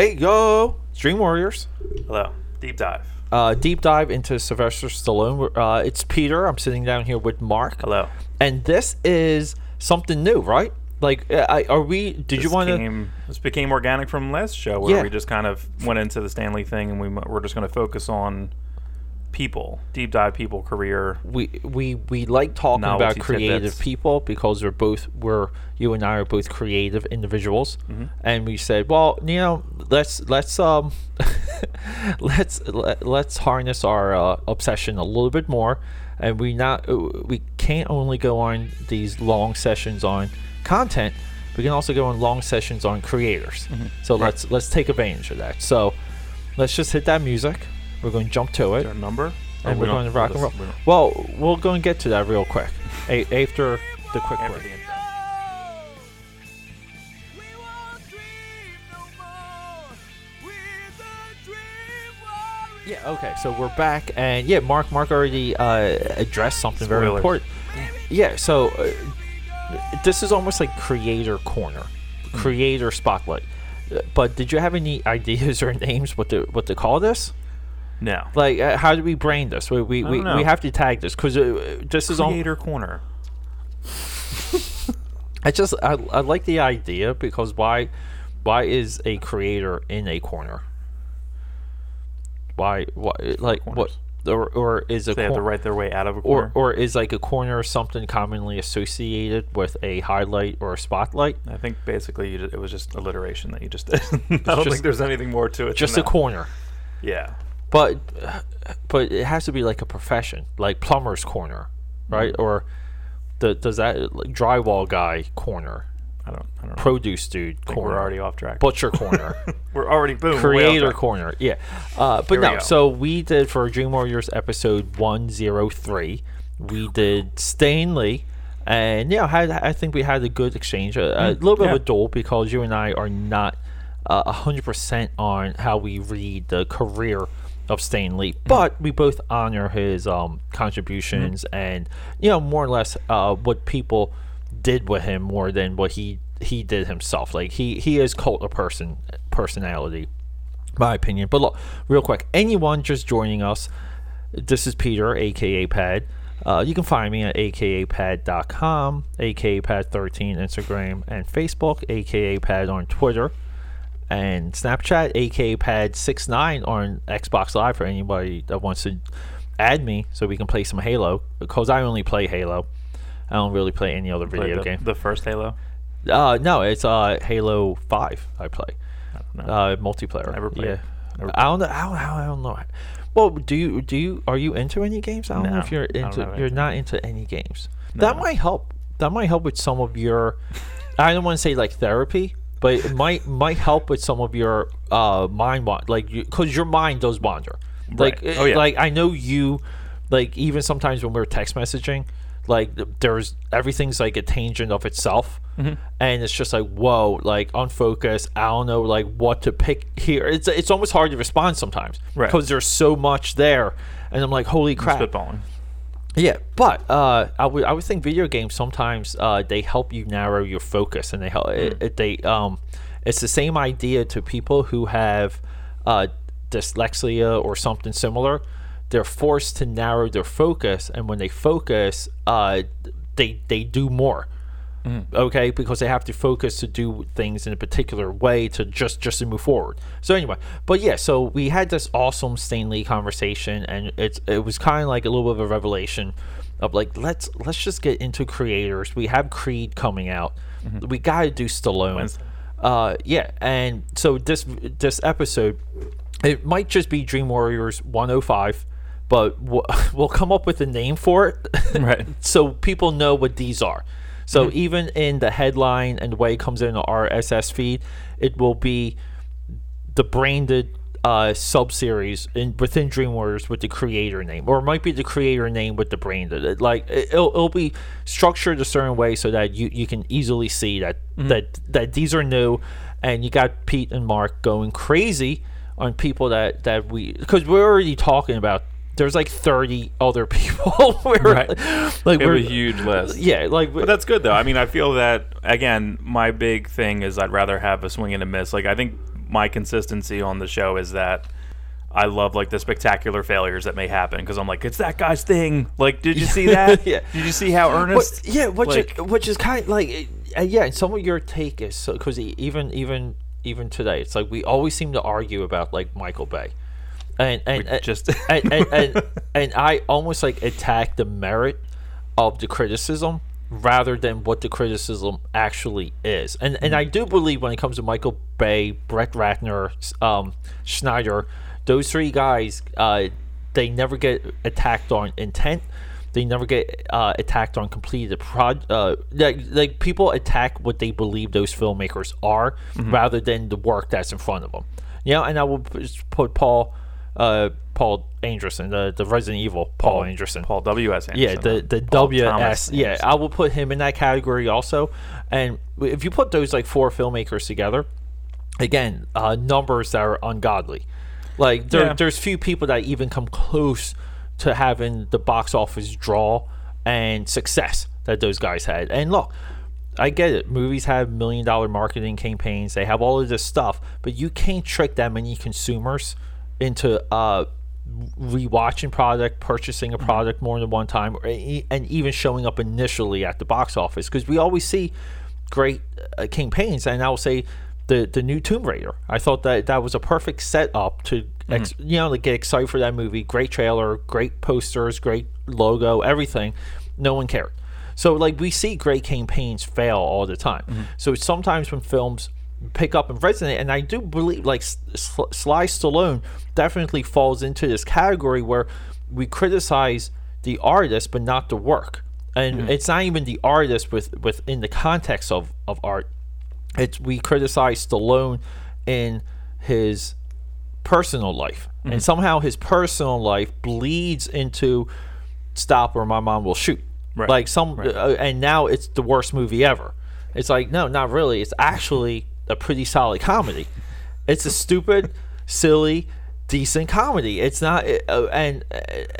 Hey, yo, Dream Warriors. Hello. Deep dive. Uh, deep dive into Sylvester Stallone. Uh, it's Peter. I'm sitting down here with Mark. Hello. And this is something new, right? Like, uh, I, are we? Did This you want to? This became organic from last show where Yeah. we just kind of went into the Stanley thing and we we're just going to focus on people, deep dive people, career. We we we like talking about creative tidbits. people because we're both we're you and I are both creative individuals, Mm-hmm. and we said, well, you know, let's let's um let's let, let's harness our uh, obsession a little bit more, and we not uh, we can't only go on these long sessions on content. We can also go on long sessions on creators. Mm-hmm. So let's let's take advantage of that. So let's just hit that music. We're going to jump to it Our number. and we're we going to rock and roll. we Well, we're going to get to that real quick a- after the quick break. Yeah. Okay. So we're back, and yeah, Mark Mark already uh, addressed something very Spoilers. important. Yeah. So uh, this is almost like creator corner, Hmm. creator spotlight. Uh, But did you have any ideas or names what to what to call this? No. Like, uh, how do we brain this? We we, we, we have to tag this because uh, this is all. Creator corner. I just I, I like the idea because why why is a creator in a corner? Why why like what or, or is a They have to write their way out of a corner. or is like a corner something commonly associated with a highlight or a spotlight? I think basically you ju- it was just alliteration that you just did. I don't just- think there's anything more to it. Just than a that. corner. Yeah. But but it has to be like a profession, like plumber's corner, right? Mm-hmm. Or the, does that like drywall guy corner, I don't. I don't know. produce dude corner, we're already off track. butcher corner. we're already boom. creator corner yeah uh, but Here no go. so we did for dream warriors episode 103 we did stanley and yeah had, i think we had a good exchange a, a little bit Mm, yeah. of a duel because you and i are not uh, 100% on how we read the career of Stanley, Mm. but we both honor his um, contributions Mm-hmm. and you know more or less uh, what people did with him more than what he he did himself. Like he he is cult of person personality, my opinion. But look, real quick, anyone just joining us, this is Peter, aka Pad. Uh, you can find me at akapad.com, aka Pad13 Instagram and Facebook, akapad on Twitter and Snapchat, aka Pad69 on Xbox Live for anybody that wants to add me so we can play some Halo because I only play Halo. I don't really play any other video the, game. The first Halo. Uh, no, it's uh Halo Five. I play I don't know. uh multiplayer. Never played. Yeah. Never I don't know. I don't, I don't know. Well, do you do you are you into any games? I don't know if you're into. You're anything. not into any games. That might help. That might help with some of your. I don't want to say like therapy, but it might might help with some of your uh mind wand- like because your mind does wander. Like Right. Oh, yeah. like I know you, like even sometimes when we're text messaging, like there's everything's like a tangent of itself, Mm-hmm. and it's just like whoa, like unfocused. I don't know like what to pick here. It's it's almost hard to respond sometimes Right. because there's so much there, and I'm like holy crap. Spitballing. Yeah, but uh, I would I would think video games sometimes uh, they help you narrow your focus, and they help it, it- they um, it's the same idea to people who have uh, dyslexia or something similar. They're forced to narrow their focus, and when they focus, uh, they they do more. Okay, because they have to focus to do things in a particular way to just just to move forward. So anyway, but yeah, so we had this awesome Stanley conversation, and it's it was kind of like a little bit of a revelation of like let's let's just get into creators. We have Creed coming out. We got to do Stallone. Wednesday. Uh, yeah, and so this this episode, it might just be Dream Warriors 105, but we'll, we'll come up with a name for it, Right. so people know what these are. So even in the headline and the way it comes in our RSS feed, it will be the branded uh, sub series in within Dream Warriors with the creator name, or it might be the creator name with the branded. It, like it- it'll, it'll be structured a certain way so that you, you can easily see that that that these are new, and you got Pete and Mark going crazy on people that that we because we're already talking about. There's like 30 other people. we're, Right. Like we we're, a huge list. yeah, like But that's good though. I mean, I feel that again. My big thing is I'd rather have a swing and a miss. Like I think my consistency on the show is that I love like the spectacular failures that may happen because I'm like, it's that guy's thing. Like, did you see that? Yeah. Did you see how earnest? But, yeah, which like- is, which is kind of like uh, yeah. And some of your take is so because even even even today, it's like we always seem to argue about like Michael Bay, and and and, just- and, and, and and I almost like attack the merit of the criticism rather than what the criticism actually is. And and I do believe when it comes to Michael Bay, Brett Ratner, um, Snyder, those three guys, uh, they never get attacked on intent. They never get uh, attacked on completed prod. Uh, like, like people attack what they believe those filmmakers are, rather than the work that's in front of them. You know, and I will put Paul, uh, Paul Anderson, the the Resident Evil Paul, Anderson. Paul W S. Yeah, the the Paul WS. Thomas Yeah, Anderson. I will put him in that category also. And if you put those like four filmmakers together, again, uh, numbers that are ungodly. Like there, Yeah. there's few people that even come close to having the box office draw and success that those guys had. And look, I get it. Movies have million dollar marketing campaigns. They have all of this stuff, but you can't trick that many consumers into uh, rewatching product, purchasing a product more than one time, or, and even showing up initially at the box office. Because we always see great uh, campaigns, and I will say the the new Tomb Raider. I thought that that was a perfect setup to ex- you know to get excited for that movie. Great trailer, great posters, great logo, everything. No one cared. So like we see great campaigns fail all the time. So sometimes when films pick up and resonate, and I do believe like Sly Stallone definitely falls into this category where we criticize the artist but not the work, and it's not even the artist with within the context of of art. It's we criticize Stallone in his personal life, and somehow his personal life bleeds into stop or my mom will shoot. Right. Like some, uh, and now it's the worst movie ever. It's like no, not really. It's actually a pretty solid comedy. It's a stupid, silly, decent comedy. It's not, uh, and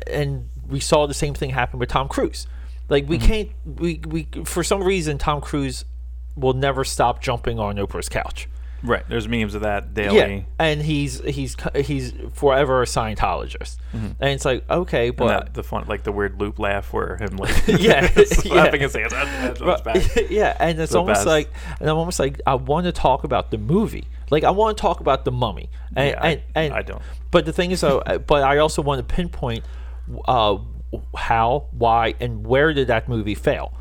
and we saw the same thing happen with Tom Cruise. Like we can't, we we for some reason Tom Cruise will never stop jumping on Oprah's couch. Right. There's memes of that daily. Yeah, and he's he's he's forever a Scientologist, and it's like okay, And but that, the fun, like the weird loop laugh where him like Yeah, slapping yeah. his hands. That's, that's But- yeah, and it's almost like, and I'm almost like, I want to talk about the movie. Like, I want to talk about the Mummy, and Yeah, I- and, and I don't. But the thing is, though, but I also want to pinpoint uh, how, why, and where did that movie fail?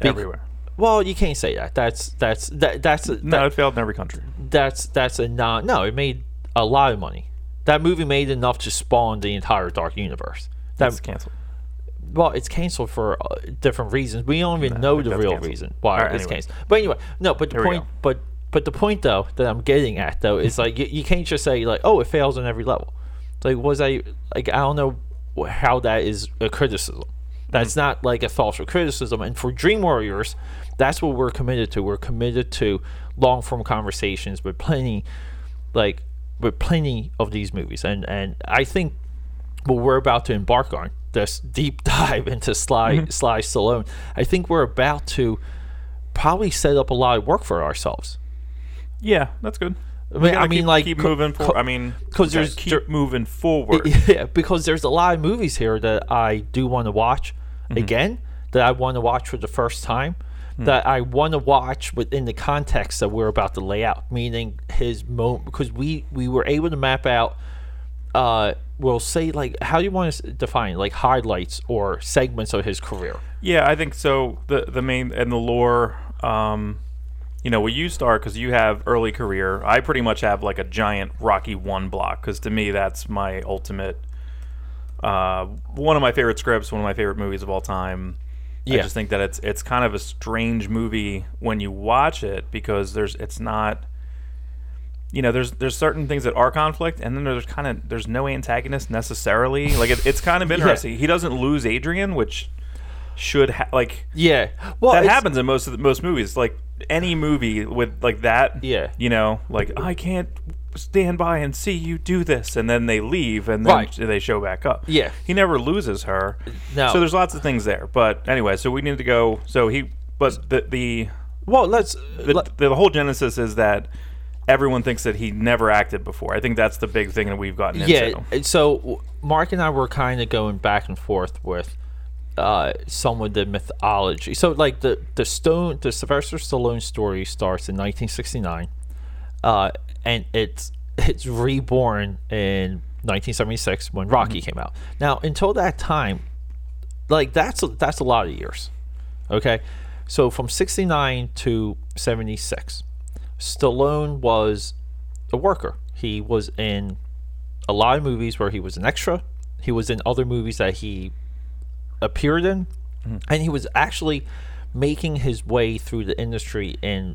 Be- Everywhere. Well, you can't say that. That's that's that that's a, No, that, it failed in every country. that's that's a non. No, it made a lot of money. That movie made enough to spawn the entire Dark Universe. That That's canceled. well, it's canceled for uh, different reasons. We don't even know the real canceled. reason why Alright, it's anyway. canceled. But anyway, no. But the Here point, but but the point though that I'm getting at though is like you, you can't just say like, oh, it fails on every level. Like, was I like I don't know how that is a criticism. That's Mm-hmm. not like a thoughtful criticism. And for Dream Warriors, that's what we're committed to. We're committed to long form conversations with plenty, like with plenty of these movies. And and I think what we're about to embark on this deep dive into Sly Mm-hmm. Sly Stallone, I think we're about to probably set up a lot of work for ourselves. Yeah, that's good. I mean, I mean, keep, like keep co- moving co- forward. I mean, 'cause gotta there's- keep there- moving forward. yeah, because there's a lot of movies here that I do want to watch Mm-hmm. again, that I want to watch for the first time, Hmm. that I want to watch within the context that we're about to lay out. Meaning his moment, because we we were able to map out. Uh, we'll say like how do you want to define like highlights or segments of his career? Yeah, I think so. The the main and the lore. Um, you know, where you start because you have early career. I pretty much have like a giant Rocky one block because to me that's my ultimate. Uh, one of my favorite scripts, one of my favorite movies of all time. I just think that it's it's kind of a strange movie when you watch it because there's it's not. You know, there's there's certain things that are conflict, and then there's kind of there's no antagonist necessarily. Like it, it's kind of interesting. He doesn't lose Adrian, which should ha- like Yeah, well, that happens in most of the, most movies. Like any movie with like that, Yeah. you know, like I can't stand by and see you do this, and then they leave, and then Right. they show back up. Yeah. he never loses her. No. so there's lots of things there. But anyway, so we need to go. So he, but the the Well, let's the, let- the whole genesis is that everyone thinks that he never acted before. I think that's the big thing that we've gotten yeah. into. So Mark and I were kind of going back and forth with uh, some of the mythology. So like the the Stone, the Sylvester Stallone story starts in 1969, uh, and it's it's reborn in 1976 when Rocky came out. Now until that time, like that's a, that's a lot of years. Okay, so from 69 to 76, Stallone was a worker. He was in a lot of movies where he was an extra. He was in other movies that he appeared in, and he was actually making his way through the industry uh,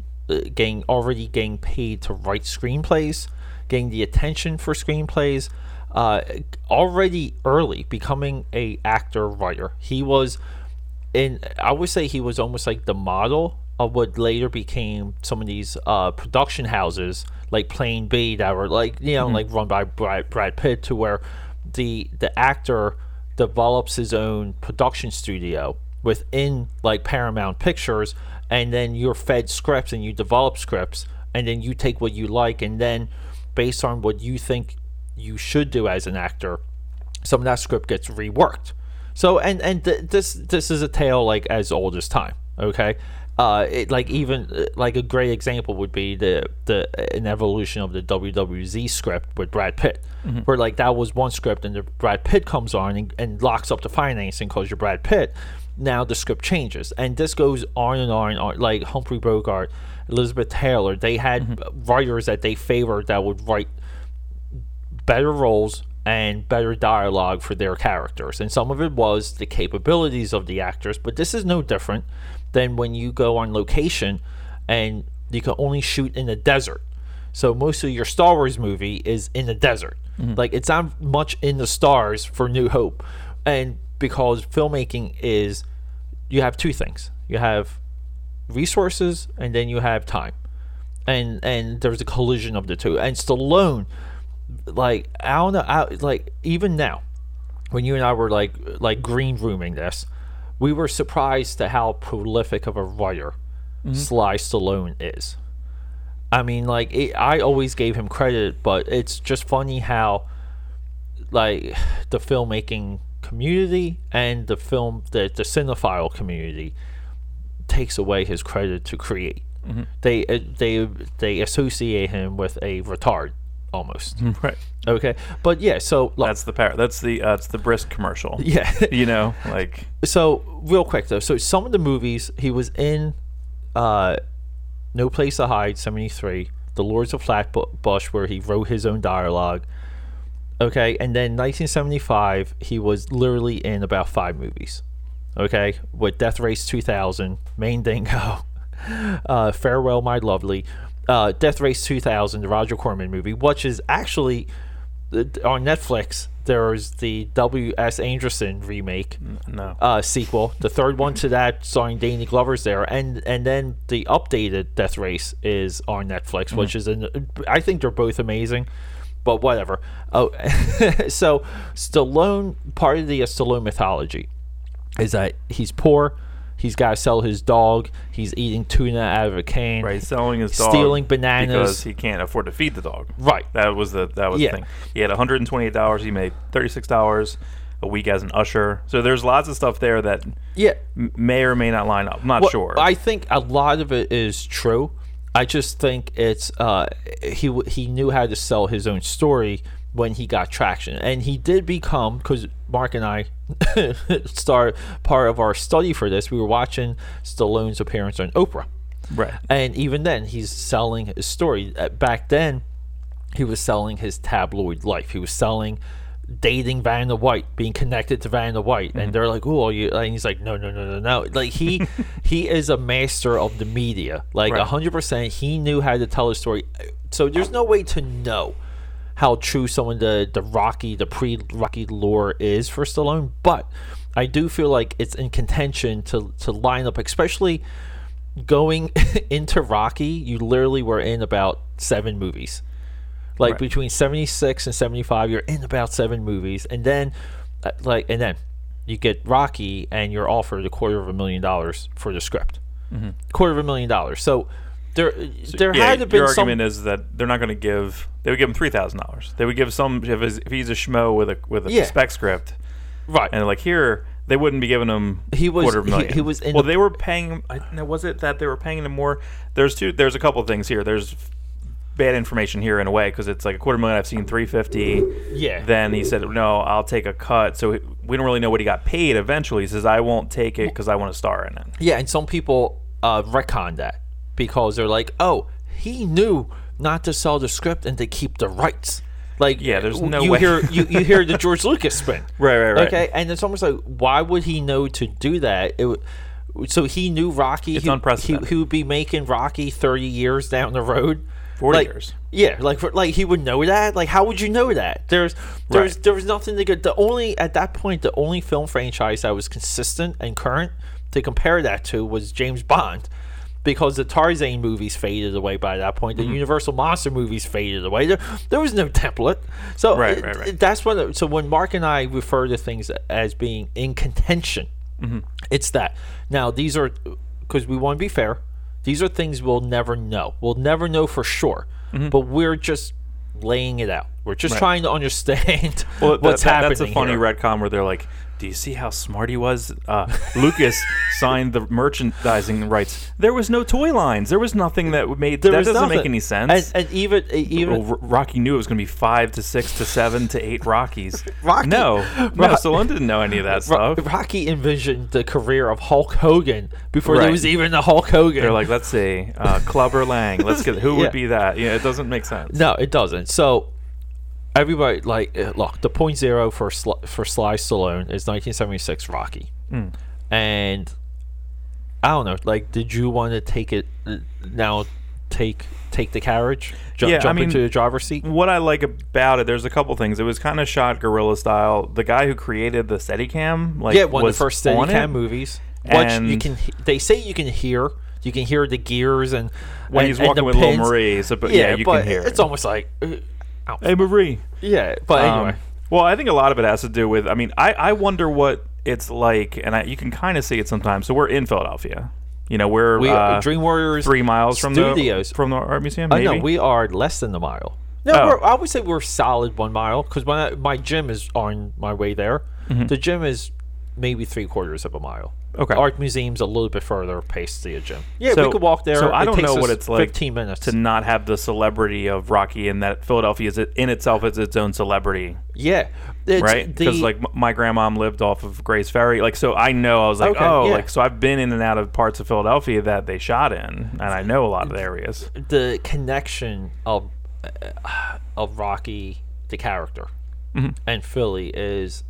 getting already getting paid to write screenplays, getting the attention for screenplays. Uh, already early becoming a actor writer. He was in. I would say he was almost like the model of what later became some of these uh, production houses like Plan B that were like you know like run by Brad, Brad Pitt to where the the actor develops his own production studio within like Paramount Pictures and then you're fed scripts and you develop scripts and then you take what you like and then based on what you think you should do as an actor some of that script gets reworked. So and and th- this this is a tale like as old as time okay? Uh, it, like even like a great example would be the the an evolution of the WWZ script with Brad Pitt, where like that was one script and the Brad Pitt comes on and, and locks up the financing because you're Brad Pitt. Now the script changes, and this goes on and on. and on. Like Humphrey Bogart, Elizabeth Taylor, they had mm-hmm. writers that they favored that would write better roles and better dialogue for their characters. And some of it was the capabilities of the actors, but this is no different than when you go on location and you can only shoot in the desert. So most of your Star Wars movie is in the desert. Mm-hmm. Like it's not much in the stars for New Hope. And because filmmaking is you have two things. You have resources and then you have time. And and there's a collision of the two. And Stallone like I don't know, I, like even now, when you and I were like like green rooming this, we were surprised to how prolific of a writer mm-hmm. Sly Stallone is. I mean, like it, I always gave him credit, but it's just funny how like the filmmaking community and the film the the cinephile community takes away his credit to create. They uh, they they associate him with a retard almost. right. Okay, but yeah, so look, That's the par- That's the uh, it's the brisk commercial. yeah. You know, like so real quick though, so some of the movies he was in, uh, No Place to Hide, seventy three, The Lords of Flatbush, where he wrote his own dialogue. Okay, and then nineteen seventy five, he was literally in about five movies. Okay, with Death Race two thousand, Mandingo, uh, Farewell My Lovely, uh, Death Race 2000, the Roger Corman movie, which is actually uh, on Netflix. There's the W.S. Anderson remake no. uh, sequel. The third one to that, starring Danny Glover's there, and and then the updated Death Race is on Netflix, which is an. I think they're both amazing, but whatever. Oh, so Stallone, part of the uh, Stallone mythology, is that he's poor. He's got to sell his dog. He's eating tuna out of a can. right, selling his dog stealing bananas. because he can't afford to feed the dog. Right. That was the that was Yeah. the thing. He had 128 dollars. He made 36 dollars a week as an usher. So there's lots of stuff there that Yeah. m- may or may not line up. I'm not Well, sure. I think a lot of it is true. I just think it's uh, he he knew how to sell his own story when he got traction, and he did become because Mark and I start part of our study for this. We were watching Stallone's appearance on Oprah, right. and even then he's selling his story. Uh, Back then, he was selling his tabloid life. He was selling dating Vanna White, being connected to Vanna White, and mm-hmm. they're like, "Oh, you," and he's like, "No, no, no, no, no." Like he he is a master of the media. Like Right. hundred percent, he knew how to tell a story. So there's no way to know how true some of the the Rocky, the pre Rocky lore is for Stallone, but I do feel like it's in contention to to line up, especially going into Rocky. You literally were in about seven movies like Right. between 76 and 75 you're in about seven movies and then uh, like and then you get rocky and you're offered a quarter of a million dollars for the script quarter of a million dollars so there there yeah, had to been your some argument is that they're not going to give. They would give him three thousand dollars. They would give some if, if he's a schmo with a with a Yeah. spec script, right. and like here they wouldn't be giving him He was- quarter of a million. he was in well, the- they were paying. him- I, no, was it that they were paying him more? There's two. There's a couple of things here. There's bad information here in a way because it's like a quarter million. I've seen three fifty. Yeah. Then he said, "No, I'll take a cut." So we don't really know what he got paid. Eventually, he says, "I won't take it because I want to star in it." Yeah, and some people uh, retcon that because they're like, oh, he knew not to sell the script and to keep the rights. Like, Yeah, there's no you way. hear you, you hear the George Lucas spin, Right, right, right. Okay, and it's almost like, why would he know to do that? It, would- so he knew Rocky. It's he, unprecedented. He, he would be making Rocky thirty years down the road. 40 Like, years. Yeah, like for, like he would know that. Like, how would you know that? There's there's Right. there was nothing to get. The only at that point, the only film franchise that was consistent and current to compare that to was James Bond, because the Tarzan movies faded away by that point. Mm-hmm. The Universal monster movies faded away. There, there was no template. So Right, it- right, right. that's when. So when Mark and I refer to things as being in contention, Mm-hmm. it's that. Now these are because we want to be fair. These are things we'll never know. We'll never know for sure. But we're just laying it out. We're just Mm-hmm. Right. trying to understand Well, that- what's that- happening. That's a funny here. retcon where they're like, "Do you see how smart he was?" Uh, Lucas signed the merchandising rights. There was no toy lines. There was nothing that made There that doesn't make any sense. And, and even even Well, Rocky knew it was going to be five to six to seven to eight Rockies. Rocky- no, no, Ro- Stallone didn't know any of that stuff. Rocky envisioned the career of Hulk Hogan before there was even a Hulk Hogan. They're like, let's see, uh, Clubber Lang. Let's get who would be that? Yeah, it doesn't make sense. No, it doesn't. So everybody like uh, look, the point zero for Sl- for Sly Stallone is 1976 Rocky, Hmm. and I don't know. Like, did you want to take it uh, now? Take take the carriage, ju- Yeah, I jump mean- into the driver's seat. What I like about it, there's a couple things. It was kind of shot guerrilla style. The guy who created the Steadicam, like, yeah, one of was the first Steadicam movies. Which you can, they say you can hear, you can hear the gears and when and- he's walking with Little. Marie. So, but yeah, you but can hear. it's it. almost like, uh, ow. Hey Marie. yeah. But Um, anyway, well, I think a lot of it has to do with. I mean, I, I wonder what it's like, and I, you can kind of see it sometimes. So we're in Philadelphia. You know, we're we uh, Dream Warriors three miles from studios. the from the art museum. Maybe no, we are less than the mile. No, Oh. we're, I would say we're solid one mile because my my gym is on my way there. The gym is maybe three quarters of a mile. Okay. Art museum's a little bit further past the gym. Yeah, So- we could walk there. so I don't know what it's like Fifteen minutes. to not have the celebrity of Rocky, and that Philadelphia is in itself is its own celebrity, yeah, it's right? Because like my grandmom lived off of Grays Ferry, like so I know I was like, Okay, oh, yeah. like so I've been in and out of parts of Philadelphia that they shot in, and I know a lot of the areas. the connection of uh, of Rocky the character Mm-hmm. and Philly is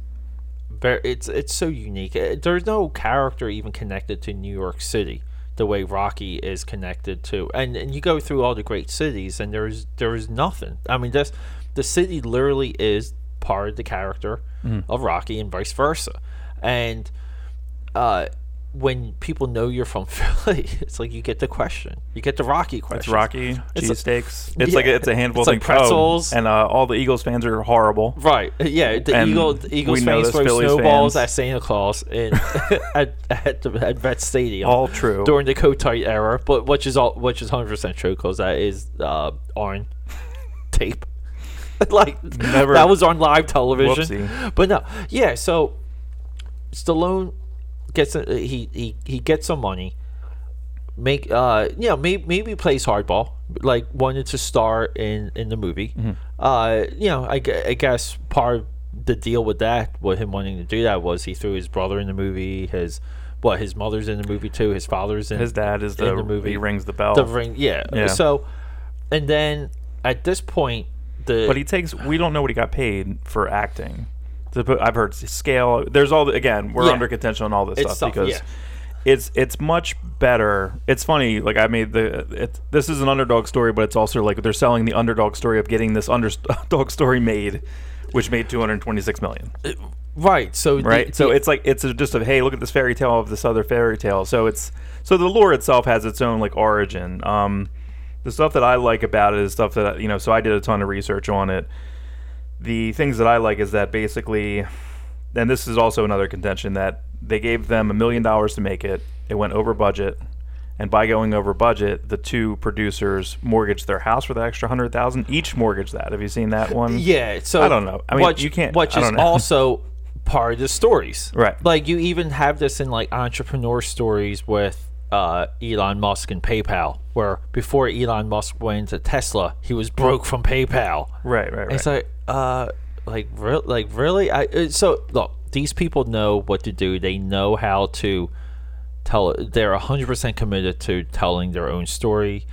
very it's it's so unique. Uh, There's no character even connected to New York City the way Rocky is connected to. And and you go through all the great cities and there's there's nothing. I mean this the city literally is part of the character Mm-hmm. of Rocky and vice versa. And uh when people know you're from Philly, it's like you get the question. You get the Rocky question. It's Rocky It's cheesesteaks. It's yeah, like a, it's a handful of like. Oh, pretzels. and uh, all the Eagles fans are horrible. Right. uh, Yeah. The Eagle, the Eagles fans throw Phillies snowballs fans. at Santa Claus in at at, the, at Vet Stadium. All true. during the Kotite era, but which is all which is hundred percent true because that is uh, on tape. like Never- that was on live television. Whoopsie. But no, yeah. So Stallone gets he he he gets some money. Make uh you know maybe maybe plays hardball like wanted to star in in the movie. Mm-hmm. Uh you know I, I guess part of the deal with that with him wanting to do that was he threw his brother in the movie his what his mother's in the movie too his father's in His dad is in the, the movie He rings the bell. the ring yeah. Yeah. so and then at this point the but he takes. We don't know what he got paid for acting. I've heard scale. There's all the, again. We're Yeah. under contention on all this It's stuff tough, because yeah. it's it's much better. It's funny. Like I made the. It, this is an underdog story, but it's also like they're selling the underdog story of getting this underdog story made, which made 226 million. right so the- right? so the- it's like it's a, just a hey, look at this fairy tale of this other fairy tale. So it's so the lore itself has its own like origin. Um, the stuff that I like about it is stuff that you know. So I did a ton of research on it. The things that I like is that basically, and this is also another contention that they gave them a million dollars to make it. It went over budget, and by going over budget, the two producers mortgaged their house for the extra hundred thousand. Each mortgaged that. Have you seen that one? Yeah, so I don't know. I mean, which, you can't- Which is know. also part of the stories, Right. Like you even have this in like entrepreneur stories with uh, Elon Musk and PayPal, where before Elon Musk went to Tesla, he was broke from PayPal. Right, right, right. And It's like, uh, like, re- like really? I uh, so look, these people know what to do. They know how to tell. They're hundred percent committed to telling their own story.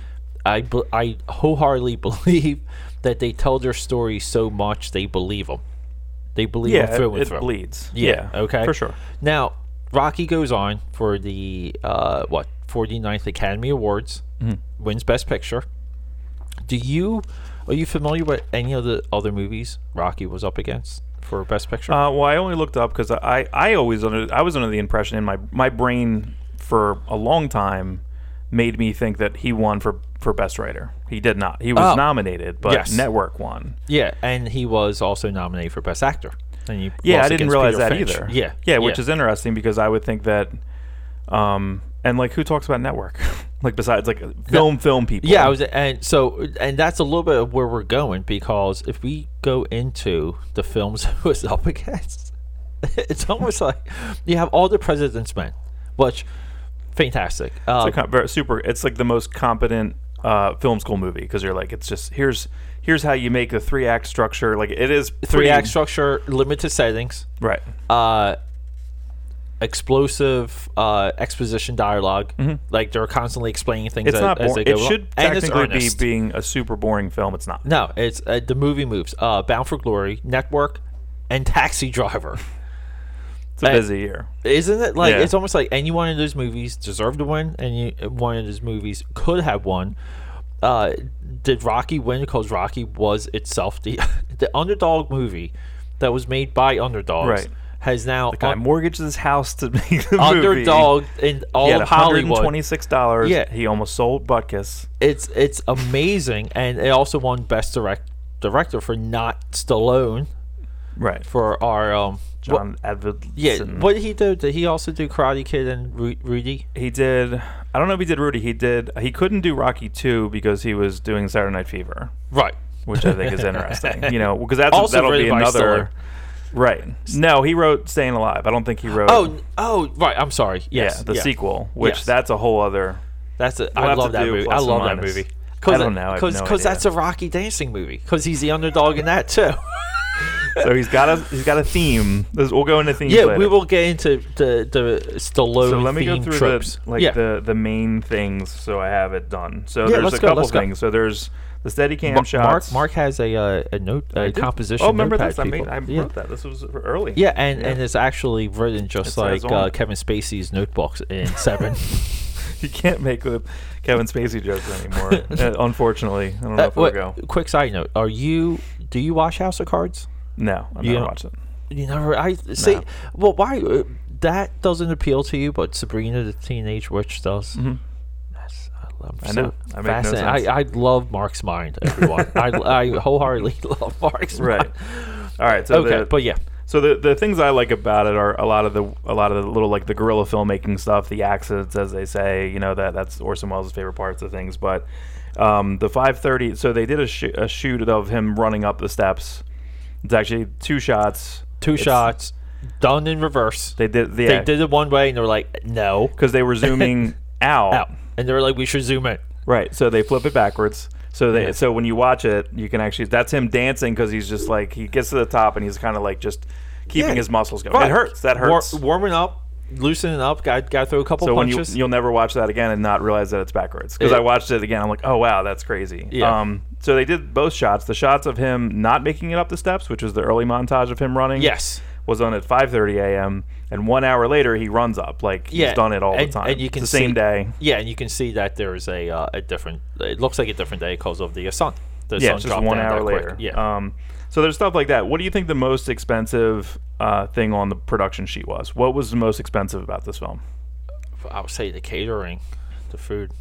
I I wholeheartedly believe that they tell their story so much they believe them. They believe yeah, them through and it, through. it bleeds. Yeah, okay. for sure. Now, Rocky goes on for the uh, what 49th Academy Awards, Mm-hmm. wins Best Picture. Do you are you familiar with any of the other movies Rocky was up against for Best Picture? Uh, well, I only looked up because I, I always under I was under the impression in my my brain for a long time made me think that he won for for best writer. He did not. He was Oh. nominated, but Yes. Network won. yeah, and he was also nominated for Best Actor. Yeah, I didn't realize Peter that Finch. either. Yeah, yeah, which is interesting because I would think that, um, and like who talks about Network, like besides like film film people. Yeah, I was, and so, and that's a little bit of where we're going because if we go into the films it was up against, it's almost like you have all the President's Men, which fantastic. It's com- very super. It's like the most competent uh, film school movie because you're like, it's just here's here's how you make a three act structure. Like it is three act structure, limited settings, Right. uh, explosive uh, exposition dialog Like they're constantly explaining things Mm-hmm. It's as, not boring. they It along. should And it's technically be being a super boring film. It's not. No, it's uh, the movie moves. Uh, Bound for Glory, Network, and Taxi Driver. It's a Uh, busy year. Isn't it like Yeah. it's almost like any one of those movies deserved to win, and you, one of those movies could have won. Uh, did Rocky win because Rocky was itself the the underdog movie that was made by underdogs Right. has now Guy un- mortgaged his house to make the movie. underdog in all He had of Hollywood. $126. Yeah. He almost sold Butkus. It's it's amazing, and it also won best direct director for not Stallone Right. for our um. What- John Avildsen. yeah, what did he do? Did he also do Karate Kid and Ru- Rudy? he did. I don't know if he did Rudy. He did. He couldn't do Rocky 2 because he was doing Saturday Night Fever. Right. which I think is interesting. You know, because that's Also that'll be another. Right. No, he wrote Staying Alive. I don't think he wrote. Oh, oh, right. I'm sorry. Yes, yeah, the yeah. sequel, which Yes. that's a whole other. That's it. We'll I have love that movie. I love that movie. I don't know. Because no because that's a Rocky dancing movie. Because he's the underdog in that too. So he's got a he's got a theme. This, we'll go into themes. yeah, later. we will get into the the Stallone So let me go through tropes. the like yeah. the the main things so I have it done. So Yeah, there's a go, couple let's go. things. So there's the Steadicam Ma- shots. Mark Mark has a uh, a note a I did- composition. Oh, remember this? I made people. I yeah. wrote that. This was early. Yeah, and, Yeah. and it's actually written just It like uh. Kevin Spacey's notebook in Seven. you can't make the Kevin Spacey jokes anymore. uh, unfortunately, I don't know Uh, if it'll what- go. quick side note: Are you? Do you watch House of Cards? No, You never watched it. You never. I see. No. Well, why? Uh, that doesn't appeal to you, but Sabrina the Teenage Witch does. Mhm. That's, I love. I so know. I make no. I, I love Mark's mind. Everyone, I, I wholeheartedly love Mark's Right. mind. All right. So okay, the, but yeah, So the the things I like about it are a lot of the a lot of the little like the guerrilla filmmaking stuff, the accidents as they say, you know that that's Orson Welles' favorite parts of things. But um, the 5:30, so they did a, sh- a shoot of him running up the steps. It's actually two shots. two It's- shots done in reverse. They did They did it one way, and they were like, "No, because they were zooming out. out," and they were like, "We should zoom in." Right. So they flip it backwards. So they Yeah. so when you watch it, you can actually that's him dancing because he's just like he gets to the top and he's kind of like just keeping Yeah. his muscles going. It hurts. That War- hurts. warming up, loosening up. Got got throw a couple So when you punches. you'll never watch that again and not realize that it's backwards because Yeah. I watched it again. I'm like, oh wow, that's crazy. Yeah. Um. So they did both shots. The shots of him not making it up the steps, which was the early montage of him running. yes. Was on at 5:30 a.m. and one hour later he runs up like yeah, he's done it all and- the time. and you can it's the same see- day. Yeah, and you can see that there's a uh, a different. It looks like a different day because of the sun. The yeah, sun just one hour that quick. later. Yeah. Um, so there's stuff like that. What do you think the most expensive uh, thing on the production sheet was? What was the most expensive about this film? I would say the catering, the food.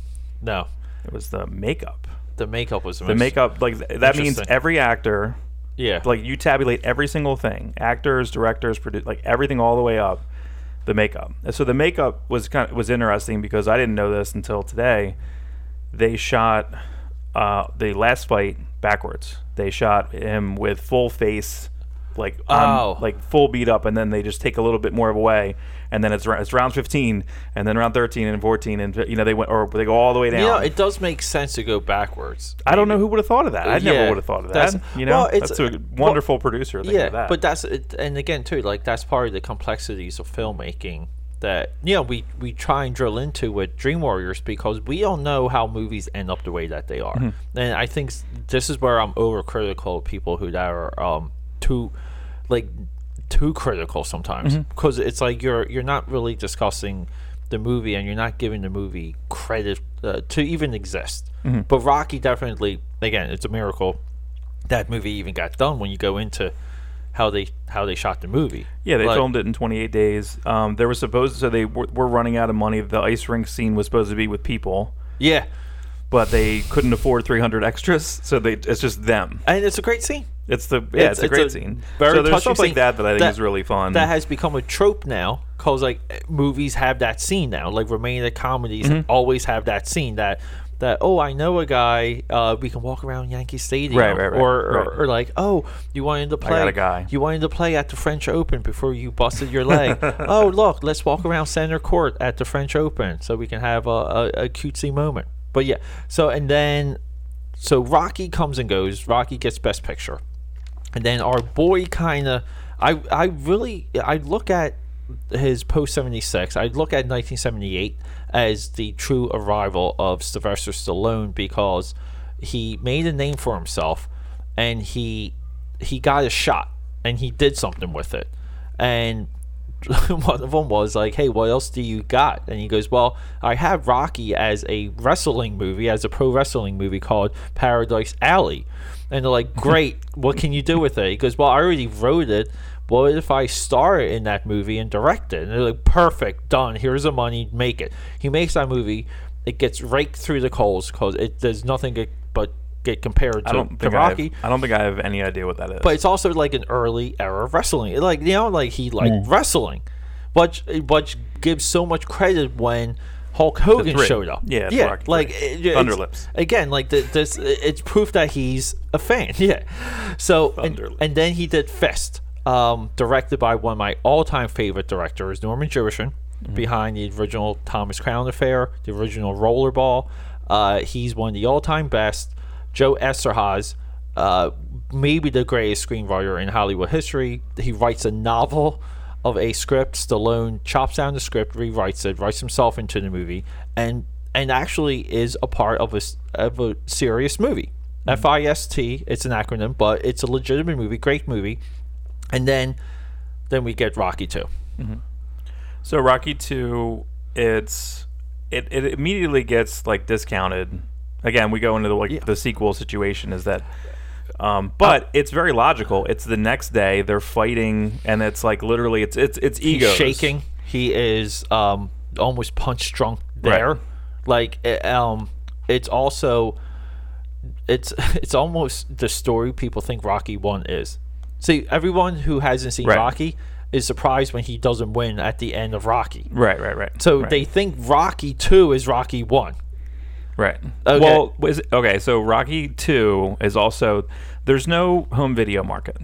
No, It was the makeup. the makeup was the, The most- makeup, like th- that means every actor, Yeah. like you tabulate every single thing, actors, directors, produ- like everything all the way up. the makeup. And So the makeup was kind of was interesting because I didn't know this until today. They shot uh, the last fight backwards. They shot him with full face, like on- Oh. like full beat up, and then they just take a little bit more of away, and then it's, it's round 15, and then round 13 and 14, and you know they went or they go all the way down. You know, it does make sense to go backwards. I don't know who would have thought of that. I never would have thought of that. You know, well, it's- that's a wonderful producer. Yeah, of that. but that's it, and again too, like that's part of the complexities of filmmaking that you know we we try and drill into with Dream Warriors because we all know how movies end up the way that they are, Mm-hmm. and I think this is where I'm overcritical of people who that are um too like too critical sometimes Mm-hmm. because it's like you're you're not really discussing the movie and you're not giving the movie credit uh, to even exist. Mm-hmm. But Rocky definitely again it's a miracle that movie even got done when you go into how they how they shot the movie. Yeah, they Like, filmed it in 28 days. Um, there was supposed so they were, were running out of money. The ice rink scene was supposed to be with people, Yeah, but they couldn't afford 300 extras, so they it's just them. and it's a great scene. It's the yeah, it's, a great scene. Very so there's stuff like that that I think is really fun. That has become a trope now because like movies have that scene now. Like romantic comedies Mm-hmm. always have that scene that that oh I know a guy uh, we can walk around Yankee Stadium Right, right, right, or, or or like oh you wanted to play got a guy. you wanted to play at the French Open before you busted your leg. Oh look let's walk around center court at the French Open so we can have a, a, a cutesy moment. But yeah so and then so Rocky comes and goes Rocky gets best picture. And then our boy kind of I I really I look at his post 76 I look at 1978 as the true arrival of Sylvester Stallone because he made a name for himself and he he got a shot and he did something with it and one of them was like, "Hey, what else do you got?" And he goes, "Well, I have Rocky as a wrestling movie, as a pro wrestling movie called Paradise Alley." And they're like, "Great, what can you do with it?" He goes, "Well, I already wrote it. What if I star in that movie and direct it?" And they're like, "Perfect, done. Here's the money, make it." He makes that movie. It gets raked through the coals because it does nothing get, but get compared to, I don't to think I, Rocky have, I don't think I have any idea what that is. but it's also like an early era of wrestling. Like you know, like he liked mm. wrestling, but but gives so much credit when Hulk Hogan showed up. Yeah, it's yeah, Rocky like three. it- Thunderlips. again. Like the, this, it's proof that he's a fan. Yeah. So and, and then he did Fist, um, directed by one of my all-time favorite directors, Norman Jewison, Mm-hmm. behind the original Thomas Crown Affair, the original Rollerball. Uh, he's one of the all-time best. Joe Eszterhas, uh, maybe the greatest screenwriter in Hollywood history. He writes a novel of a script. Stallone chops down the script, rewrites it, writes himself into the movie, and and actually is a part of a, of a serious movie. F I S T. It's an acronym, but it's a legitimate movie. Great movie. And then then we get Rocky two. So Rocky Two, it's it, it immediately gets like discounted. Again, we go into the like the sequel situation is that, um, but it's very logical. It's the next day they're fighting, and it's like literally it's it's it's He's egos shaking. He is um almost punch drunk there. Right. Like it, um, it's also it's it's almost the story people think Rocky one is. See, everyone who hasn't seen Right. Rocky is surprised when he doesn't win at the end of Rocky. Right, right, right. So right. they think Rocky two is Rocky one. Right. Okay. Well, was okay. So Rocky Two is also there's no home video market.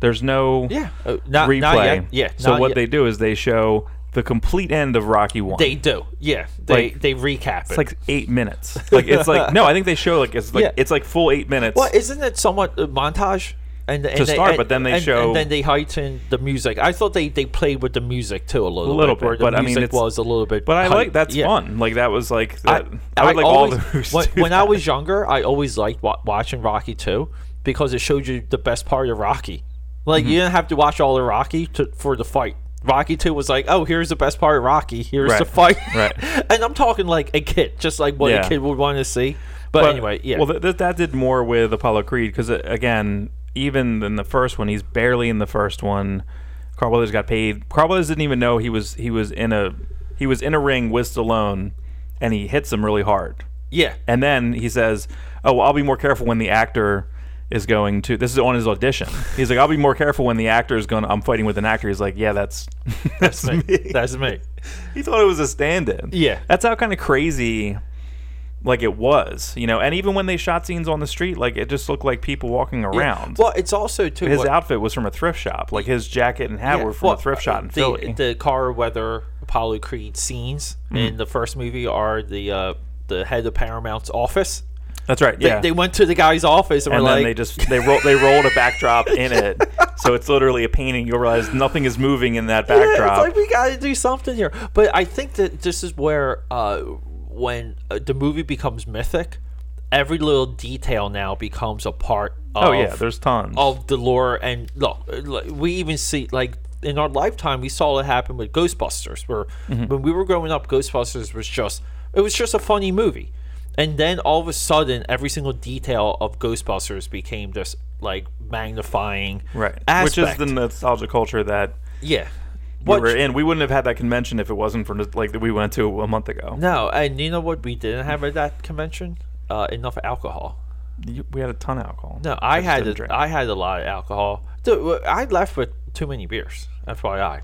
There's no Yeah, uh, not, replay. not yet. Yeah. So what yet. they do is they show the complete end of Rocky One. they do. Yeah, they Like- they recap it. it's like eight minutes. Like it's like no, I think they show like it's like Yeah. it's like full eight minutes. Well, isn't it somewhat a montage? And, and they- start, and- but then they and, show- and then they heighten the music. I thought they, they played with the music too a little, a little bit, bit, the but I mean, it was a little bit. but I like that's Yeah. fun. Like that was like that, I, I would like always, all the movies when, when I was younger, I always liked wa- watching Rocky too because it showed you the best part of Rocky. Like Mm-hmm. you didn't have to watch all the Rocky to, for the fight. Rocky two was like, oh, here's the best part of Rocky. Here's the fight. Right. and I'm talking like a kid, just like what Yeah. a kid would want to see. But, anyway, yeah. Well, th- th- that did more with Apollo Creed because again, even in the first one, he's barely in the first one. Carl Weathers got paid. Carl Weathers didn't even know he was he was in a he was in a ring with Stallone, and he hits him really hard. yeah. And then he says, "Oh, well, I'll be more careful when the actor is going to. This is on his audition. He's like, I'll be more careful when the actor is going. I'm fighting with an actor. He's like, yeah, that's that's me. That's me. he thought it was a stand-in. Yeah. that's how kind of crazy. Like it was, you know, and even when they shot scenes on the street, like it just looked like people walking around. Well, it's also too his what- outfit was from a thrift shop. Like his jacket and hat yeah, were from well, a thrift shop in the, Philly. The Carl Weathers Apollo Creed scenes Mm. in the first movie are the uh, the head of Paramount's office. That's right. They, Yeah. they went to the guy's office and, and were then like, they just they roll they rolled a backdrop in it, so it's literally a painting. You'll realize nothing is moving in that Yeah, backdrop. it's like we got to do something here. But I think that this is where uh, when uh, the movie becomes mythic, every little detail now becomes a part. Of, oh yeah, there's tons. of the lore and look, uh, we even see like in our lifetime we saw it happen with Ghostbusters, where Mm-hmm. when we were growing up, Ghostbusters was just it was just a funny movie, and then all of a sudden, every single detail of Ghostbusters became this like magnifying right, aspect. which is the nostalgia culture that yeah. We were in. We wouldn't have had that convention if it wasn't for like that we went to a month ago. No, and you know what we didn't have at that convention? Uh, enough alcohol. You- We had a ton of alcohol. No, I just had a, drink. I had a lot of alcohol. Dude, I left with too many beers. FYI.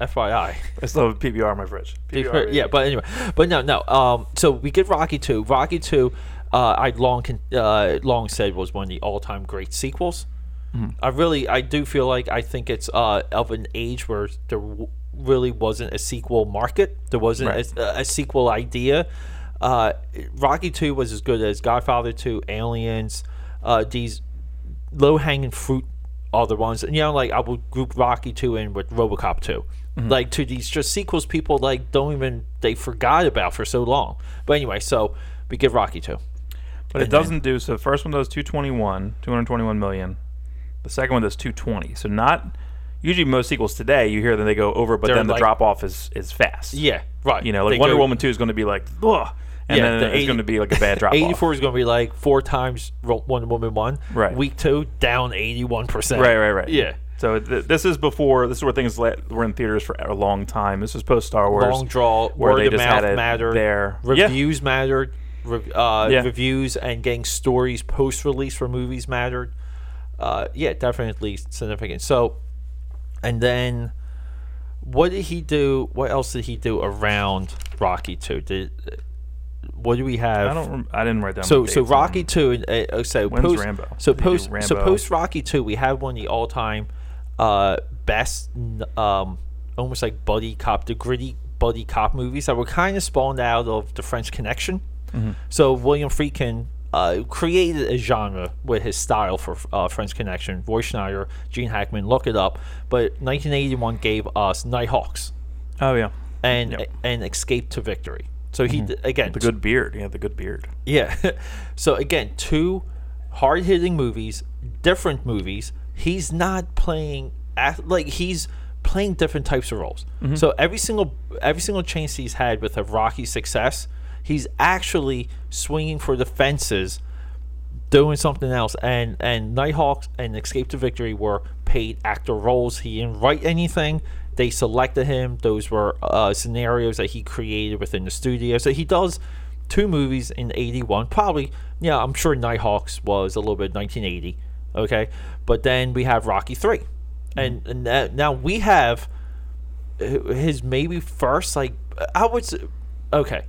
FYI. I still have PBR in my fridge. PBR, yeah, but anyway, but no, no. Um, so we get Rocky two. Rocky two, uh, I long con- uh, long said was one of the all time great sequels. I really, I do feel like I think it's uh, of an age where there w- really wasn't a sequel market. There wasn't Right. a, a sequel idea. Uh, Rocky two was as good as Godfather two, Aliens, uh, these low hanging fruit are the ones. And you know, like I would group Rocky two in with RoboCop 2 like to these just sequels people like don't even they forgot about for so long. But anyway, so we get Rocky two. But it And then- doesn't do so. The first one does 221, 221 million. The second one does 220. So not usually most sequels today you hear that they go over, but They're then the like- drop off is is fast. Yeah, right. You know, like They Wonder go- Woman 2 is going to be like, ugh, and Yeah, then the it's 80 going to be like a bad drop off. 84 is going to be like four times Ro- Wonder Woman 1. Right. Week 2, down 81%. Right, right, right. Yeah. So th- this is before. This is where things were in theaters for a long time. This is post Star Wars. Long draw, where word they of just mouth had it mattered. there. Yeah. Reviews mattered. Re- uh, Yeah. Reviews and getting stories post release for movies mattered. Uh, yeah, definitely significant. So, and then what did he do? What else did he do around Rocky 2? Did, what do we have? I don't. Rem- I didn't write down. So so Rocky two and uh, uh, so When's post Rambo? so Did he do post so post Rocky two we have one of the all time uh best um almost like buddy cop the gritty buddy cop movies that were kind of spawned out of the French Connection. Mm-hmm. So William Friedkin uh, created a genre with his style for uh, French Connection. Roy Scheider, Gene Hackman, look it up. But 1981 gave us Nighthawks Oh yeah. and Yep. and Escape to Victory. So he d again The good beard. Yeah, the good beard. yeah. so again, two hard hitting movies, different movies. He's not playing ath- like he's playing different types of roles. So every single every single chance he's had with a Rocky success, he's actually swinging for the fences, doing something else. And and Nighthawks and Escape to Victory were paid actor roles. He didn't write anything. They selected him. Those were uh, scenarios that he created within the studio. So he does two movies in 81 probably yeah i'm sure nighthawks was a little bit 1980 okay but then we have rocky 3 and, and that, now we have his maybe first like i would s- okay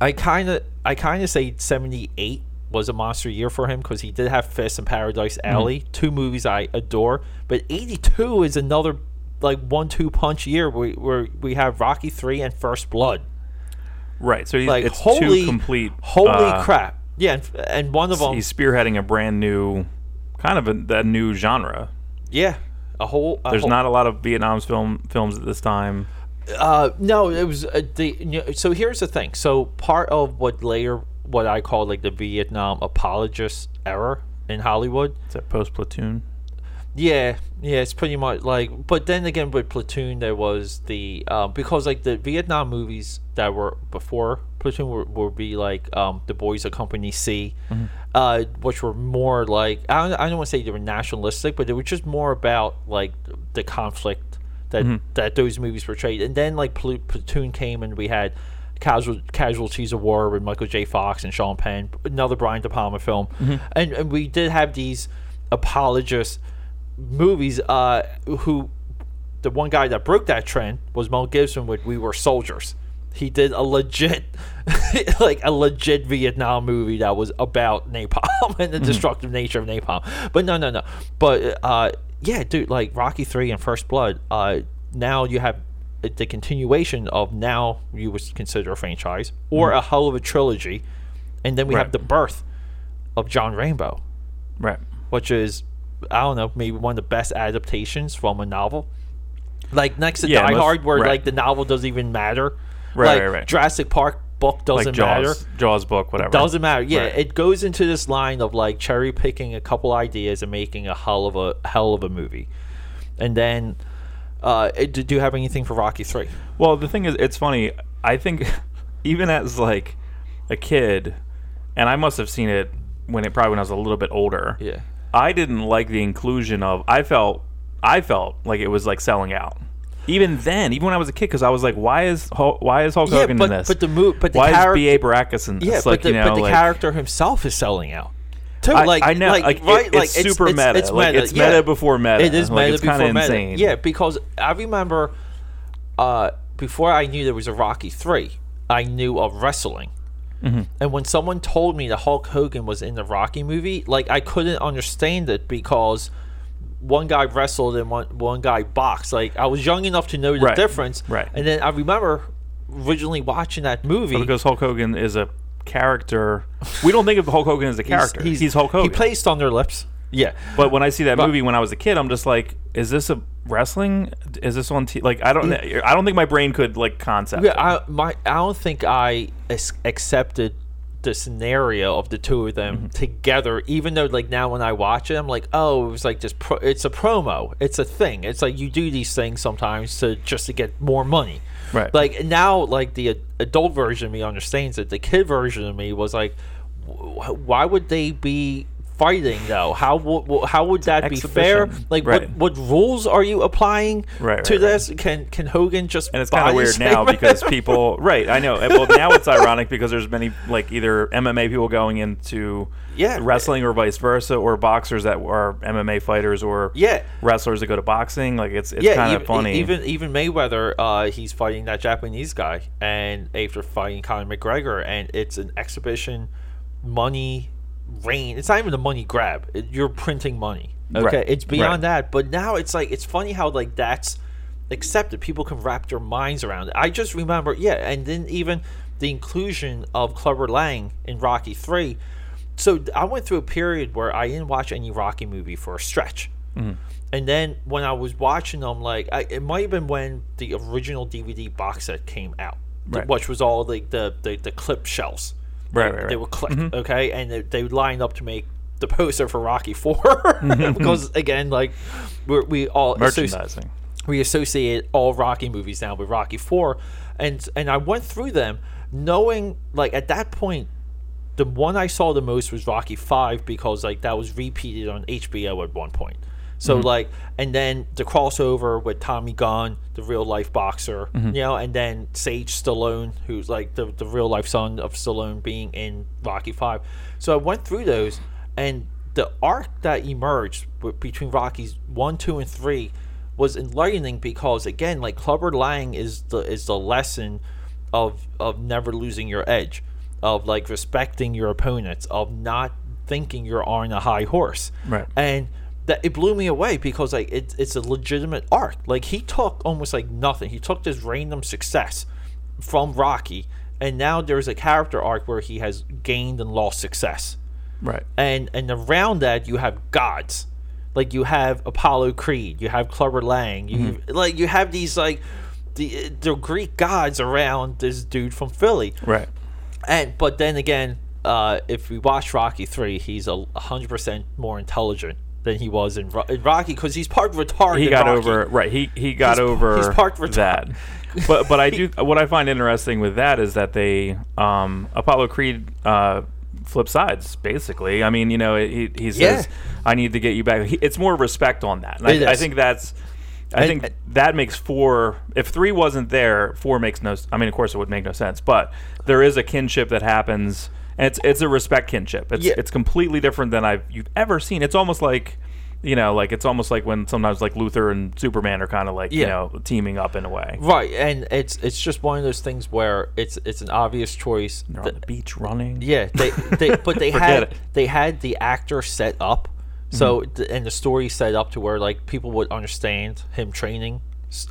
i kind of i kind of say 78 was a monster year for him because he did have fist and paradise alley two movies i adore but 82 is another like one two punch year where, where we have rocky 3 and first blood Right. So he's, like it's holy two complete. holy uh, crap yeah and, and one of them He's spearheading a brand new, kind of a, that new genre. yeah a whole a There's whole- not a lot of Vietnam film films at this time. Uh no it was uh, the you know, so here's the thing. So part of what later what i call like the vietnam apologist era in hollywood. Is that post Platoon? yeah yeah it's pretty much like but then again with platoon there was the um because like the vietnam movies that were before platoon were, would be like um the boys of company c uh which were more like i don't, I don't want to say they were nationalistic but they were just more about like the conflict that that those movies portrayed and then like Pl- platoon came and we had Casual Casualties of War with Michael J. Fox and Sean Penn, another Brian De Palma film, and and we did have these apologist movies. Uh, who the one guy that broke that trend was Mel Gibson with We Were Soldiers. He did a legit, like a legit Vietnam movie that was about napalm and the destructive nature of napalm. But no, no, no. But uh, yeah, dude, like Rocky Three and First Blood. Uh, now you have the continuation of now you would consider a franchise or a hell of a trilogy, and then we have the birth of John Rambo Right. which is I don't know, maybe one of the best adaptations from a novel. Like next to Yeah, Die Hard, where right. like the novel doesn't even matter. Right, like right, right. Jurassic Park book doesn't Like Jaws, matter. Jaws book, whatever. Doesn't matter. Yeah, Right. it goes into this line of like cherry picking a couple ideas and making a hell of a hell of a movie. And then, uh, it- do do you have anything for Rocky Three? Well, the thing is, it's funny. I think even as like a kid, and I must have seen it when it probably when I was a little bit older. Yeah. I didn't like the inclusion of. I felt, I felt like it was like selling out. Even then, even when I was a kid, because I was like, why is Hulk, why is Hulk Yeah, Hogan but in this? but the move, but the why character, is B.A. Baracus in this? yeah, like, but the, you know, but the like, character himself is selling out. Too, I, like, I know, like, like, it- right, it's like super it's, meta. It's, like, meta. it's yeah. meta before meta. It is like, meta it's before meta. insane. Yeah, because I remember uh, before I knew there was a Rocky three, I knew of wrestling. Mm-hmm. And when someone told me that Hulk Hogan was in the Rocky movie, like I couldn't understand it because one guy wrestled and one one guy boxed. Like I was young enough to know the Right, difference. right. And then I remember originally watching that movie. because Hulk Hogan is a character. We don't think of Hulk Hogan as a character. He's, Hulk Hogan. He plays Thunder Lips. Yeah. But when I see that But- movie when I was a kid, I'm just like, is this a wrestling? Is this on? T-? Like, I don't. I don't think my brain could like concept. Yeah, it. I my I don't think I accepted the scenario of the two of them Mm-hmm. together. Even though like now when I watch it, I'm like, oh, it was like just pro- it's a promo. It's a thing. It's like you do these things sometimes to just to get more money. Right. Like now, like the ad- adult version of me understands it. The kid version of me was like, wh- why would they be fighting though? How would how would that be fair? Like Right. what what rules are you applying Right, to right, right. this? Can can Hogan just and it's kind of weird now because people. Right. I know. Well, now it's ironic because there's many like either MMA people going into Yeah. wrestling or vice versa, or boxers that are MMA fighters or Yeah. wrestlers that go to boxing. Like it's it's yeah, kind of funny. Even even Mayweather, uh, he's fighting that Japanese guy, and after fighting Conor McGregor, and it's an exhibition, money, rain. It's not even a money grab. It, you're printing money. Okay, Right, it's beyond right. that. But now it's like it's funny how like that's accepted. People can wrap their minds around it. I just remember, yeah, and then even the inclusion of Clubber Lang in Rocky Three. So I went through a period where I didn't watch any Rocky movie for a stretch. Mm-hmm. And then when I was watching them, like I, it might have been when the original DVD box set came out, Right. which was all like the, the the clip shells. Right, They- right, They right. were clipped, mm-hmm. okay, and they, they lined up to make the poster for Rocky Four mm-hmm, mm-hmm. because again, like we're, we all associ- merchandising. we associate all Rocky movies now with Rocky Four, and and I went through them knowing like at that point, the one I saw the most was Rocky Five because like that was repeated on HBO at one point. So mm-hmm. like, and then the crossover with Tommy Gunn, the real life boxer, mm-hmm. you know, and then Sage Stallone, who's like the the real life son of Stallone, being in Rocky Five. So I went through those, and the arc that emerged between Rockies one, two, and three was enlightening because again, like Clubber Lang is the is the lesson of of never losing your edge, of like respecting your opponents, of not thinking you're on a high horse. Right. And that it blew me away because like it, it's a legitimate arc. Like he took almost like nothing. He took this random success from Rocky, and now there's a character arc where he has gained and lost success Right. and and around that you have gods like you have apollo creed you have clubber lang you Mm-hmm. like you have these like the the greek gods around this dude from philly Right. and but then again uh if we watch rocky 3 he's a 100% more intelligent than he was in, Ro- in rocky because he's part retarded he got Rocky. over right he he got He's- over he's parked for that but but i do what i find interesting with that is that they um apollo creed uh flip sides basically i mean you know he, he says Yeah. i need to get you back he, it's more respect on that I, I think that's I think that makes four. If three wasn't there, four makes no. I mean, of course, it would make no sense. But there is a kinship that happens, and it's it's a respect kinship. It's Yeah. it's completely different than I've you've ever seen. It's almost like, you know, like it's almost like when sometimes like Luthor and Superman are kind of like you know teaming up in a way. Right, and it's it's just one of those things where it's it's an obvious choice. They're that- on the beach running. Yeah, they, they but they had it. they had the actor set up, so Mm-hmm. th- and the story set up to where like people would understand him training,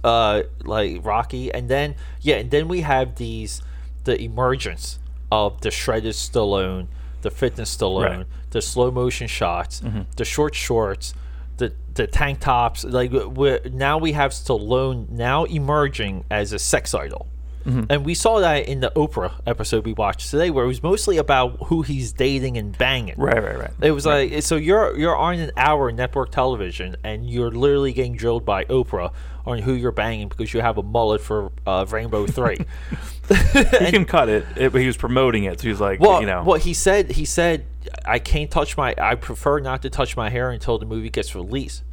uh, like Rocky, and then yeah, and then we have these the emergence of the shredded Stallone, the fitness Stallone, Right. Mm-hmm. the slow motion shots, the short shorts. The, the tank tops like now we have Stallone now emerging as a sex idol Mm-hmm. and we saw that in the Oprah episode we watched today, where it was mostly about who he's dating and banging. Right, right, right. It was like so you're you're on an hour network television, and you're literally getting drilled by Oprah on who you're banging because you have a mullet for uh, Rambo Three. he can cut it, it, but he was promoting it, so he was like, well, you know, what he said, he said, I can't touch my. I prefer not to touch my hair until the movie gets released,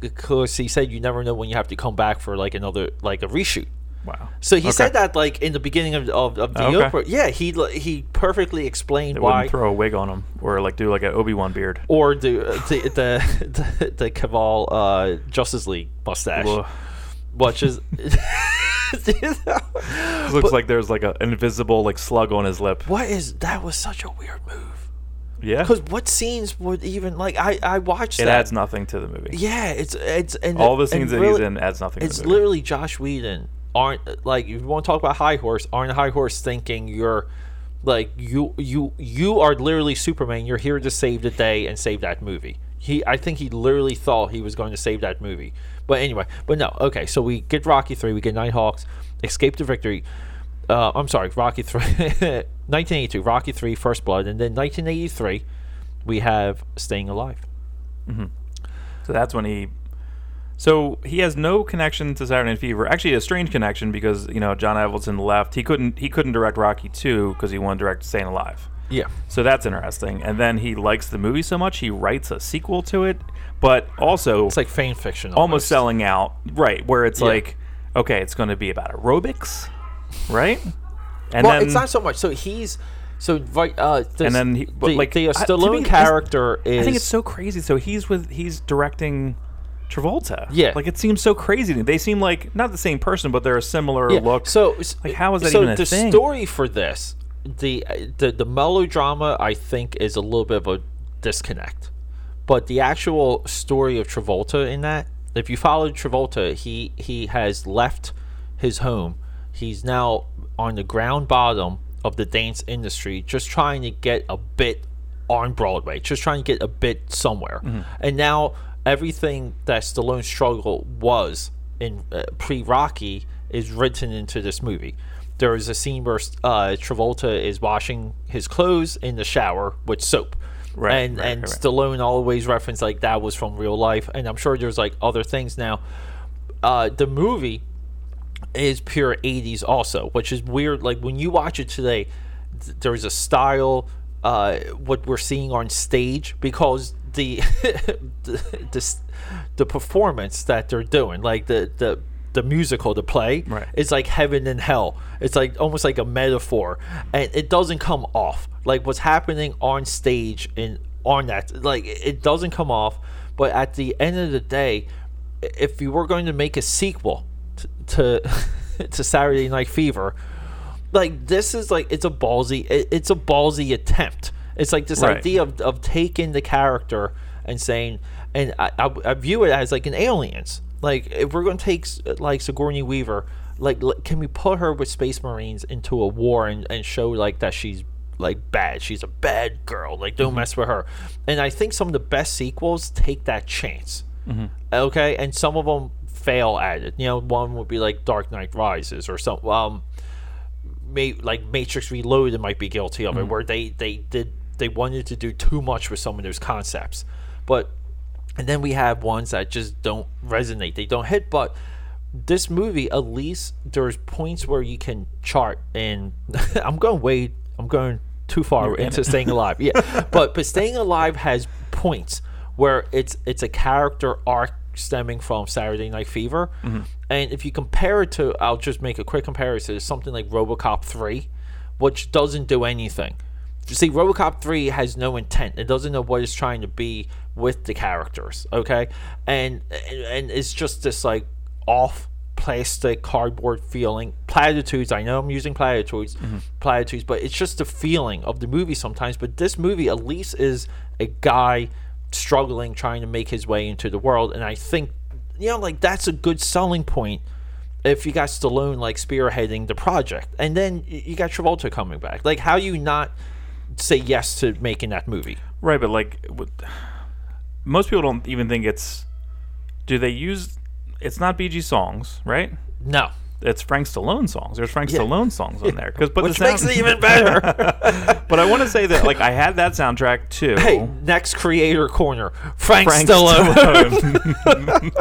because he said you never know when you have to come back for like another like a reshoot. Wow. So he Okay. said that like in the beginning of of, of the Okay. Oprah. Yeah, he he perfectly explained They why, wouldn't throw a wig on him or like do like an Obi Wan beard. or the the the the, the Cavill uh, Justice League mustache, which is. Looks like there's like an invisible like slug on his lip. what is that? Was such a weird move. Yeah, Because what scenes would even like I I watched it that. adds nothing to the movie. Yeah, it's it's and All the scenes that really- he's in adds nothing. It's to the movie. literally Joss Whedon aren't like if you want to talk about high horse aren't high horse thinking you're like you you you are literally Superman. You're here to save the day and save that movie. He I think he literally thought he was going to save that movie. But anyway, but no. Okay, so we get Rocky three. We get Nighthawks, Escape to Victory. Uh, I'm sorry, Rocky three, 1982, Rocky three, First Blood, and then 1983, we have Staying Alive. So that's when he. So he has no connection to Saturday Night Fever. Actually, a strange connection because you know John Avildsen left. He couldn't. He couldn't direct Rocky two because he wanted to direct Staying Alive. Yeah. So that's interesting. And then he likes the movie so much he writes a sequel to it, but also It's like fan fiction. almost selling out. Right, where it's Yeah. like, okay, it's going to be about aerobics, right? And well, then it's not so much. So he's so right. Uh, And then he- but, the, like, the I- Stallone me, character is. I think it's so crazy. So he's with he's directing Travolta. Yeah. like it seems so crazy. to me. They seem like not the same person, but they're a similar yeah. look. So like, how is that so even a the thing? story for this, the the the melodrama, I think, is a little bit of a disconnect. But the actual story of Travolta in that, if you follow Travolta, he he has left his home. He's now on the ground bottom of the dance industry, just trying to get a bit on Broadway, just trying to get a bit somewhere. Mm-hmm. And now everything that Stallone's struggle was in uh, pre Rocky is written into this movie. There is a scene where uh, Travolta is washing his clothes in the shower with soap. Right, and right, and right. Stallone always referenced like that was from real life, and I'm sure there's like other things now. Uh, the movie is pure 80s also, which is weird. Like when you watch it today, th- there's a style, uh, what we're seeing on stage because the the, the the performance that they're doing, like the the the musical, the play, Right. it's like heaven and hell. It's like almost like a metaphor, and it doesn't come off. Like what's happening on stage in on that, like it doesn't come off. But at the end of the day, if you were going to make a sequel t- to to Saturday Night Fever, like this is like it's a ballsy it, it's a ballsy attempt. It's like this Right. idea of, of taking the character and saying, and I, I, I view it as like an aliens. Like if we're going to take like Sigourney Weaver, like can we put her with Space Marines into a war and, and show like that she's like bad? She's a bad girl. Like don't mm-hmm. mess with her. And I think some of the best sequels take that chance. Mm-hmm. Okay, and some of them fail at it. You know, one would be like Dark Knight Rises or some um, may, like Matrix Reloaded might be guilty of it, mm-hmm. where they they did they wanted to do too much with some of those concepts, but and then we have ones that just don't resonate, they don't hit. But this movie, at least there's points where you can chart, and I'm going way, I'm going too far in into it. staying alive, yeah. but but staying alive has points where it's it's a character arc stemming from Saturday Night Fever. Mm-hmm. And if you compare it to, I'll just make a quick comparison to something like RoboCop 3, which doesn't do anything. See, RoboCop 3 has no intent. It doesn't know what it's trying to be with the characters, okay? And and it's just this like off plastic cardboard feeling. Platitudes i know i'm using platitudes mm-hmm. platitudes but it's just the feeling of the movie sometimes. But this movie at least is a guy struggling trying to make his way into the world. And i think you know like that's a good selling point if you got Stallone like spearheading the project. And then you got Travolta coming back. Like how you not say yes to making that movie Right, but like, what- most people don't even think it's. Do they use? It's not BG songs, right? no It's Frank Stallone songs. There's Frank Yeah. Stallone songs on there. Because but which the makes it even better But I want to say that like I had that soundtrack too. hey next creator corner Frank, Frank Stallone, Stallone.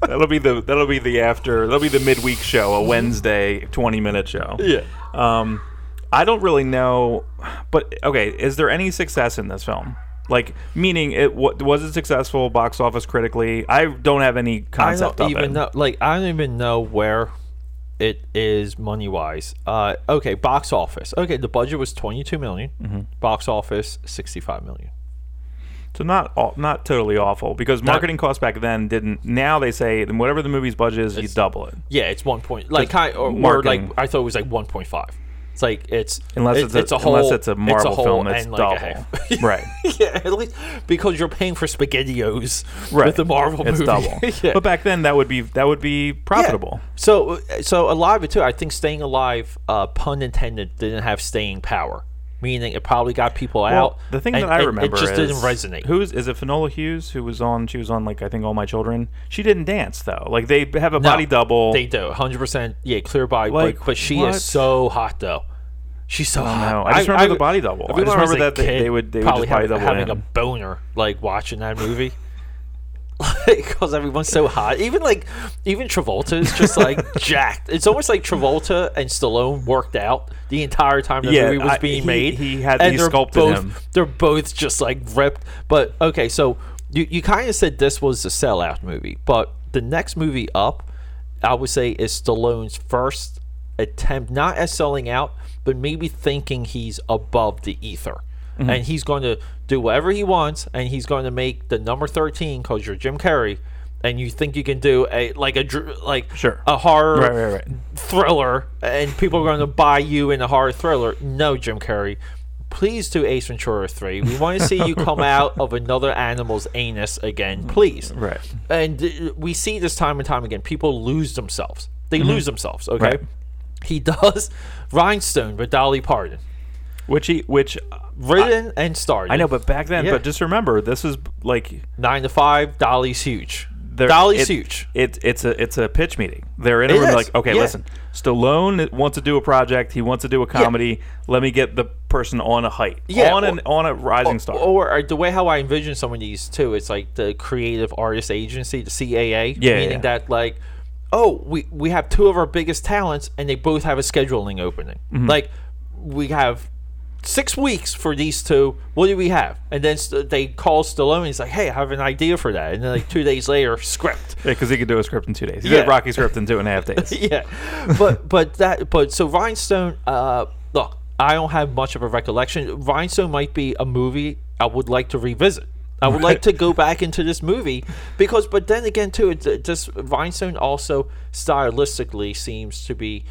that'll be the that'll be the after that'll be the midweek show, a Wednesday twenty minute show. yeah Um, I don't really know, but okay, is there any success in this film? Like, meaning it was it successful box office critically? I don't have any I concept don't of even it. know. Like I don't even know where it is money wise. Uh, okay, box office. Okay, the budget was twenty two million. Mm-hmm. Box office sixty five million. So not not totally awful because marketing costs back then didn't. Now they say whatever the movie's budget is, you double it. Yeah, it's one point. Like kind or, or like I thought it was like one point five. It's like it's Unless it- it's, a, unless it's a Marvel whole film, it's like, double. right. yeah, at least because you're paying for SpaghettiOs Right. with the Marvel It's movie. double. yeah. But back then that would be that would be profitable. Yeah. So, so a lot of it too. I think staying alive, uh, pun intended, didn't have staying power. Meaning, it probably got people Well, out. the thing and- that I remember it just didn't resonate. Who's is it? Finola Hughes, who was on? She was on like I think All My Children. She didn't dance though. Like they have a No, body double. They do, hundred percent. Yeah, clear body. Like, but, but she what? is so hot though. She's so hot. know. I just remember the body double. I just remember that they- they would- they would probably just body have- double having a boner like watching that movie. Because everyone's so hot, even like even Travolta is just like jacked. It's almost like Travolta and Stallone worked out the entire time the Yeah, movie was I- being he- made. he had- and he they're sculpted both, him. They're both just like ripped. But okay, so you you kind of said this was a sellout movie, but the next movie up, I would say, is Stallone's first attempt, not as selling out, but maybe thinking he's above the ether. Mm-hmm. And he's going to do whatever he wants, and he's going to make the number thirteen because you're Jim Carrey, and you think you can do a like a like Sure. a horror Right, right, right. thriller, and people are going to buy you in a horror thriller. No, Jim Carrey, please do Ace Ventura three. We want to see you come out of another animal's anus again, please. Right. And uh, we see this time and time again. People lose themselves. They lose themselves. Okay. Mm-hmm. He does Rhinestone with Dolly Parton, which he which written and starred. I know, but back then, Yeah. but just remember, this is like nine to five. Dolly's huge. Dolly's it- huge. It, it's a it's a pitch meeting. They're in a It room like, okay, yeah. listen, Stallone wants to do a project. He wants to do a comedy. Let me get the person on a height, Yeah, on or- an on a rising star. Or, or the way how I envision some of these too, it's like the Creative Artist Agency, the CAA, Yeah, meaning yeah. that like, oh, we we have two of our biggest talents, and they both have a scheduling opening. Mm-hmm. Like, we have six weeks for these two. What do we have? And then st- they call Stallone. He's like, hey, I have an idea for that. And then like two days later, script. Yeah, because he could do a script in two days. He Yeah. did Rocky script in two and a half days. yeah, but but that but so Rhinestone. Uh, look, I don't have much of a recollection. Rhinestone might be a movie I would like to revisit. I would like to go back into this movie because, but then again, too, it, it just Rhinestone also stylistically seems to be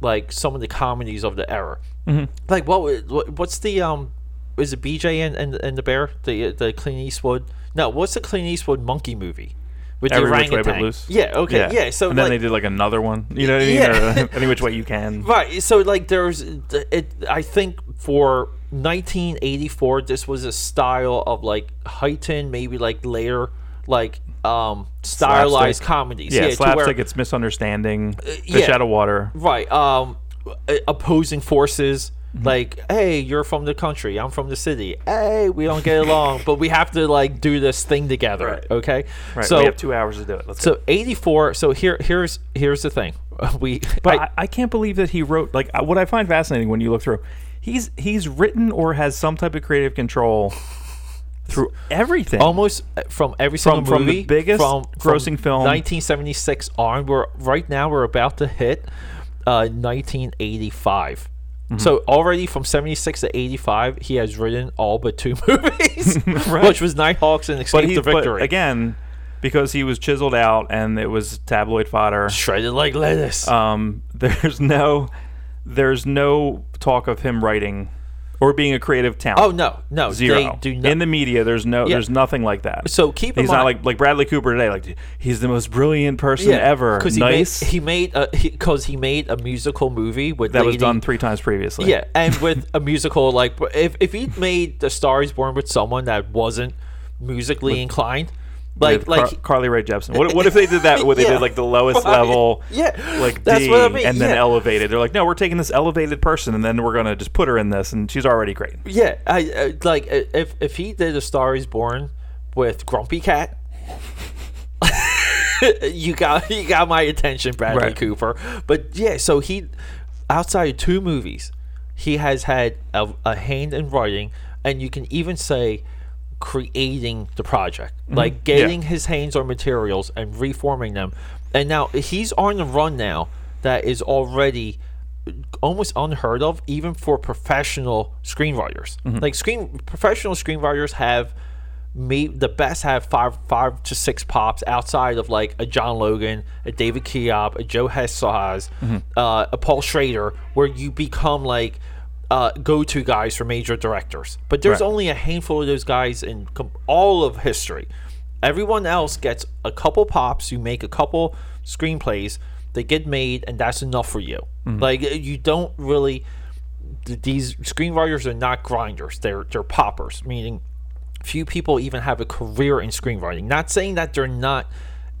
like some of the comedies of the era. Mm-hmm. Like what, what? What's the um? Is it BJ and, and and the bear? The the Clint Eastwood? No, what's the Clint Eastwood monkey movie? With Every the which way but loose. Yeah. Okay. Yeah. so and then like, they did like another one. You know what I mean? Yeah. Any which way you can. Right. So like there's it I think for 1984 this was a style of like heightened maybe like later like um stylized Slapstick. comedies. Yeah, where- slapstick. It's misunderstanding. Fish yeah. out of water. right. Um uh, opposing forces Mm-hmm. like hey you're from the country i'm from the city hey we don't get along but we have to like do this thing together Right. okay Right. so we have two hours to do it. Let's go. so 84 so here here's here's the thing we But I- I, can't believe that he wrote like uh, what I find fascinating when you look through. He's he's written or has some type of creative control through everything. almost uh, from every single from the movie biggest grossing film- 1976 on we're right now we're about to hit uh 1985 Mm-hmm. so already from 76 to 85 he has written all but two movies Right. which was nighthawks and escape he the victory again because he was chiseled out and it was tabloid fodder. shredded like lettuce Um, there's no there's no talk of him writing or being a creative talent. oh no no Zero. do not In the media, there's no, Yeah. there's nothing like that. so keep in He's not like like Bradley Cooper today. Like he's the most brilliant person ever. because he nice. made he made a because he, made a musical movie with that was done three times previously. Yeah, and with a musical like if if he made The Star Is Born with someone that wasn't musically inclined, like With like Car- Carly Rae Jepsen. What, what if they did that? Where they Yeah. did like the lowest Right. level, Yeah. like That's D, what I mean, and then yeah. elevated. They're like, no, we're taking this elevated person, and then we're gonna just put her in this, and she's already great. yeah, I, I like uh, if if he did A Star Is Born with Grumpy Cat. you got you got my attention, Bradley Right. Cooper. But yeah, so he outside of two movies, he has had a, a hand in writing, and you can even say creating the project, mm-hmm. like getting his hands on materials and reforming them. And now he's on the run now that is already almost unheard of, even for professional screenwriters. Mm-hmm. Like screen professional screenwriters have me the best have five five to six pops outside of like a John Logan, a David Koepp, a Joe Eszterhas, mm-hmm. uh, a Paul Schrader, where you become like uh, go-to guys for major directors. But there's Right. only a handful of those guys in com- all of history. Everyone else gets a couple pops. You make a couple screenplays. They get made, and that's enough for you. Like you don't really. th- These screenwriters are not grinders. They're they're poppers, meaning few people even have a career in screenwriting. Not saying that they're not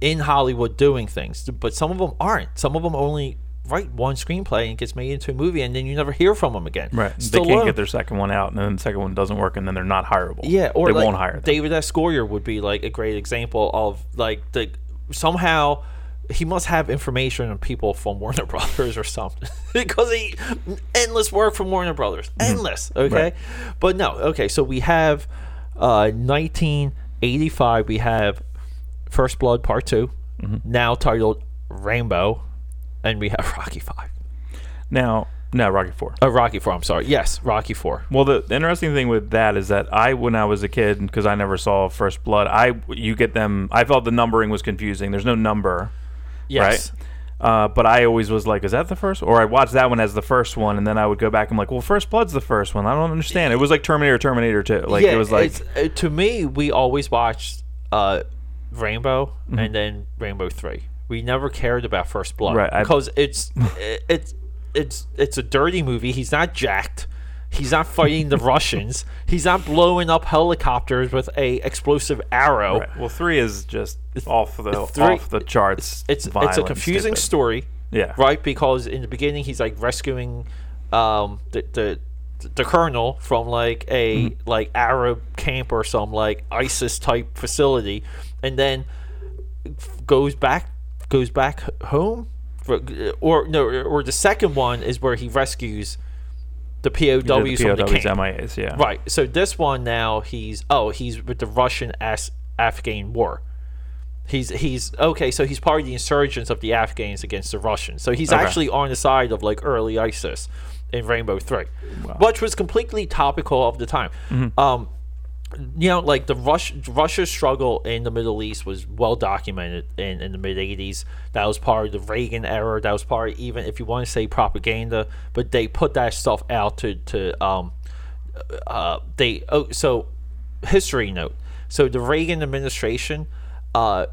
in Hollywood doing things, but some of them aren't. Some of them only write one screenplay and it gets made into a movie, and then you never hear from them again. Right. they can't get their second one out, and then the second one doesn't work, and then they're not hireable. yeah, or they like won't hire them. David S. Goyer would be like a great example of like the somehow he must have information on people from Warner Brothers or something because he endless work from Warner Brothers, endless. Okay, Mm-hmm. Right. but no, okay. So we have uh, 1985. We have First Blood Part 2 Mm-hmm. now titled Rambo, and we have Rocky Five. now, no, Rocky Four. Oh, Rocky Four. I'm sorry. Yes, Rocky Four. Well, the, the interesting thing with that is that I, when I was a kid, because I never saw First Blood, I you get them. I felt the numbering was confusing. There's no number, Yes. right? Uh, but I always was like, is that the first? Or I watched that one as the first one, and then I would go back and like, well, First Blood's the first one. I don't understand. It was like Terminator, Terminator Two. Like it was like, uh, to me, we always watched uh, Rambo Mm-hmm. and then Rambo Three. We never cared about First Blood Right, I- because it's it- it's it's it's a dirty movie. He's not jacked. He's not fighting the Russians. He's not blowing up helicopters with a explosive arrow. right. well, three is just off the three- off the charts. It's it's a confusing stupid. story. Yeah. Right, because in the beginning he's like rescuing um the the the colonel from like a Mm-hmm. like Arab camp or some like ISIS type facility, and then goes back goes back home, or no, or the second one is where he rescues the POWs the from the POWs. MIAs, yeah. Right. So this one now he's oh he's with the Russian As- Afghan war. He's he's okay. So he's part of the insurgents of the Afghans against the Russians. So he's Okay. actually on the side of like early ISIS in Rambo Three, which was completely topical of the time. Mm-hmm. Um, you know, like the Rush, Russia's struggle in the Middle East was well documented in, in the mid 80s. That was part of the Reagan era. That was part, of even if you want to say propaganda, but they put that stuff out to, to um, uh, they, oh, so history note. So the Reagan administration, uh,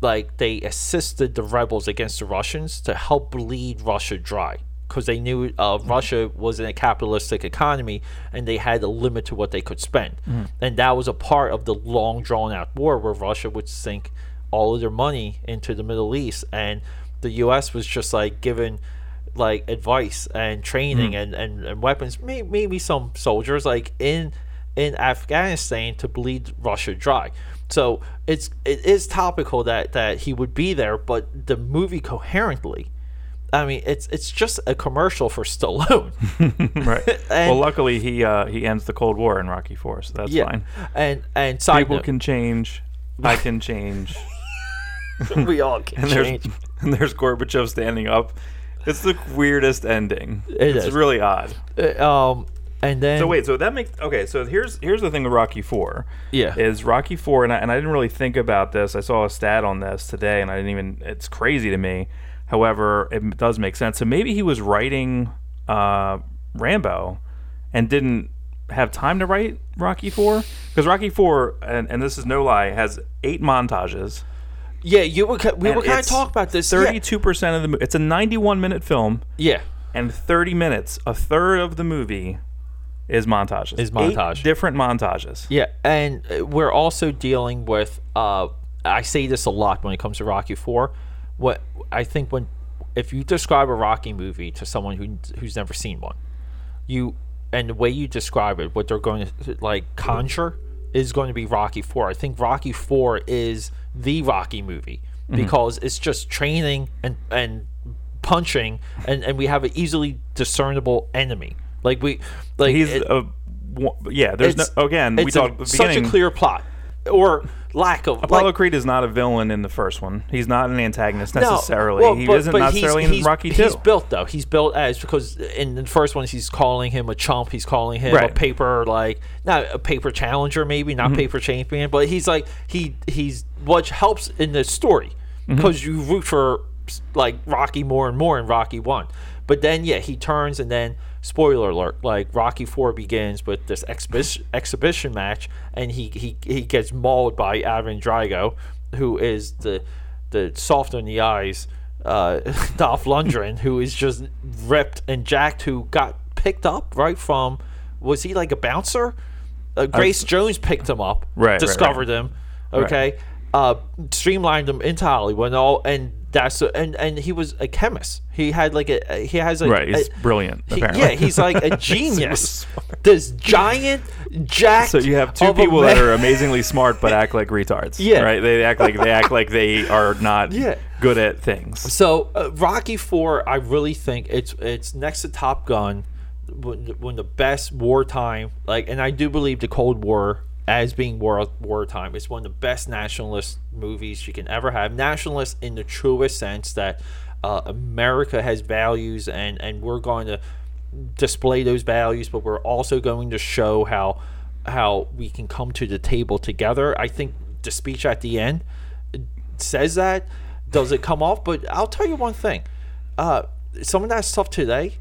like they assisted the rebels against the Russians to help bleed Russia dry because they knew uh, mm-hmm. Russia was in a capitalistic economy and they had a limit to what they could spend, mm-hmm. and that was a part of the long drawn out war where Russia would sink all of their money into the Middle East, and the U.S. was just like given like advice and training mm. and, and, and weapons, may, maybe some soldiers like in in Afghanistan to bleed Russia dry. So it's it is topical that that he would be there, but the movie coherently I mean, it's it's just a commercial for Stallone. right. And- well, luckily he uh, he ends the Cold War in Rocky Four, so that's yeah, fine. and and People note, can change. I can change. we all can and there's change. and there's Gorbachev standing up. It's the weirdest ending. It it's is. really odd. Uh, um, and then So wait, so that makes okay. So here's here's the thing with Rocky Four. Yeah. is Rocky Four, and I, and I didn't really think about this. I saw a stat on this today, and I didn't even. It's crazy to me. However, it does make sense. So maybe he was writing uh, Rambo, and didn't have time to write Rocky Four because Rocky Four, and, and this is no lie, has eight montages. yeah, you were we were kind of talk about this. yeah. Thirty-two percent of the. mo- It's a ninety-one minute film Yeah, and 30 minutes, a third of the movie is montages. Is Eight montage. different montages. yeah, and uh, we're also dealing with. Uh, I say this a lot when it comes to Rocky Four. What I think when if you describe a Rocky movie to someone who who's never seen one, you and the way you describe it, what they're going to like conjure is going to be Rocky Four. I think Rocky Four is the Rocky movie Mm-hmm. because it's just training and and punching, and and we have an easily discernible enemy. Like we like He's it- a yeah. There's no it's- again. We it's talked a, such a clear plot or lack of Apollo like, Creed is not a villain in the first one. He's not an antagonist no, necessarily. well, he but- isn't but necessarily he's, in Rocky Two. He's built though. He's built as because in the first one he's calling him a chump. He's calling him a paper like not a paper challenger maybe not mm-hmm. paper champion, but he's like he he's what helps in the story mm-hmm. because you root for like Rocky more and more in Rocky One. But then yeah, he turns and then spoiler alert, like Rocky Four begins with this exhibition exhibition match, and he he he gets mauled by Ivan Drago, who is the the soft on the eyes uh, Dolph Lundgren, who is just ripped and jacked, who got picked up right from was he like a bouncer? Uh, Grace Jones picked him up, Right, right, discovered him, okay, uh, streamlined him into Hollywood, and all, and that's and and he was a chemist. He had like a he has a right. He's a- brilliant. he- apparently. yeah, he's like a genius. this giant jack. So you have two people that are amazingly smart but act like retards. Yeah. Right. They act like they act like they are not Yeah. good at things. So uh, Rocky Four, I really think it's it's next to Top Gun, when, when the best wartime like, and I do believe the Cold War as being war wartime It's one of the best nationalist movies you can ever have. Nationalist in the truest sense that uh, America has values, and and we're going to display those values, but we're also going to show how how we can come to the table together. I think the speech at the end says that. Does it come off? But I'll tell you one thing. Uh, some of that stuff today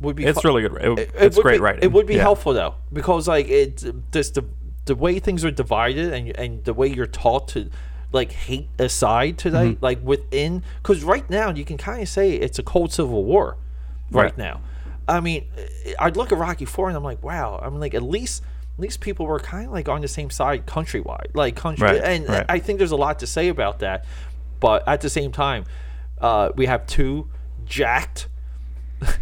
would be. It's fu- really good. It, it it's would great be, writing. It would be Yeah. helpful though, because like it just the the way things are divided and and the way you're taught to like hate aside today, Mm-hmm. like within, because right now you can kind of say it's a cold civil war, right, Right. now. I mean, I'd look at Rocky Four and I'm like, wow. I'm like, at least at least people were kind of like on the same side countrywide, like country, Right, and right. I think there's a lot to say about that. But at the same time, uh, we have two jacked,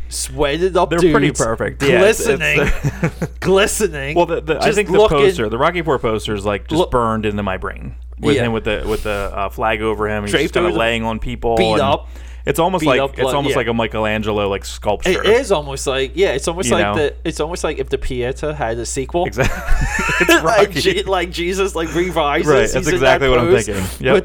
sweated up They're dudes, pretty perfect. Yeah, it's- glistening, it's- glistening. Well, the, the, I think the poster, the Rocky Four poster, is like just Look- burned into my brain. With Yeah. him with the with the uh, flag over him, he's just kind of laying on people, beat and up. It's almost like up, it's almost yeah. like a Michelangelo like sculpture. It is almost like yeah, it's almost You like know? the it's almost like if the Pieta had a sequel. exactly. it's like. Je- like Jesus like revises. Right, that's exactly that what I'm thinking. Yep.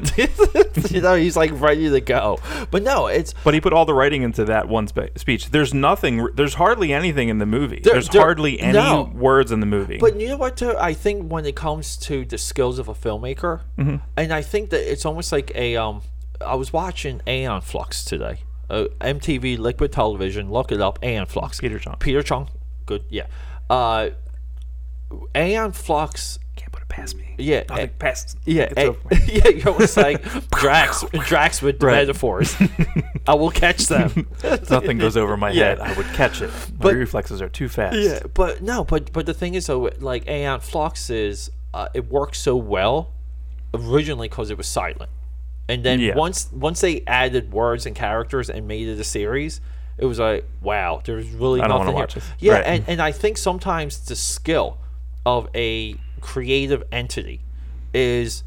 But you know, he's like ready to go. But no, it's But he put all the writing into that one spe- speech. There's nothing. There's hardly anything in the movie. There- there's there- hardly any no. words in the movie. But you know what? Too, I think when it comes to the skills of a filmmaker, Mm-hmm. and I think that it's almost like a um. I was watching Aeon Flux today, uh, MTV Liquid Television. Look it up, Aeon Flux. Peter Chung. Peter Chung, good, yeah. Uh, Aeon Flux, can't put it past me. yeah, Nothing eh, past. yeah, eh, yeah. You're almost like Drax, Drax with Right. metaphors. I will catch them. Nothing goes over my Yeah. head. I would catch it. My But- reflexes are too fast. Yeah, but no, but but the thing is though, like Aeon Flux is uh, it works so well originally because it was silent, and then Yeah. once once they added words and characters and made it a series, it was like wow, there's really I nothing. watch here. this. Yeah, Right. and and I think sometimes the skill of a creative entity is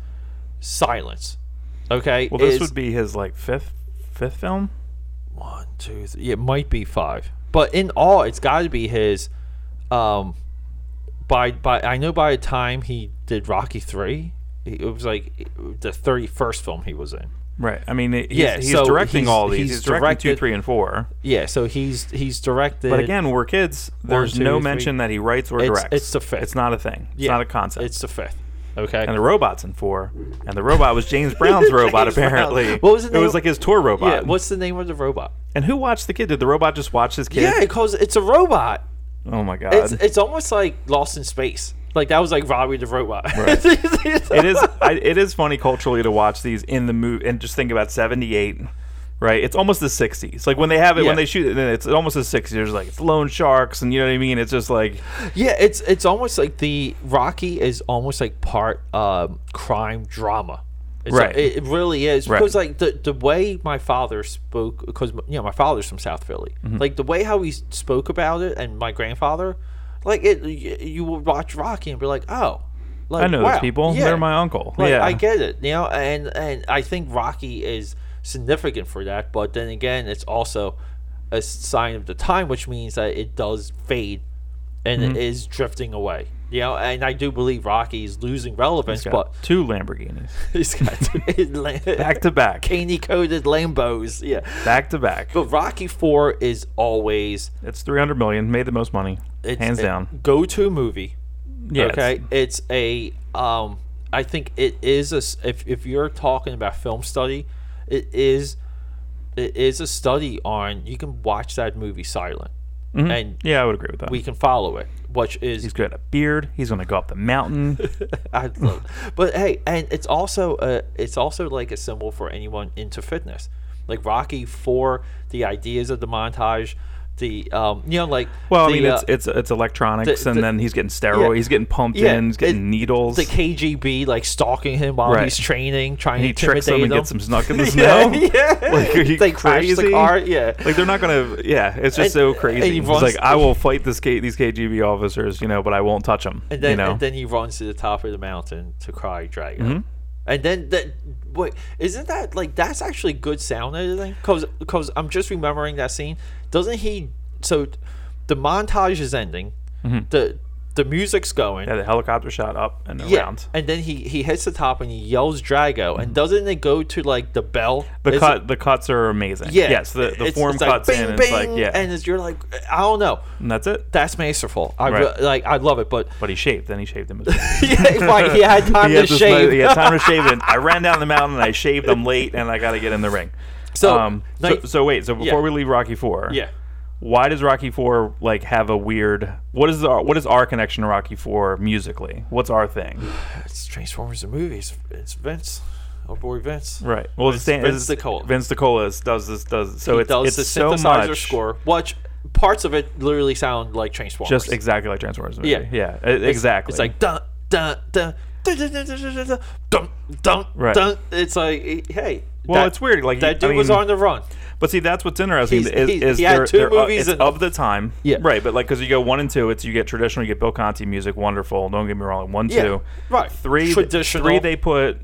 silence. Okay, Well, this is- would be his like fifth fifth film. one, two, three. It might be five, but in all, it's got to be his. Um, by by, I know by the time he did Rocky three, it was like the thirty first film he was in. Right. I mean, he's, Yeah, he's so directing he's- all these. he's He's, directing two, three, and four. Yeah, so he's he's directed. But again, we're kids. There's two, no three. mention that he writes or It's- directs. it's the fifth. It's not a thing. It's yeah, not a concept. It's the fifth. Okay. and the robot's in four, and the robot was James Brown's robot. James Brown. apparently, What was the It was like his tour robot. yeah. What's the name of the robot? and who watched the kid? Did the robot just watch his kid? Yeah, because it's a robot. Oh my god. It's it's almost like Lost in Space. Like that was like Robby the robot. it is I, it is funny culturally to watch these in the movie and just think about 78 right it's almost the 60s like when they have it Yeah. when they shoot it it's almost the 60s there's like it's loan sharks and you know what i mean it's just like Yeah, it's it's almost like the Rocky is almost like part um, crime drama. It's Right. like- it, it really is Right. because like the the way my father spoke because you know my father's from South Philly. Mm-hmm. Like the way how he spoke about it and my grandfather, like it you, would watch Rocky and be like, oh, like i know wow, those people yeah. they're my uncle Like, yeah I get it, you know, and and I think Rocky is significant for that. But then again, it's also a sign of the time, which means that it does fade and Mm-hmm. it is drifting away. You know, and I do believe Rocky is losing relevance, He's but two lamborghinis. he's got back to back. Candy coated Lambos. Yeah, back to back. But Rocky Four is always it's 300 million made the most money it's hands down. go-to movie. yeah okay? It's a um i think it is a if, if you're talking about film study it is it is a study on you can watch that movie silent. Mhm. and yeah i would agree with that. we can follow it which is he's got a beard. He's gonna go up the mountain. I love, but hey, and it's also a, it's also like a symbol for anyone into fitness, like Rocky for the ideas of the montage, the um, you know, like well the, i mean uh, it's it's it's electronics the- and the- then he's getting steroids yeah. he's getting pumped Yeah, in he's getting it- needles the KGB like stalking him while Right. he's training, trying and he to tricks them and him. gets them snuck in the snow yeah. Like, are you they crash the car. Yeah, Like they're not gonna. Yeah, it's just And- so crazy. he He's like, I will fight this K, these KGB officers, you know, but I won't touch them. and then you know, and then he runs to the top of the mountain to cry Drago. Mhm. And then that wait, isn't that like that's actually good sound editing? Cause because I'm just remembering that scene. Doesn't he? So the montage is ending. The the music's going. Mm-hmm. yeah, the helicopter shot up and Yeah, around. and then he he hits the top and he yells Drago, and doesn't it go to like the bell? Mm-hmm. The Is cut, it- the cuts are amazing. yeah, yes, the, the it's- form it's like cuts bing, in. And it's like, yeah, and you're like, I don't know. and that's it. That's masterful. I Right. re- like I love it, but But he shaved. Then he shaved him. yeah, he had time he to this shave. nice- he had time to shave it. I ran down the mountain and I shaved them late, and I got to get in the ring. So, um, like, so, so, wait. So before yeah. we leave Rocky Four, yeah. Why does Rocky Four like have a weird? What is the what is our connection to Rocky Four musically? What's our thing? it's Transformers the movies. It's Vince. Oh boy, Vince. Right. Well, Vince, the Vince DiCola. Vince DiCola does this. Does so. He it's, does it's the synthesizer much, score. Watch parts of it literally sound like Transformers. Just exactly like Transformers. Movie. Yeah. Yeah. It's, exactly. It's like dun dun dun dun dun dun dun. dun, dun. Right. Dun. It's like hey, well, that- it's weird. Like That I dude was mean- on the run. But see, that's what's interesting He's- is, he's- is he had they're, two they're, uh, movies it's of the time. Yeah. Right, but like because you go one and two, it's you get traditional, you get Bill Conti music, wonderful. Don't get me wrong, one, Yeah, two, right. three, Traditional. three. They put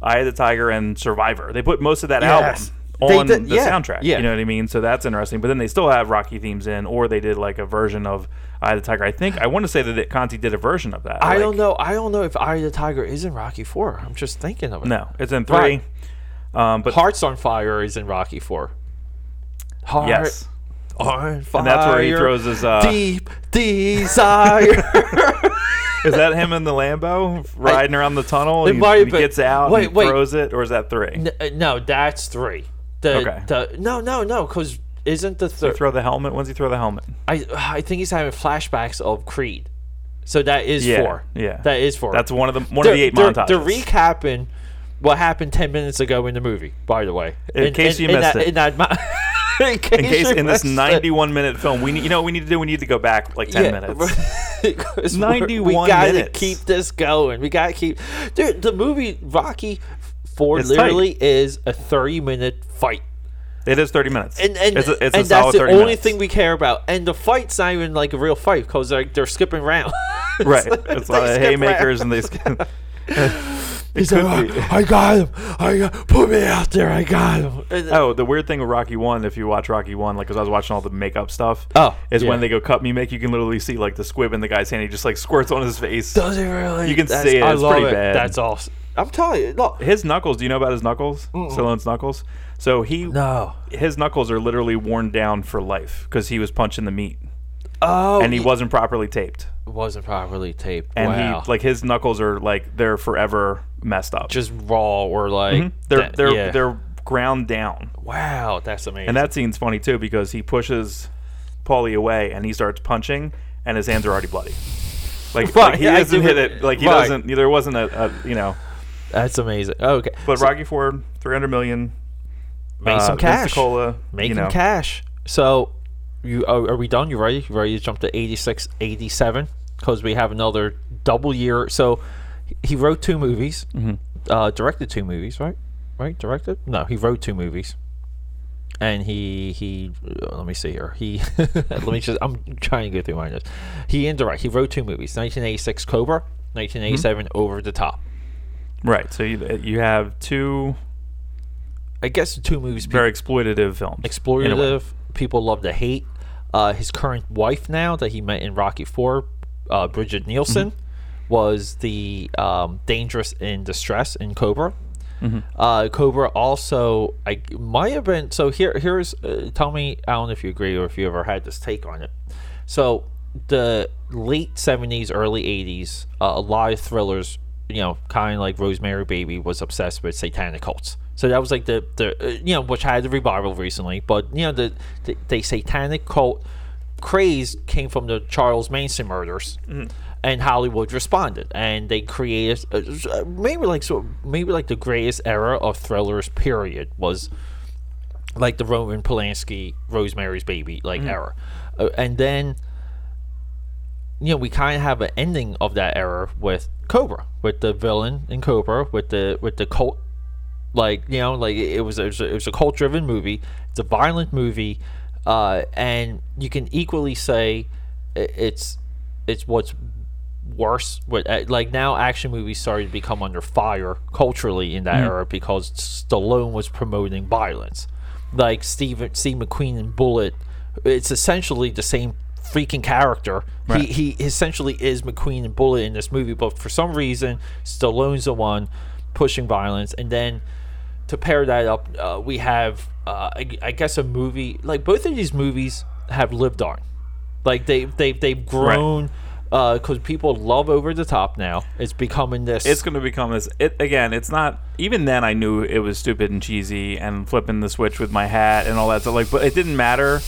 Eye of the Tiger and Survivor. They put most of that Yes. album on did- the yeah, soundtrack. yeah. You know what I mean? So that's interesting. But then they still have Rocky themes in, or they did like a version of Eye of the Tiger. I think I want to say that it- Conti did a version of that. I like- don't know. I don't know if Eye of the Tiger is in Rocky Four. I'm just thinking of it. No, it's in three. Right. Um, but Hearts on Fire is in Rocky Four. Heart yes, on fire. and that's where he throws his. Uh, deep desire. Is that him in the Lambo riding around the tunnel? It he, might he been. gets out Wait, and wait. throws it, or is that three? N- uh, no, that's three. The, Okay. The, no, no, no, because isn't the third? throw the helmet? When's he throw the helmet? I I think he's having flashbacks of Creed. So that is Yeah, four. yeah. That is four. That's one of the one they're, of the 8 they're, montages. They're recapping what happened ten minutes ago in the movie. By the way, In case you missed that, it. In, that, in case, in case in this missed it. 91 minute film, we need, you know what we need to do? We need to go back like 10 Yeah, minutes. because we're- 91 We gotta minutes. keep this going. We gotta keep. Dude, the movie Rocky Four It's literally is a thirty-minute fight. It is 30 minutes. and and, it's a, it's and that's the 30 only minutes. thing we care about. And the fight's not even like a real fight because like they're skipping around. right. It's a lot of haymakers round. and they. sk- He's like, "Oh, I got him. I got, put me out there. I got him. Oh, the weird thing with Rocky One, if you watch Rocky One, like, because I was watching all the makeup stuff, Oh, is yeah. when they go cut me make, you can literally see like the squib in the guy's hand. He just like squirts on his face. Does it really? You can That's- see it. I It's love pretty it. bad. That's awesome. I'm telling you. Look. His knuckles. Do you know about his knuckles? Stallone's knuckles. So he, No. his knuckles are literally worn down for life because he was punching the meat Oh. and he wasn't properly taped. wasn't properly taped. And wow. he like his knuckles are like they're forever messed up. just raw or like Mhm. they're that- they're yeah. they're ground down. wow. That's amazing. And that scene's funny too because he pushes Paulie away and he starts punching and his hands are already bloody. Like, Right, like he yeah, doesn't hit it-. Like he right. doesn't. There wasn't a, a you know. that's amazing. Okay. But So- Rocky Four, three hundred million. Make uh, some cash. You know, cash. So, you are, are we done? You ready? You ready to jump to 86, 87? Because we have another double year. So, he wrote two movies, Mm-hmm. uh, directed two movies, right? Right? Directed? No, he wrote two movies. And he he uh, let me see here. He let me just I'm trying to go through my notes. He indirect. He wrote two movies. 1986 Cobra, 1987 Mm-hmm. Over the Top. Right. So you, you have two I guess two movies people very exploitative films. in a way. exploitative. People love to hate. Uh, his current wife now that he met in Rocky Four, uh, Bridget Nielsen, was the um, dangerous in distress in Cobra. Uh, Cobra also I might have been so here here's uh, tell me I don't know if you agree or if you ever had this take on it. So the late seventies, early eighties, uh, a lot of thrillers, you know, kind of like Rosemary Baby was obsessed with satanic cults. So that was like the the uh, you know which had the revival recently, but you know the the, the satanic cult craze came from the Charles Manson murders, and Hollywood responded, and they created uh, maybe like so maybe like the greatest era of thrillers. Period was like the Roman Polanski Rosemary's Baby like era, uh, and then you know we kind of have an ending of that era with Cobra, with the villain in Cobra, with the with the cult like you know like it was it was a, it was a cult driven movie it's a violent movie uh, and you can equally say it's it's what's worse uh, like now action movies started to become under fire culturally in that era because Stallone was promoting violence. Like Steve Steve McQueen in Bullitt it's essentially the same freaking character. Right. he he essentially is McQueen and Bullitt in this movie but for some reason Stallone's the one pushing violence. And then to pair that up, uh, we have, uh, I, I guess, a movie like both of these movies have lived on, like they they they've grown Uh, because people love over the top now. It's becoming this. It's going to become this. It again. It's not. Even then, I knew it was stupid and cheesy, and flipping the switch with my hat and all that stuff. Like, but it didn't matter.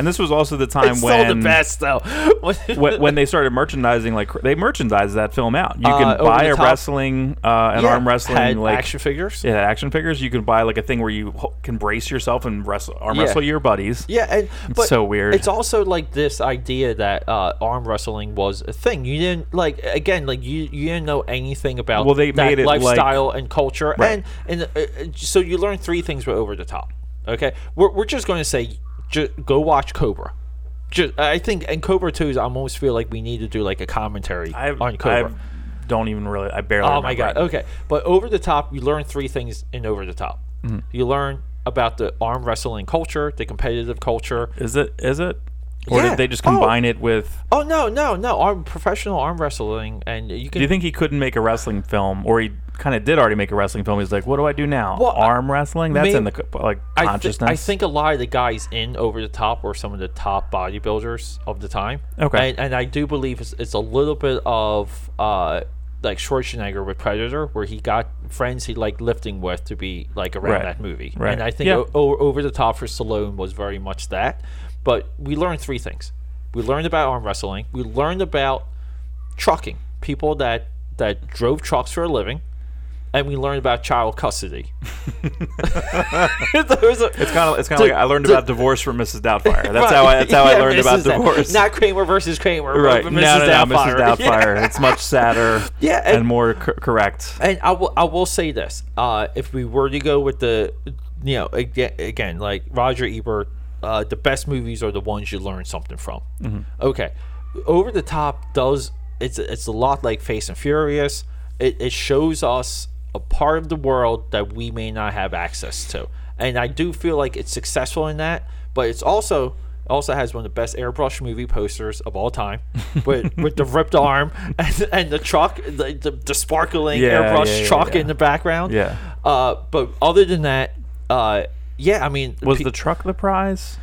And this was also the time it's when the best though. when, when they started merchandising, like they merchandised that film out. You Uh, can Over buy a Top. wrestling, uh, an Yeah, arm wrestling, like action figures. yeah, action figures. You can buy like a thing where you can brace yourself and wrestle, arm Yeah. wrestle your buddies. Yeah, and but so weird. It's also like this idea that uh, arm wrestling was a thing. You didn't like again, like you you didn't know anything about Well, they made it like- lifestyle and culture, Right. and and uh, uh, so you learn three things were over the top. Okay, we're we're just going to say, ju- go watch Cobra. Just, I think and Cobra Two is I almost feel like we need to do like a commentary I on Cobra. I don't even really. I barely. Oh my god. Okay, but over the top, you learn three things in over the top. Mm-hmm. You learn about the arm wrestling culture, the competitive culture, Is it? Is it? Or Yeah. did they just Oh. combine it with? Oh no, no, no! Arm professional arm wrestling, and you can. Do you think he couldn't make a wrestling film, or he kind of did already make a wrestling film? He's like, what do I do now? Well, Arm wrestling? That's in the maybe- like I, thi- consciousness. I think a lot of the guys in over the top were some of the top bodybuilders of the time. Okay. and, and I do believe it's, it's a little bit of uh, like Schwarzenegger with Predator, where he got friends he liked lifting with to be like around Right. that movie. Right. And I think Yeah. o- o- over the top for Stallone was very much that. But we learned three things. We learned about arm wrestling. We learned about trucking, people that that drove trucks for a living, and we learned about child custody. It's kind of it's kind of like I learned about divorce from Mrs. Doubtfire. That's Right. how I that's how I learned about Mrs. Doubtfire. divorce. Not Kramer versus Kramer. but right? Mrs. No, no, no, Doubtfire. Mrs. Doubtfire. It's much sadder. Yeah, and, and- more cor- correct. And I will, I will say this: uh, if we were to go with the, you know, again, again like Roger Ebert, uh, the best movies are the ones you learn something from. Okay, Over the Top does it's it's a lot like Fast and Furious. It, it shows us a part of the world that we may not have access to. And I do feel like it's successful in that, but it's also also has one of the best airbrush movie posters of all time with with the ripped arm and, and the truck the, the, the sparkling Yeah, airbrush yeah, yeah, truck yeah. in the background Yeah. uh but other than that uh yeah i mean Was pe- the truck the prize?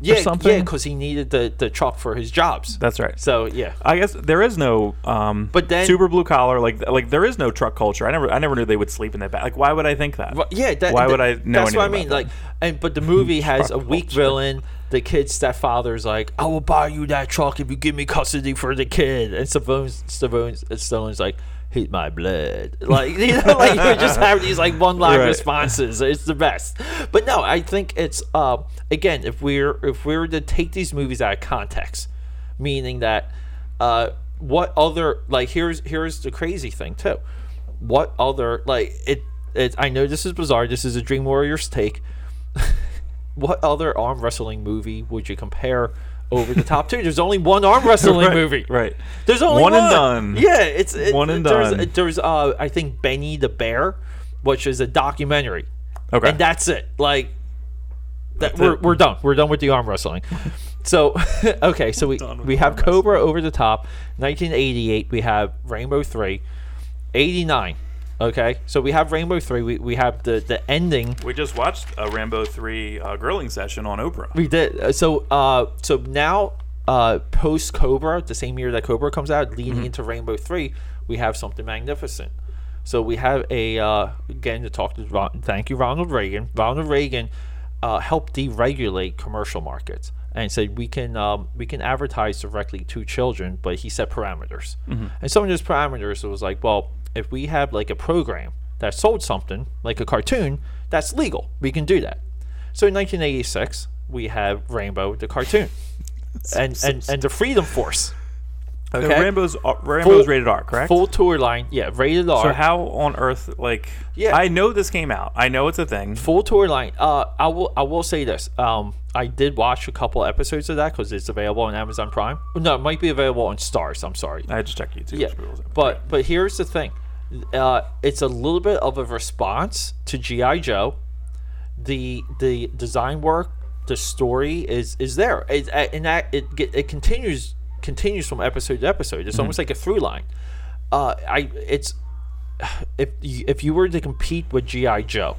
Yeah yeah something? because he needed the the truck for his jobs That's right. so yeah I guess there is no um But then- super blue collar like like there is no truck culture. I never I never knew they would sleep in their back. Like why would I think that? Well, yeah, that, Why that- would I know That's what I mean. Like, and but the movie has a weak culture. villain. The kid's stepfather's like, "I will buy you that truck if you give me custody for the kid." And Stallone's Stallone's, Stallone's like, "Hate my blood." Like you know, like you just have these like one line Right. responses. It's the best. But no, I think it's uh, again if we're if we were to take these movies out of context, meaning that uh, what other like here's here's the crazy thing too what other like it it I know this is bizarre this is a Dream Warriors take what other arm wrestling movie would you compare over the top two there's only one arm wrestling Right, movie Right. there's only One one, and done. yeah it's it, One and there's, done. there's uh I think Benny the Bear which is a documentary Okay. and that's it like that That's we're, it. we're done we're done with the arm wrestling so okay so we we have cobra over the top 1988 we have rambo 3 89 okay so we have rambo 3 we, we have the the ending we just watched a Rambo 3 uh, grilling session on Oprah. we did uh, so uh so now uh post cobra the same year that cobra comes out leading Mm-hmm. into rainbow 3 we have something magnificent so we have a uh again to talk to Ron, thank you ronald reagan ronald reagan uh, helped deregulate commercial markets and said we can um, we can advertise directly to children but he set parameters and some of those parameters was like well if we have like a program that sold something like a cartoon that's legal we can do that so in 1986, we have Rambo the cartoon, and and, and the Freedom Force. The Okay, Rambo's uh, Rambo's rated R, correct? full tour line, yeah, rated R. so how on earth like Yeah. I know this came out. I know it's a thing. full tour line. Uh, I will I will say this. Um, I did watch a couple episodes of that because it's available on Amazon Prime. No, it might be available on Starz. I'm sorry. I just checked YouTube. Yeah, but but here's the thing, uh, it's a little bit of a response to GI Joe. The the design work, the story is is there, it, and that it it continues continues from episode to episode. It's almost like a through line. Uh, I it's if if you were to compete with GI Joe,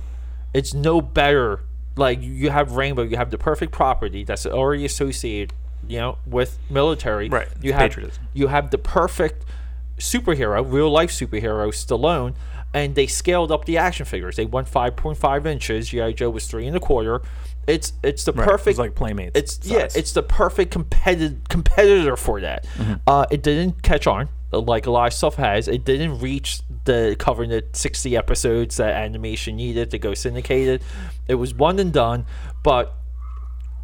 it's no better. Like you have Rambo, you have the perfect property that's already associated, you know, with military. Right, You have patriotism. you have the perfect superhero, real life superhero, Stallone, and they scaled up the action figures. They went five point five inches. GI Joe was three and a quarter. It's it's the Right, perfect. It's like Playmates. It's yeah, it's the perfect competitive competitor for that. Mm-hmm. Uh, it didn't catch on like a lot of stuff has. It didn't reach the covering the sixty episodes that animation needed to go syndicated. It was one and done, but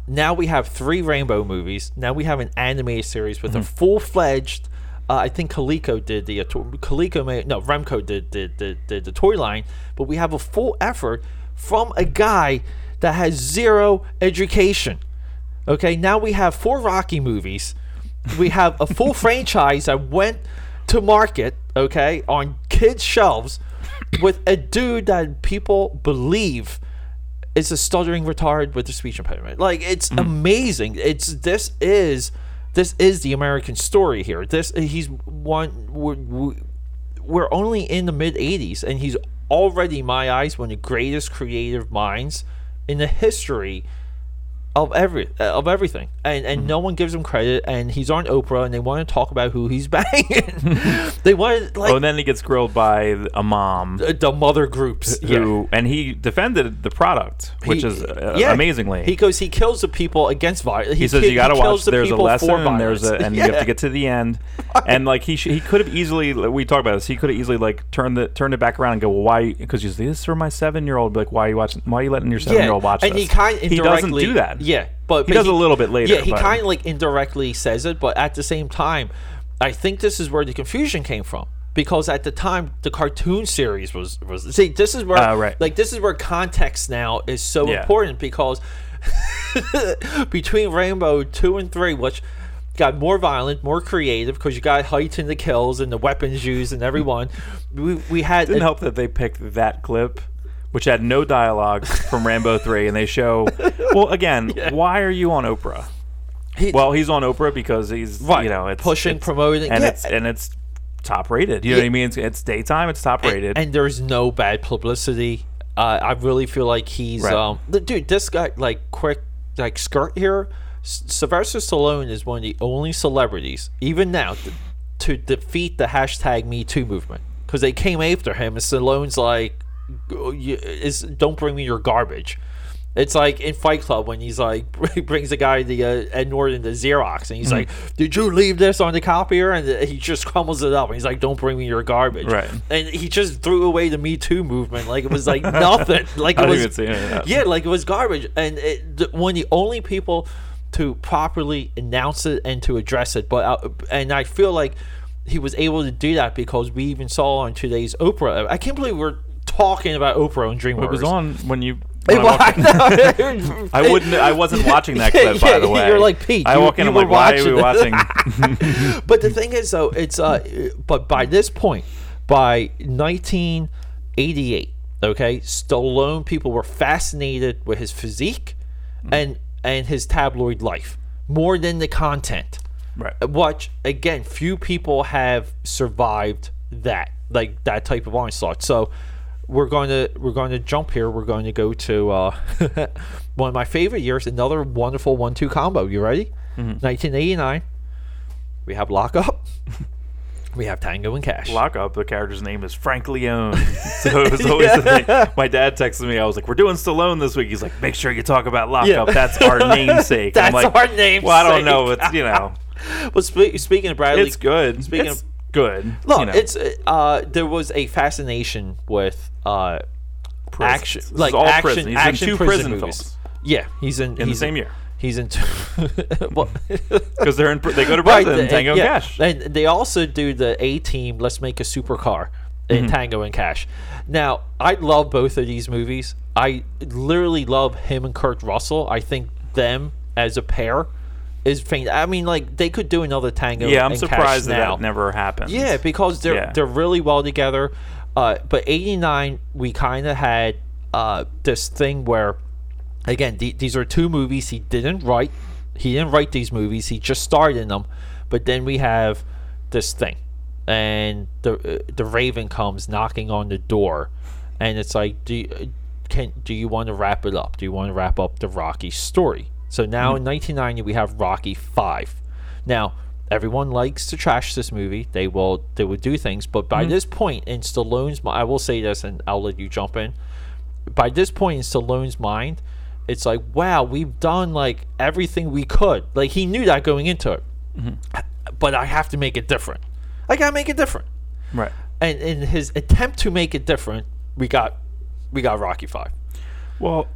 now we have three Rambo movies. Now we have an animated series with a full fledged. Uh, I think Coleco did the uh, Coleco no Remco did did, did did the toy line, but we have a full effort from a guy that has zero education. Okay, now we have four Rocky movies. We have a full franchise that went to market, okay, on kids' shelves with a dude that people believe is a stuttering retard with a speech impediment. Like it's mm. amazing. It's this is this is the American story here. This he's one we're, we're only in the mid 80s and he's already in my eyes one of the greatest creative minds in the history of every uh, of everything, and and no one gives him credit. And he's on Oprah, and they want to talk about who he's banging. they want like oh, and then he gets grilled by a mom the, the mother groups. yeah. who, and he defended the product, which He- is uh, yeah. amazingly. He goes. He kills the people against violence. he says you got to watch. There's a lesson, and there's a, and you have to get to the end. And like he sh- he could have easily. We talked about this. He could have easily like turned the turned it back around and go, well, why? Because you this is for my seven year old. Like, why are you watching? Why are you letting your seven year old watch and this? he kind he doesn't do that. Yeah, but He but does a little bit later, Yeah, he kind of like indirectly says it, but at the same time, I think this is where the confusion came from because at the time the cartoon series was was see this is where Uh, right. like this is where context now is so Yeah. important because between Rambo two and three, which got more violent, more creative because you got heightened the kills and the weapons used and everyone. we we had Didn't help that they picked that clip, which had no dialogue from Rambo Three, and they show. Well, again, why are you on Oprah? he- Well, he's on Oprah because he's Right. you know it's Pushing, it's- promoting, and yeah. it's and it's top rated. You know what I mean? It's, it's daytime. It's top rated. and there's no bad publicity. Uh, I really feel like he's Right. um, the- dude. This guy, like, quick, like, skirt here. Sylvester Stallone is one of the only celebrities, even now, th- to defeat the hashtag Me Too movement because they came after him, and Stallone's like, "Go- you- "Is don't bring me your garbage." It's like in Fight Club when he's like he brings the guy the uh, Ed Norton the Xerox and he's like, "Did you leave this on the copier?" And he just crumbles it up and he's like, "Don't bring me your garbage." Right. And he just threw away the Me Too movement like it was like nothing. Like I it was even see any of that. yeah, like it was garbage. And it, one of the only people to properly announce it and to address it. But uh, and I feel like he was able to do that because we even saw on today's Oprah. I can't believe we're talking about Oprah and DreamWorks. it was on when you. When I. I know. I wouldn't. I wasn't watching that Yeah, clip, by the way. you're like, Pete, I you- walk in. I'm like, why are we watching but the thing is though it's uh but by this point by 1988 okay stallone people were fascinated with his physique and and his tabloid life more than the content right. watch again few people have survived that like that type of onslaught so we're going to we're going to jump here we're going to go to uh one of my favorite years another wonderful one-two combo you ready 1989 we have lockup we have tango and cash Lock up. The character's name is Frank Leone. so it was always the thing. My dad texted me. I was like, "We're doing Stallone this week." He's like, "Make sure you talk about Lock Yeah. Up. That's our namesake." I'm That's like, our namesake. Well, I don't know. It's you know, well spe- speaking of bradley it's good. Speaking it's of- good. look you know. it's uh there was a fascination with uh action This like action prison. He's in action two prison, prison movies films. yeah he's in in the he's same year he's in two well because they're in. They go to Right, prison. the- in Tango yeah. and Cash. And they also do the A Team. Let's make a supercar in Mm-hmm. Tango and Cash. Now, I love both of these movies. I literally love him and Kurt Russell. I think them as a pair is fantastic. I mean, like they could do another Tango. Yeah, I'm surprised that that never happened. Yeah, because they're Yeah. they're really well together. Uh, but '89, we kind of had uh, this thing where, again, the, these are two movies he didn't write. He didn't write these movies. He just starred in them. But then we have this thing, and the uh, the Raven comes knocking on the door, and it's like, do you, can do you want to wrap it up? Do you want to wrap up the Rocky story? So now mm. in 1990 we have Rocky Five. Now everyone likes to trash this movie. They will they will do things, but by mm. this point in Stallone's I will say this, and I'll let you jump in. By this point in Stallone's mind, it's like, wow, we've done like everything we could. Like he knew that going into it, mm-hmm. but I have to make it different. I gotta make it different. Right. And in his attempt to make it different, we got we got Rocky Five. Well,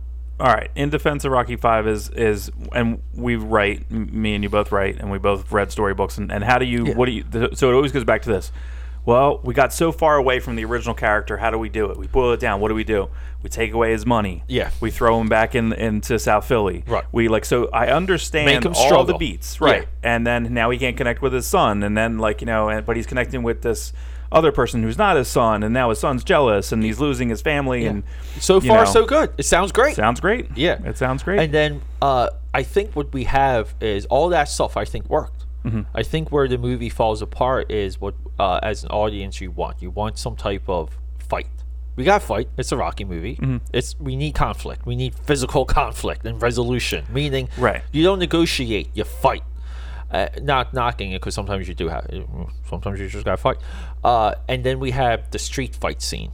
all right. In defense of Rocky Five is is and we write me and you both write and we both read storybooks and, and how do you Yeah. what do you so it always goes back to this. Well, we got so far away from the original character. How do we do it? We boil it down. What do we do? We take away his money. Yeah. We throw him back in into South Philly. Right. We like so I understand all the struggle. beats. Yeah. Right. And then now he can't connect with his son. And then like you know, and, but he's connecting with this other person who's not his son. And now his son's jealous and he's losing his family. And So you far, know, so good. It sounds great. Sounds great. Yeah. It sounds great. And then uh, I think what we have is all that stuff. I think worked. Mm-hmm. I think where the movie falls apart is what, uh, as an audience, you want. You want some type of fight. We got fight. It's a Rocky movie. Mm-hmm. It's we need conflict. We need physical conflict and resolution. Meaning, Right. You don't negotiate. You fight. Uh, not knocking it because sometimes you do have. Sometimes you just got to fight. Uh, and then we have the street fight scene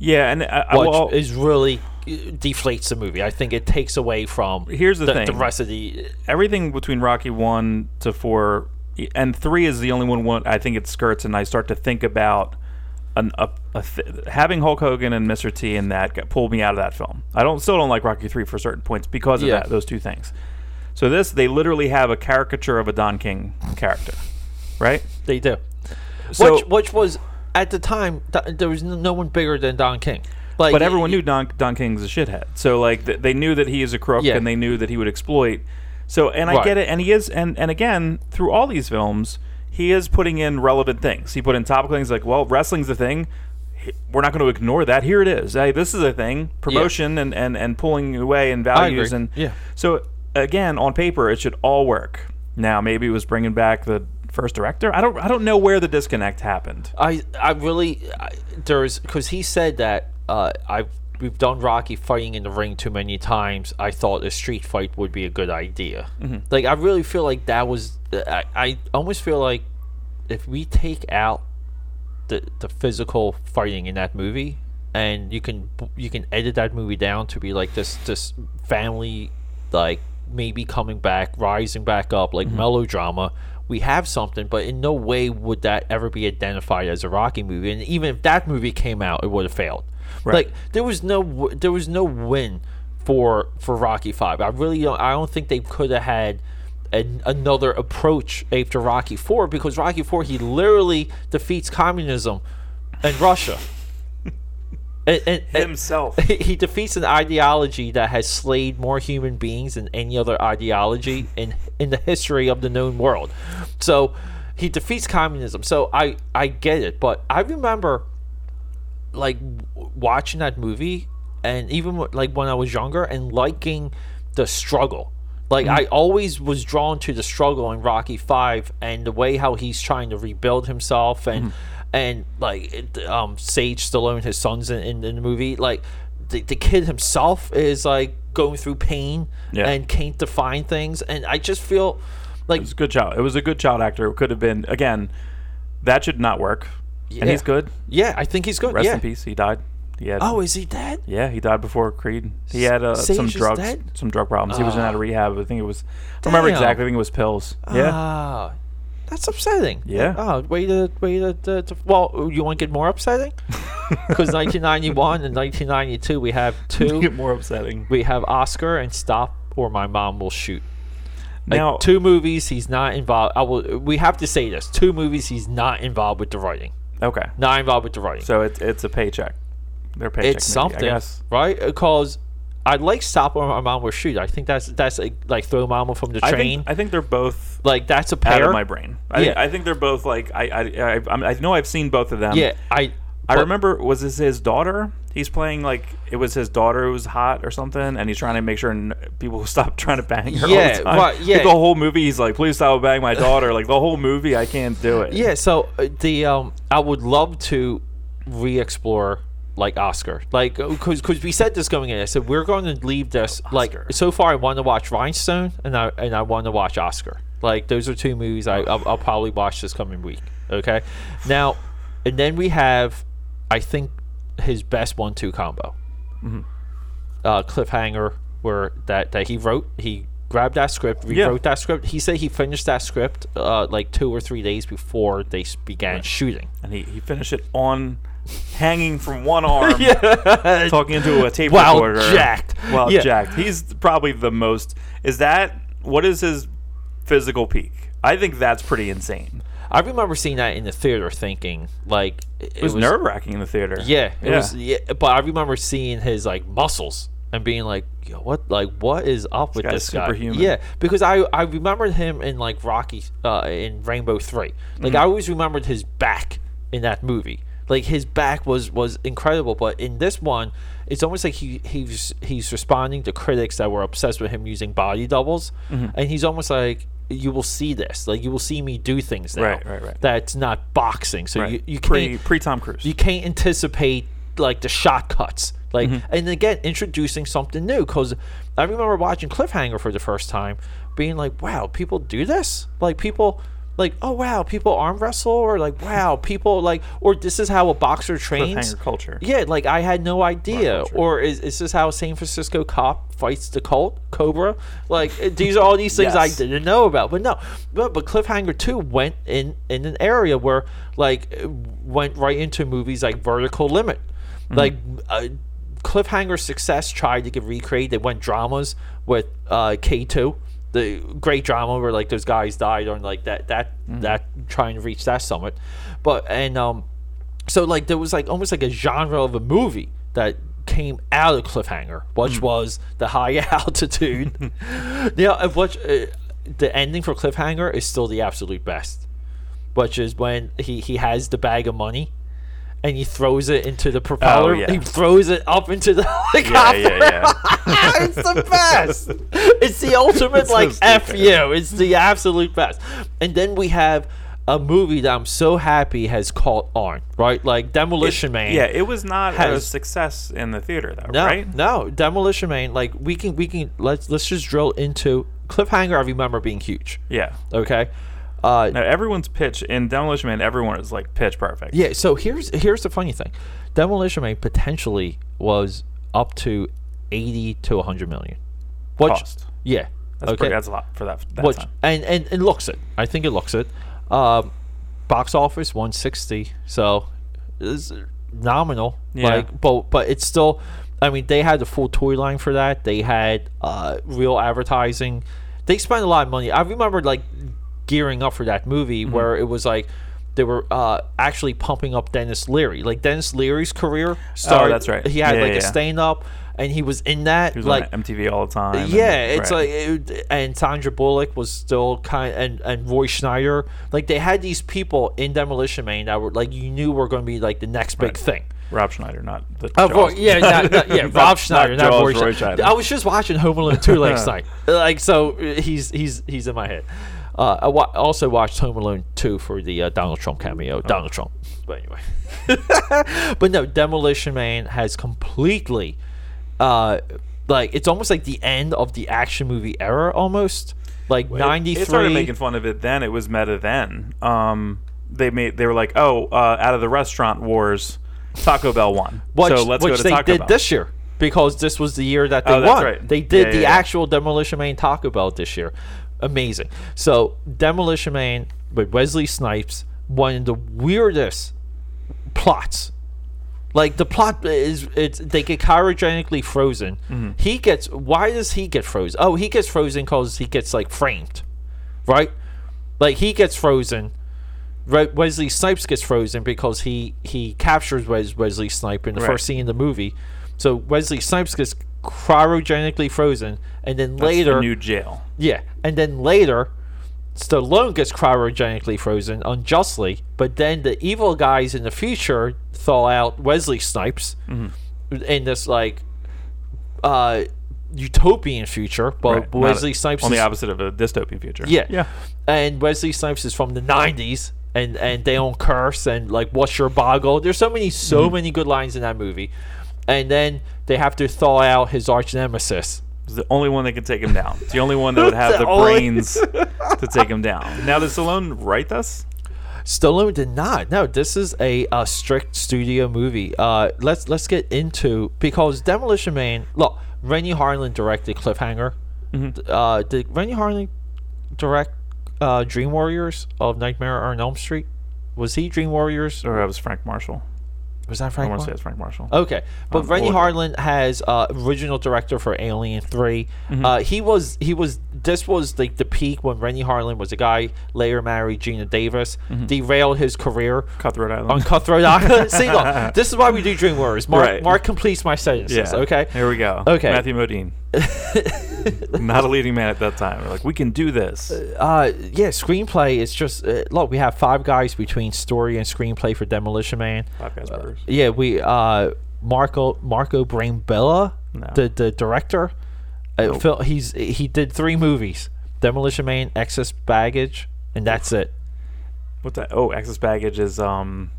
yeah, and I, I, which well, is really uh, deflates the movie. I think it takes away from Here's the the, thing. rest of the everything between Rocky one to four and three is the only one. One I think it skirts, and I start to think about an, a, a th- having Hulk Hogan and Mr. T in that got, pulled me out of that film. I don't still don't like Rocky three for certain points because of Yeah. that those two things. So this they literally have a caricature of a Don King character, right? they do. So- which which was at the time th- there was no one bigger than Don King. Like, But everyone knew Don, Don King's a shithead. So like th- they knew that he is a crook, Yeah. and they knew that he would exploit. So, and I Right. get it, and he is, and and again, through all these films, he is putting in relevant things. He put in topical things like, well, wrestling's a thing. H- We're not going to ignore that. Here it is. Hey, this is a thing. Promotion and, and, and pulling away and values agree. and Yeah. So again, on paper, it should all work. Now, maybe it was bringing back the first director. I don't I don't know where the disconnect happened. I I really I, there's because he said that uh, I we've done Rocky fighting in the ring too many times. I thought a street fight would be a good idea. Like I really feel like that was I, I almost feel like if we take out the the physical fighting in that movie and you can you can edit that movie down to be like this this family like maybe coming back rising back up like melodrama we have something but in no way would that ever be identified as a rocky movie and even if that movie came out it would have failed Right. like there was no there was no win for for rocky 5 i really don't i don't think they could have had an, another approach after Rocky Four because Rocky Four he literally defeats communism in Russia. And, and, and Himself. he defeats an ideology that has slayed more human beings than any other ideology in in the history of the known world. So he defeats communism. So I I get it, but I remember like watching that movie and even like when I was younger and liking the struggle. Like mm-hmm. I always was drawn to the struggle in Rocky 5 and the way how he's trying to rebuild himself and mm-hmm. And like it, um Sage Stallone his sons in, in, in the movie like the, the kid himself is like going through pain Yeah. and can't define things and I just feel like It was a good child. It was a good child actor. It could have been again. That should not work. Yeah. And he's good. yeah I think he's good Rest yeah in peace. He died. He had. oh is he dead Yeah, he died before Creed. He had uh, some drugs, dead? some drug problems. He was in out of rehab. I think it was. I don't remember exactly. I think it was pills. Yeah. That's upsetting. Yeah. Oh, way to way to, to, to well, you want to get more upsetting? Because 1991 and 1992 we have two. Get more upsetting. we have Oscar and Stop or My Mom Will Shoot. Like, Now, two movies he's not involved. I will. We have to say this: two movies he's not involved with the writing. okay. Not involved with the writing. So it's it's a paycheck. Their paycheck. it's maybe, something, right? Because I like Stop or My Mom Will Shoot. I think that's that's like, like throw Mama from the I train. think I think they're both like that's a out pair. of my brain. I, think, Yeah. I think they're both like I I, I I'm- know I've seen both of them. yeah, I. I but- remember was this his daughter? He's playing like it was his daughter who was hot or something, and he's trying to make sure n- people stop trying to bang her all Yeah, the time. right, Like, yeah. the whole movie, he's like, "Please stop banging my daughter." like the whole movie, I can't do it. Yeah, so uh, the um, I would love to re-explore like Oscar, like because because we said this going in. I said we're going to leave this like so far. I want to watch Rhinestone and I and I want to watch Oscar. Like those are two movies I I'll, I'll probably watch this coming week. Okay, now and then we have I think his best one-two combo. Uh, cliffhanger where that that he wrote he grabbed that script Yeah. rewrote that script he said he finished that script uh, like two or three days before they began shooting and he, he finished it on hanging from one arm, talking into a tape While recorder, jacked. While Yeah. jacked. He's probably the most. Is that what is his physical peak? I think that's pretty insane. I remember seeing that in the theater, thinking like it, It was, nerve wracking in the theater. Yeah, it Yeah. was. Yeah, but I remember seeing his like muscles and being like, Yo, "What? Like, what is up with guy's this guy?" superhuman. Yeah, because I I remembered him in like Rocky uh, in Rambo Three. Like Mm-hmm. I always remembered his back in that movie. Like his back was was incredible, but in this one, it's almost like he he's he's responding to critics that were obsessed with him using body doubles, Mm-hmm. and he's almost like. You will see this, like you will see me do things now. Right, right, right. That's not boxing, so Right. you you pre can't pre Tom Cruise. you can't anticipate like the shot cuts like Mm-hmm. and again introducing something new because i remember watching cliffhanger for the first time being like wow people do this like people like oh wow people arm wrestle or like wow people like or this is how a boxer trains? culture. yeah like i had no idea. Or is, is this how a san francisco cop fights the cult cobra? Like these are all these things i didn't know about. But no but, but cliffhanger 2 went in in an area where like went right into movies like vertical limit. Mm-hmm. like uh, cliffhanger success tried to get recreate they went dramas with uh k2 the great drama where like those guys died on like that that Mm-hmm. that trying to reach that summit but and um so like there was like almost like a genre of a movie that came out of Cliffhanger, which Hmm. was the high altitude. yeah, which uh, the ending for Cliffhanger is still the absolute best, which is when he he has the bag of money. And he throws it into the propeller. Oh, yeah. He throws it up into the Yeah, helicopter. yeah, yeah. it's the best. It's the ultimate so like F you. It's the absolute best. And then we have a movie that I'm so happy has caught on, right? Like Demolition Man. yeah, it was not a success in the theater though, No, right? no, Demolition Man. Like we can, we can. Let's let's just drill into Cliffhanger. I remember being huge. Yeah. Okay. Uh, Now everyone's pitch in Demolition Man, everyone is like pitch perfect. yeah. So here's here's the funny thing. Demolition Man potentially was up to eighty to hundred million. Which, Cost. Yeah. That's okay. pretty, that's a lot for that. that Which time. and, and it looks it. I think it looks it. Um, box office 160. So it's nominal. Yeah. Like, but but it's still. I mean, they had the full toy line for that. They had uh, real advertising. They spent a lot of money. I remember like gearing up for that movie Mm-hmm. where it was like they were uh, actually pumping up Denis Leary. Like Denis Leary's career started. Oh, that's right. He had Yeah, like yeah, a stand up, and he was in that. He was like on MTV all the time. and- yeah, it's right. like, it, and Sandra Bullock was still kind, and and Roy Schneider, like they had these people in Demolition Man that were like you knew were going to be like the next big Right. thing. Rob Schneider, not the. Uh, Roy- yeah, not, not- yeah, Rob Schneider, not, Roy, Roy Schneider. Schneider. I was just watching Home Alone two last night, like so uh, he's he's he's in my head. Uh, I wa- also watched Home Alone two for the uh, Donald Trump cameo. Donald Trump, but anyway. but no, Demolition Man has completely, uh, like it's almost like the end of the action movie era, almost like ninety three. It started making fun of it then. It was meta then. Um, they made they were like, oh, uh, out of the restaurant wars, Taco Bell won. which, so let's which go to they Taco did Bell. this year because this was the year that they Oh, that's won. right. They did Yeah, the yeah, yeah. actual Demolition Man Taco Bell this year. Amazing. So Demolition Man with Wesley Snipes, one of the weirdest plots. Like the plot is it's they get cryogenically frozen. Mm-hmm. He gets why does he get frozen? Oh, he gets frozen because he gets like framed, right? Like he gets frozen. Re- Wesley Snipes gets frozen because he he captures Wes- Wesley Snipes in the Right. first scene in the movie. So Wesley Snipes gets cryogenically frozen, and then That's the later, new jail. Yeah, and then later, Stallone gets cryogenically frozen unjustly. But then the evil guys in the future thaw out Wesley Snipes Mm-hmm. in this like uh utopian future. But Right. Not Wesley a- Snipes on the opposite of a dystopian future. yeah. yeah. And Wesley Snipes is from the '90s, and and they don't curse, and like, what's your boggle? There's so many, so Mm-hmm. many good lines in that movie, and then they have to thaw out his arch nemesis. It's the only one that could take him down. It's the only one that would have The the brains to take him down. Now, does Stallone write this? Stallone did not. No, this is a, uh strict studio movie. Uh, let's let's get into because Demolition Man. Look, Renny Harlin directed Cliffhanger. Mm-hmm. Uh, did Renny Harlin direct uh, Dream Warriors of Nightmare on Elm Street? Was he Dream Warriors? Or that was Frank Marshall? Was that Frank? I want to say it's Frank Marshall. Okay, but Um, Renny Harlin has uh, original director for Alien 3 Mm-hmm. Uh, he was he was this was like the peak when Renny Harlin was a guy later married Geena Davis, Mm-hmm. derailed his career Cutthroat Island. on Cutthroat Island. See, look, this is why we do Dream Warriors. Mark, Right. Mark completes my sentences. yeah. Okay. Here we go. Okay. Matthew Modine. Not a leading man at that time. We're like, we can do this. Uh, yeah, screenplay is just uh, look. We have five guys between story and screenplay for Demolition Man. Five Guys Yeah, we uh Marco Marco Brambilla, No. the the director. Uh, Phil, he's he did three movies: Demolition Man, Excess Baggage, and that's it. What's that? Oh, Excess Baggage is um.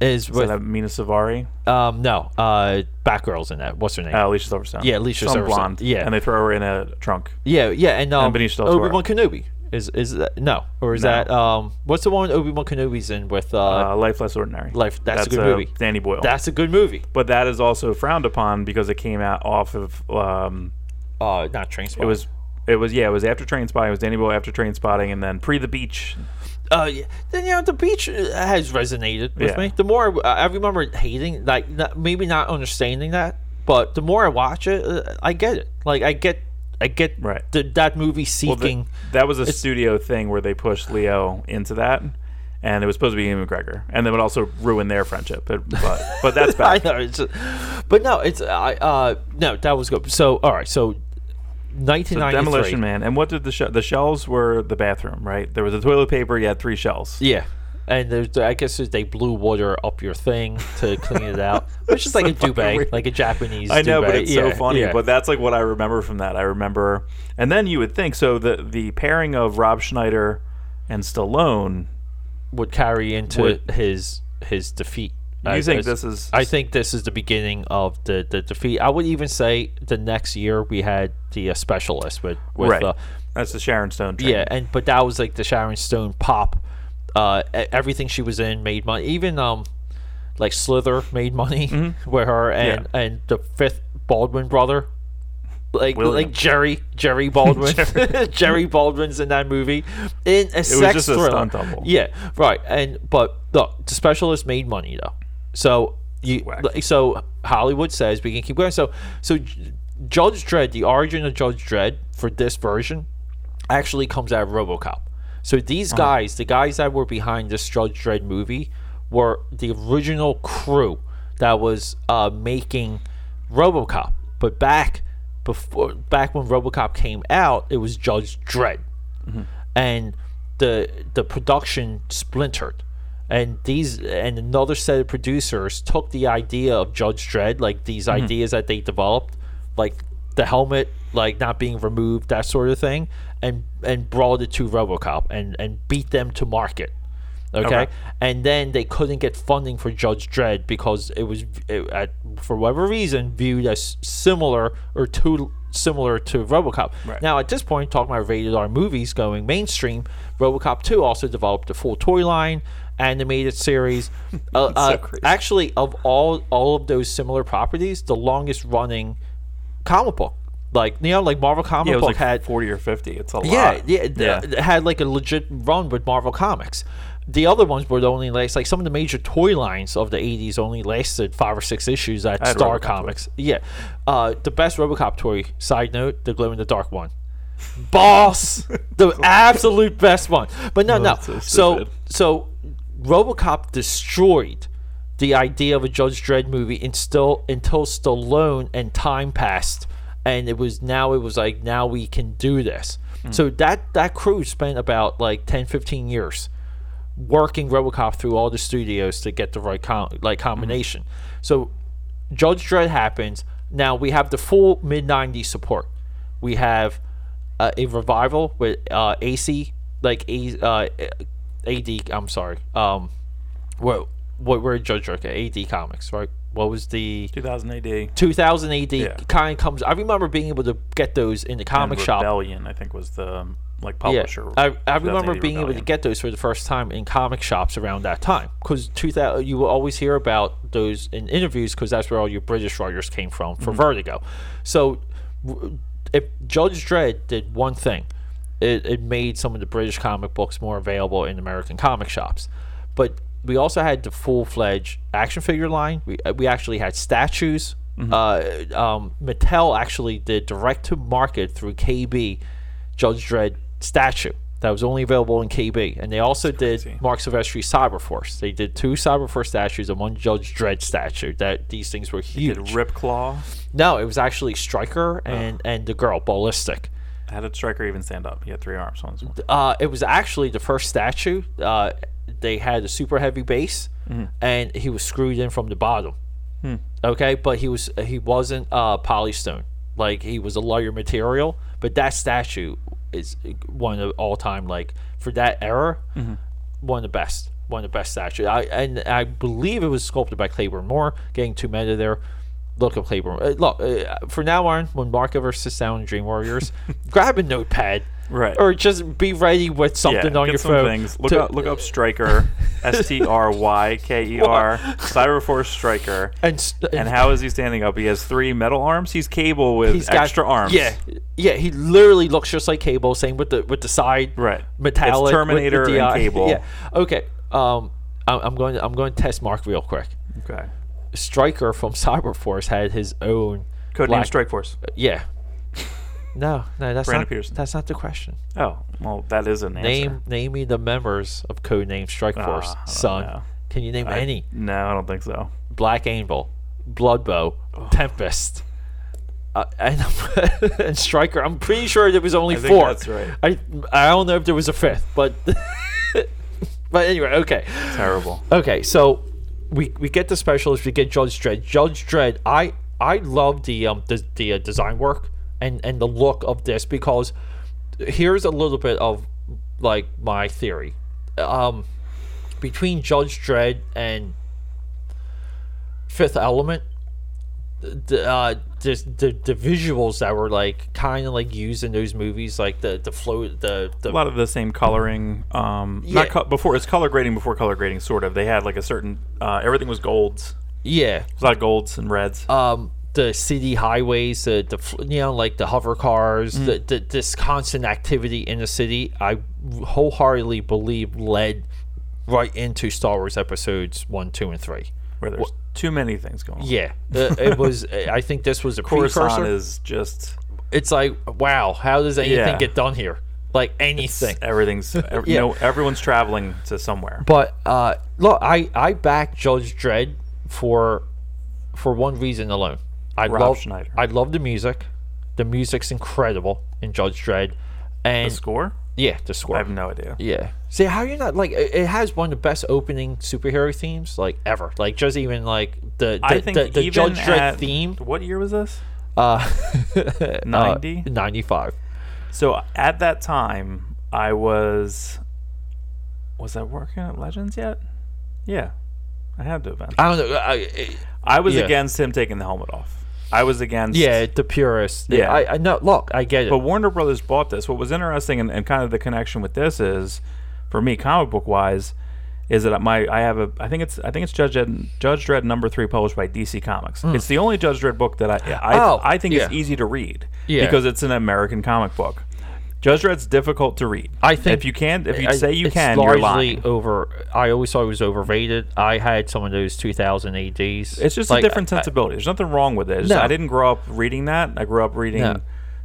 Is Is with that Mena Suvari? um no uh Batgirl's in that. What's her name? Uh, Alicia Silverstone. Yeah, Alicia Some Silverstone. blonde. Yeah. And they throw her in a trunk. yeah, yeah, and um Benicio del Toro. Obi Wan Kenobi is is that, no or is No. that um what's the one Obi Wan Kenobi's in with uh, Uh, Life Less Ordinary. Life- that's a good movie. Danny Boyle. that's a good movie. but that is also frowned upon because it came out off of. Um, Uh, not Train it was. It was yeah. It was after Trainspotting. It was Danny Boyle after Trainspotting, and then pre the beach. Uh, yeah. Then you know the beach uh, has resonated with Yeah. me. The more I I remember hating, like not, maybe not understanding that, but the more I watch it, uh, I get it. Like I get, I get Right. the, that movie Well, the- seeking. that was a studio thing where they pushed Leo into that, and it was supposed to be Ewan McGregor, and then would also ruin their friendship. But but, but that's I bad. know, it's, but no, it's I uh no that was good. So all right, so So 1993. Demolition Man. And what did the sh- the shelves were the bathroom, right? There was a toilet paper. You had three shelves. Yeah. And there's, I guess they blew water up your thing to clean it out, which is like So a fucking duvet, weird. like a Japanese. I know, but it's so funny. yeah. But that's like what I remember from that. I remember, and then you would think so. The the pairing of Rob Schneider and Stallone. would carry into Would- his his defeat. You I- think this is? I think this is the beginning of the, the defeat. I would even say the next year we had the uh, specialist with with right. uh, that's the Sharon Stone. Train. yeah, and but that was like the Sharon Stone pop. Uh, everything she was in made money. Even um, like Sliver made money with her, and Mm-hmm. Yeah. and the fifth Baldwin brother, like William. like Jerry Jerry Baldwin, Jerry. Baldwin's in that movie in a sex just a thriller. Yeah, right. And but look, the specialist made money though, so you so Hollywood says we can keep going. So so Judge Dredd, the origin of Judge Dredd for this version, actually comes out of RoboCop. So these Uh-huh. guys, the guys that were behind this Judge Dredd movie, were the original crew that was uh, making RoboCop. But back before, back when RoboCop came out, it was Judge Dredd, and the the production splintered. And these and another set of producers took the idea of Judge Dredd, like these ideas that they developed, like the helmet like not being removed, that sort of thing, and and brought it to RoboCop and and beat them to market. Okay? Okay. and then they couldn't get funding for Judge Dredd because it was it, at, for whatever reason viewed as similar or too similar to RoboCop. Right. Now at this point, talking about rated R movies going mainstream, RoboCop 2 also developed a full toy line, animated series. uh, uh, actually, of all all of those similar properties, the longest running comic book, like you know, like Marvel comic Yeah, book like had forty or fifty. It's a lot. yeah, yeah, th- yeah. it had like a legit run with Marvel Comics. The other ones would only last like some of the major toy lines of the '80s only lasted five or six issues at Star RoboCop Comics. Yeah, uh, the best RoboCop toy. Side note: the glow in the dark one. Boss, the absolute best one. But no, no. so So, so RoboCop destroyed the idea of a Judge Dredd movie until until Stallone and time passed, and it was now it was like now we can do this. Hmm. So that that crew spent about like 10, 15 years working RoboCop through all the studios to get the right com- like combination. So Judge Dredd happens. Now we have the full mid '90s support. We have uh, a revival with uh, AC, like a, uh, AD. I'm sorry. Um, what what were Judge Dredd? AD Comics, right? What was the 2000 AD. 2000 AD Yeah. kind of comes? I remember being able to get those in the comic and shop. Rebellion, I think, was the um, like Yeah, publisher. I, I remember being able to get those for the first time in comic shops around that time because 2000 you will always hear about those in interviews because that's where all your British writers came from Mm-hmm. for Vertigo. So if Judge Dredd did one thing, it, it made some of the British comic books more available in American comic shops. But we also had the full fledged action figure line. We, uh, we actually had statues. Mm-hmm. Uh, um, Mattel actually did direct to market through KB Judge Dredd statue that was only available in KB. And they also did crazy. Marc Silvestri Cyberforce. They did two Cyberforce statues and one Judge Dredd statue. That these things were huge. Did Rip Claw? no, it was actually Stryker and, and the girl, Ballistic. How did Stryker even stand up? He had three arms. One's one. Uh, it was actually the first statue. Uh, they had a super heavy base, and he was screwed in from the bottom. Okay, but he was he wasn't uh, polystone. Like he was a lighter material. But that statue is one of all time like for that era, one of the best. One of the best statues. I and I believe it was sculpted by Clayburn Moore. Getting too meta there. Look at Claiborne. Uh, look, uh, for now on, when Mark ever sits down in Dream Warriors, grab a notepad Right. or just be ready with something yeah, on your some phone. Things. Look to- up, look up Stryker, S T R Y K E R, Cyberforce Stryker. and, st- And how is he standing up? He has three metal arms. He's Cable with he's got- extra arms. Yeah, yeah. He literally looks just like Cable. Same with the with the side Right. metallic. with- Terminator with the and. Cable. Yeah. Okay. Um, I'm, I'm going. To, I'm going to test Mark real quick. Okay. Stryker from Cyberforce had his own Codename black- Strike Force. Yeah. No, no, that's Brandon not. That's not the question. Oh, well, that is an answer. Name name me the members of Codename Strike Ah, Force. I Son, know. can you name I- any? No, I don't think so. Black Anvil, Bloodbow, Tempest, uh, and, and Stryker. I'm pretty sure there was only I think four. that's right. I I don't know if there was a fifth, but but anyway, okay, Terrible. okay. So we we get the specialist. We get Judge Dredd. Judge Dredd. I I love the um the, the uh, design work and and the look of this because here's a little bit of like my theory. Um, between Judge Dredd and Fifth Element, the uh, just the the visuals that were like kind of like used in those movies, like the the flow, the the A lot of the same coloring. Um, Yeah. not co- before it's color grading before color grading, sort of. They had like a certain. Uh, everything was golds. yeah. A lot of golds and reds. um the city highways the, the you know like the hover cars Mm. the, the this constant activity in the city i wholeheartedly believe led right into star wars episodes one two and three where there's too many things going on. yeah uh, it was i think this was a Coruscant precursor is just it's like wow how does anything Yeah. get done here like anything everything's. ev- Yeah. no, everyone's traveling to somewhere. But uh, look, I I back Judge Dredd for for one reason alone. I Rob love Schneider. I love the music. The music's incredible in Judge Dredd, The score? yeah, the score. I have no idea. yeah. See how you're not like it has one of the best opening superhero themes like ever. Like just even like the the, I think the, the Judge Dredd theme. What year was this? Uh, 90? ninety five. So at that time, I was. Was I working at Legends yet? Yeah, I had to have been. I don't know. I, I was yeah. against him taking the helmet off. I was against. yeah, the purist. Yeah. I, I know. Look, I get it. But Warner Brothers bought this. What was interesting and, and kind of the connection with this is, for me, comic book wise, is that my I have a I think it's I think it's Judge Dredd, Judge Dredd number three published by DC Comics. Hmm. It's the only Judge Dredd book that I I. Oh, I think yeah. is easy to read Yeah. because it's an American comic book. Judge Dredd's difficult to read. I think if you can if you I- say you can, you're lying. over. I always thought it was overrated. I had some of those 2000 ADs. It's just Like, a different I- I- sensibility. There's nothing wrong with it. It's No. I didn't grow up reading that. I grew up reading No.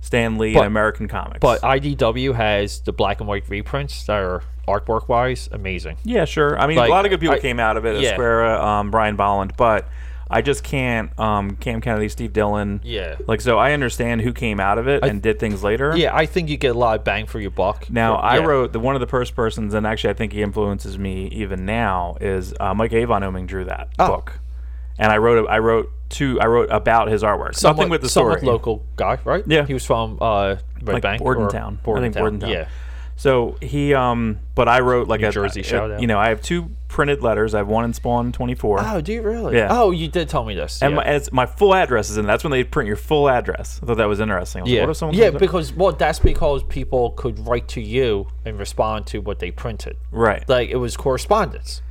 Stan Lee But- and American comics. But IDW has the black and white reprints that are artwork wise amazing. Yeah, sure. I mean, Like, a lot of good people I- came out of it. yeah. Square, um, Brian Bolland, but I just can't. Um, Cam Kennedy, Steve Dillon. Yeah. Like, so I understand who came out of it and did things later. Yeah, I think you get a lot of bang for your buck. Now, for- I yeah. wrote the one of the first persons, and actually, I think he influences me even now. Is uh, Mike Avon Oeming drew that Oh. book, and I wrote. I wrote two. I wrote about his artwork. somewhat, Nothing with the story. local guy, right? Yeah. he was from uh, Red Like Bank or Bordentown. I think Bordentown. Yeah, So he, um, but I wrote like a Jersey a- shout-out. You know, I have two printed letters. I have one in Spawn twenty four. Oh, do you really? Yeah. Oh, you did tell me this. And yeah. my, it's, my full address is in. That's when they print your full address. I thought that was interesting. Was like, yeah, what if someone yeah, because well, that's because people could write to you and respond to what they printed. right? Like it was correspondence.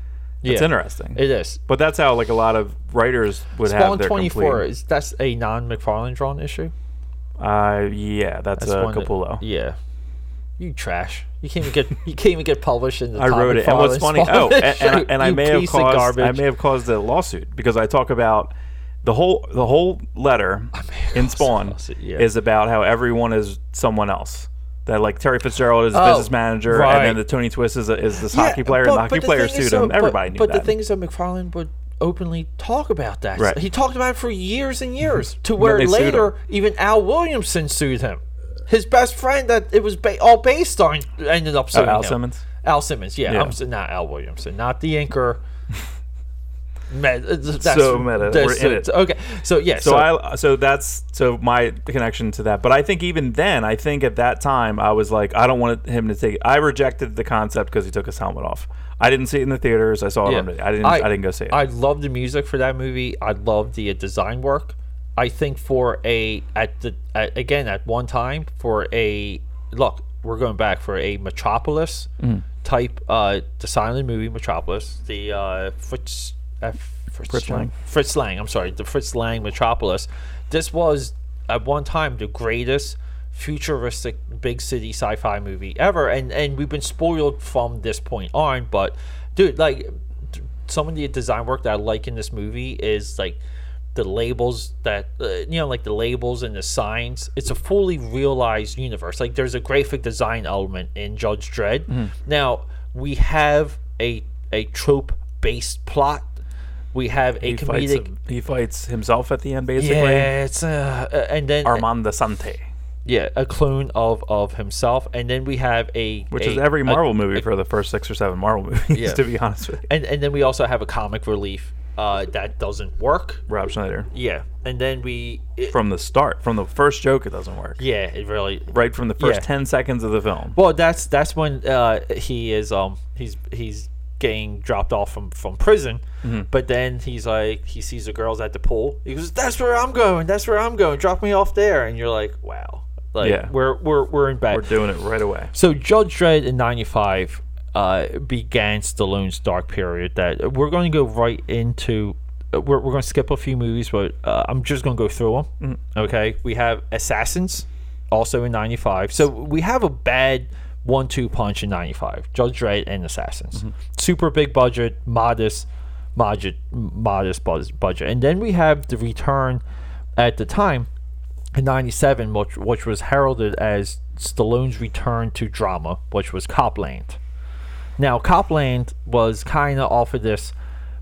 Yeah, It's interesting. It is. but that's how like a lot of writers would have Spawn their twenty four complete- is that's a non McFarlane drawn issue. Uh, yeah, that's, That's a one that- Capullo. yeah, you trash. You can't even get you can't even get published in the. I wrote it, and what's funny? Oh, and, and, I- and I may have caused I may have caused a lawsuit because I talk about the whole the whole letter in Spawn lawsuit, yeah. is about how everyone is someone else. That like Terry Fitzgerald is a Oh, business manager, and then the Tony Twist is, a, is this Yeah, hockey player, but- and the hockey the player sued though, him. but- Everybody knew But that. the thing is that McFarlane would openly talk about that. Right. He talked about it for years and years. To where later, even Al Williamson sued him. His best friend that it was ba- all based on ended up suing Oh, Al him. Simmons. Al Simmons, yeah, Yeah. I'm not Al Williamson, not the anchor. Me- that's, So meta. that's- We're in it. Okay, so yeah, So, I so that's so my connection to that. But I think even then, I think at that time I was like, I don't want him to take. I rejected the concept because he took his helmet off. I didn't see it in the theaters. I saw it. Yeah. on. I didn't. I, didn't go see it. I love the music for that movie. I love the uh, design work. I think for a at the at, again at one time for a look, we're going back for a Metropolis Mm-hmm. type uh the silent movie Metropolis, the uh Fritz uh, Fritz, Fritz Lang. Fritz Lang. I'm sorry, the Fritz Lang Metropolis. This was at one time the greatest futuristic big city sci-fi movie ever, and and we've been spoiled from this point on. But dude, like, some of the design work that I like in this movie is like the labels that uh, you know like the labels and the signs it's a fully realized universe like there's a graphic design element in judge dredd Mm-hmm. now we have a a trope based plot we have a He fights, comedic he fights himself at the end, basically. yeah it's uh, uh, and then Armand Assante, yeah a clone of of himself and then we have a which a- is every a- Marvel movie a- for the first six or seven Marvel movies, Yeah. to be honest with you. and and then we also have a comic relief uh, that doesn't work Rob Schneider. yeah and then we it- From the start, from the first joke, it doesn't work. yeah it really Right from the first Yeah. 10 seconds of the film. Well, that's that's when uh, he is um he's he's getting dropped off from from prison, Mm-hmm. but then he's like he sees the girls at the pool. He goes, "That's where I'm going. That's where I'm going. Drop me off there." And you're like, "Wow, like Yeah. we're we're we're in bed." We're doing it right away. So Judge Dredd in '95 uh, began Stallone's dark period. That we're going to go right into. uh, We're, we're going to skip a few movies, but uh, I'm just going to go through them. Okay, we have Assassins, also in '95. So we have a bad one-two punch in '95. Judge Dredd and Assassins. Super big budget, modest, modest, modest budget, and then we have the return at the time in 97 which, which was heralded as stallone's return to drama which was copland now copland was kind of off of this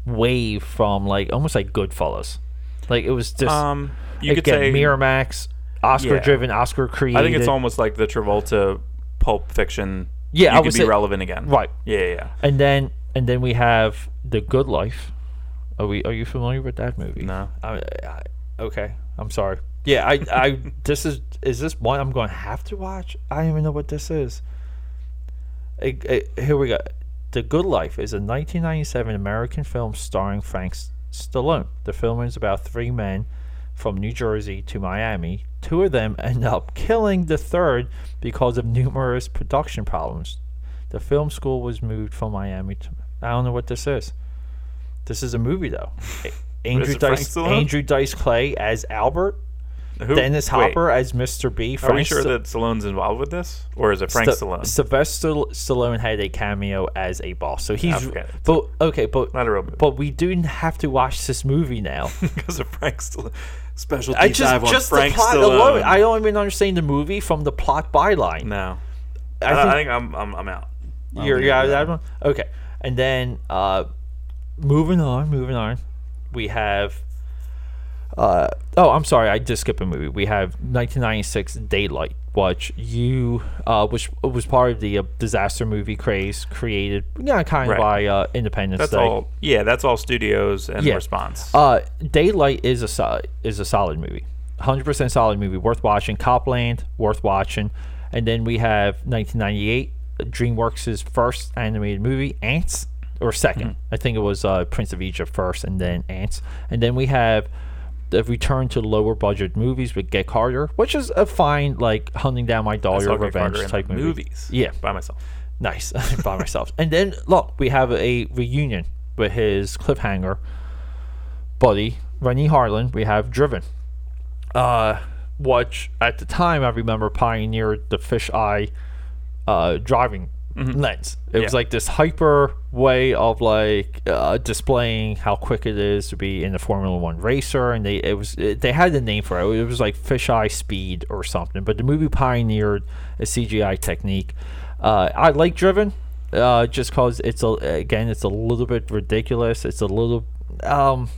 wave from like almost like goodfellas like it was just Um, you could again say. miramax oscar driven oscar created I think it's almost like the Travolta Pulp Fiction. Yeah, you I could would be say- relevant again. right Yeah, yeah, yeah. and then and then we have the good life are we are you familiar with that movie No. I, I, okay i'm sorry yeah i i this is is this one i'm going to have to watch i don't even know what this is It- it- here we go. The good life is a 1997 american film starring frank stallone. The film is about three men from new jersey to miami. Two of them end up killing the third because of numerous production problems. The film school was moved from miami to i don't know what this is. This is a movie though. Andrew Dice, Andrew Dice Clay as Albert, Who, Dennis wait, Hopper as Mr. B. Are we sure Sta- that Stallone's involved with this, or is it Frank Sta- Stallone? Sylvester Stallone had a cameo as a boss, so he's. But okay, but Not a real movie. but we do have to watch this movie now. because of Frank Stallone. Special I deep dive just on just Frank the plot Stallone. alone. I don't even understand the movie from the plot byline. no, I I, think- I think I'm I'm, I'm out. I don't You're, you're out of that one? Okay. And then uh, moving on, moving on, we have. Uh, oh, I'm sorry, I did skip a movie. We have 1996 Daylight, which you, uh, which was part of the uh, disaster movie craze created, yeah, kind of Right. by uh, Independence That's Day. all. Yeah, that's all studios and Yeah. response. Uh, Daylight is a solid is a solid movie, hundred percent solid movie, worth watching. Copland, worth watching, and then we have 1998, DreamWorks' first animated movie, Antz, or 2nd I think it was uh, Prince of Egypt first, and then Antz, and then we have the return to lower budget movies with Get Carter, which is a fine like hunting down my I daughter saw of Carter revenge type movie. movies. Yeah, by myself. nice by myself. And then look, we have a reunion with his cliffhanger buddy Renny Harlin. We have Driven, uh, which at the time I remember pioneered the fisheye uh, driving lens. It was like this hyper way of like uh, displaying how quick it is to be in the Formula One racer, and they it was it, they had the name for it. It was like fisheye speed or something. But the movie pioneered a CGI technique. Uh, I like Driven, uh, just cause it's a again it's a little bit ridiculous. It's a little um,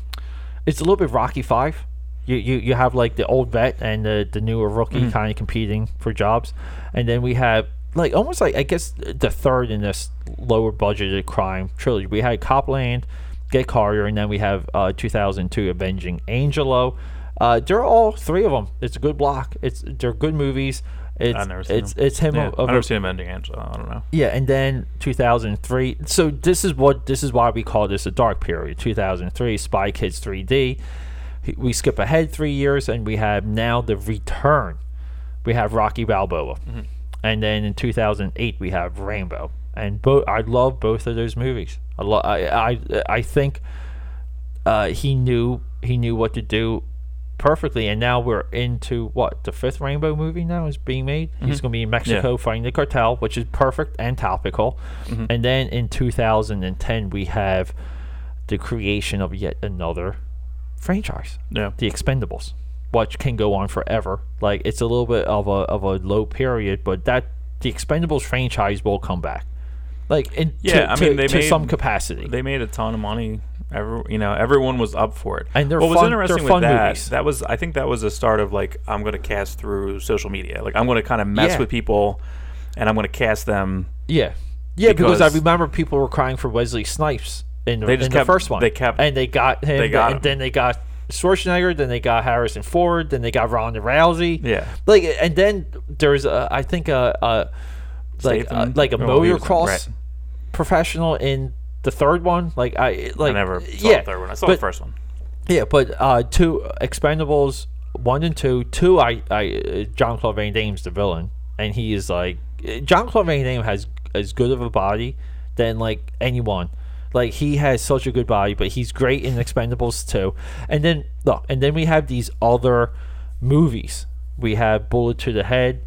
it's a little bit Rocky Five. You, you, you have like the old vet and the, the newer rookie kind of competing for jobs, and then we have like almost like I guess the third in this lower budgeted crime trilogy. We had Copland, Get Carter, and then we have uh, 2002 Avenging Angelo. Uh, they're all three of them. It's a good block. It's they're good movies. It's I've never seen it's him. it's him Yeah, I've never a- seen him ending Angela. I don't know. yeah, and then 2003. So this is what this is why we call this a dark period. 2003, Spy Kids 3D. We skip ahead three years, and we have now the return. We have Rocky Balboa, Mm-hmm. And then in 2008 we have Rambo. And both I love both of those movies. I lo- I I, I think uh, he knew he knew what to do perfectly and now we're into what the fifth rambo movie now is being made he's going to be in mexico fighting the cartel which is perfect and topical and then in 2010 we have the creation of yet another franchise. Yeah. The Expendables, which can go on forever. Like it's a little bit of a of a low period, but that the Expendables franchise will come back. Like in Yeah, to, I mean, to- they to made- some capacity. They made a ton of money. Every, you know, everyone was up for it. And they're what was fun- they're interesting with that, movies. that was I think that was the start of like I'm going to cast through social media. Like I'm going to kind of mess Yeah. with people, and I'm going to cast them. Yeah, yeah. Because, I remember people were crying for Wesley Snipes in, the, in kept- the first one. they kept- and they got him. they got and him. then they got Schwarzenegger. Then they got Harrison Ford. Then they got Ronda Rousey. Yeah. like and then there's a, I think a, a like a, like a he motocross professional in the third one. Like I like I never saw yeah, the third one. I saw but, the first one. Yeah, but uh, two Expendables one and two. Two, I I John Claude Van Damme's the villain, and he is like John Claude Van Damme has as good of a body than like anyone. Like he has such a good body, but he's great in Expendables too. And then look, and then we have these other movies. We have Bullet to the Head,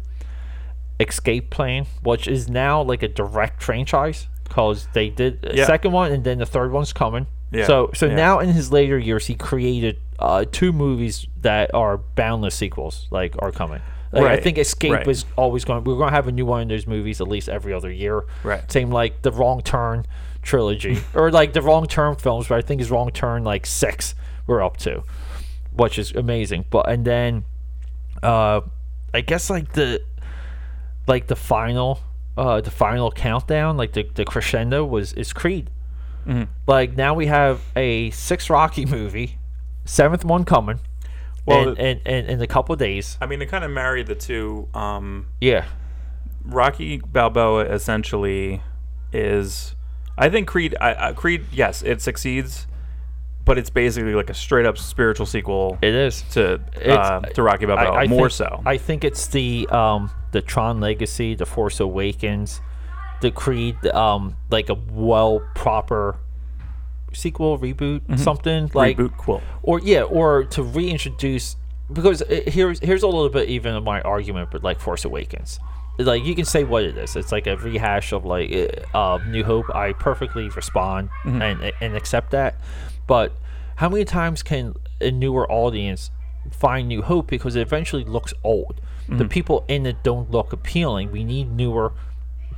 Escape Plan, which is now like a direct franchise because they did a Yeah. second one and then the third one's coming. Yeah, So so yeah. now in his later years, he created uh, two movies that are boundless sequels, like are coming. Like, I think Escape right. is always going. We're going to have a new one in those movies at least every other year. Right. Same like the Wrong Turn trilogy, or like the Wrong Turn films. But I think is Wrong Turn like six. We're up to, which is amazing. But and then, uh, I guess like the, like the final, uh, the final countdown, like the the crescendo was is Creed. Mm-hmm. Like now we have a six Rocky movie, seventh one coming. Well, in, in, in, in a couple days. I mean, they kind of married the two. Um, Yeah. Rocky Balboa essentially is, I think Creed. I, I, Creed, yes, it succeeds, but it's basically like a straight up spiritual sequel It is. to uh, to Rocky Balboa. more think, so. I think it's the um the Tron Legacy, the Force Awakens, the Creed, um like a well proper sequel reboot something like Mm-hmm. Reboot quill. or yeah or to reintroduce because uh, here's here's a little bit even of my argument but like Force Awakens like you can say what it is it's like a rehash of like uh, New Hope I perfectly respond Mm-hmm. and and accept that but how many times can a newer audience find New Hope because it eventually looks old Mm-hmm. the people in it don't look appealing we need newer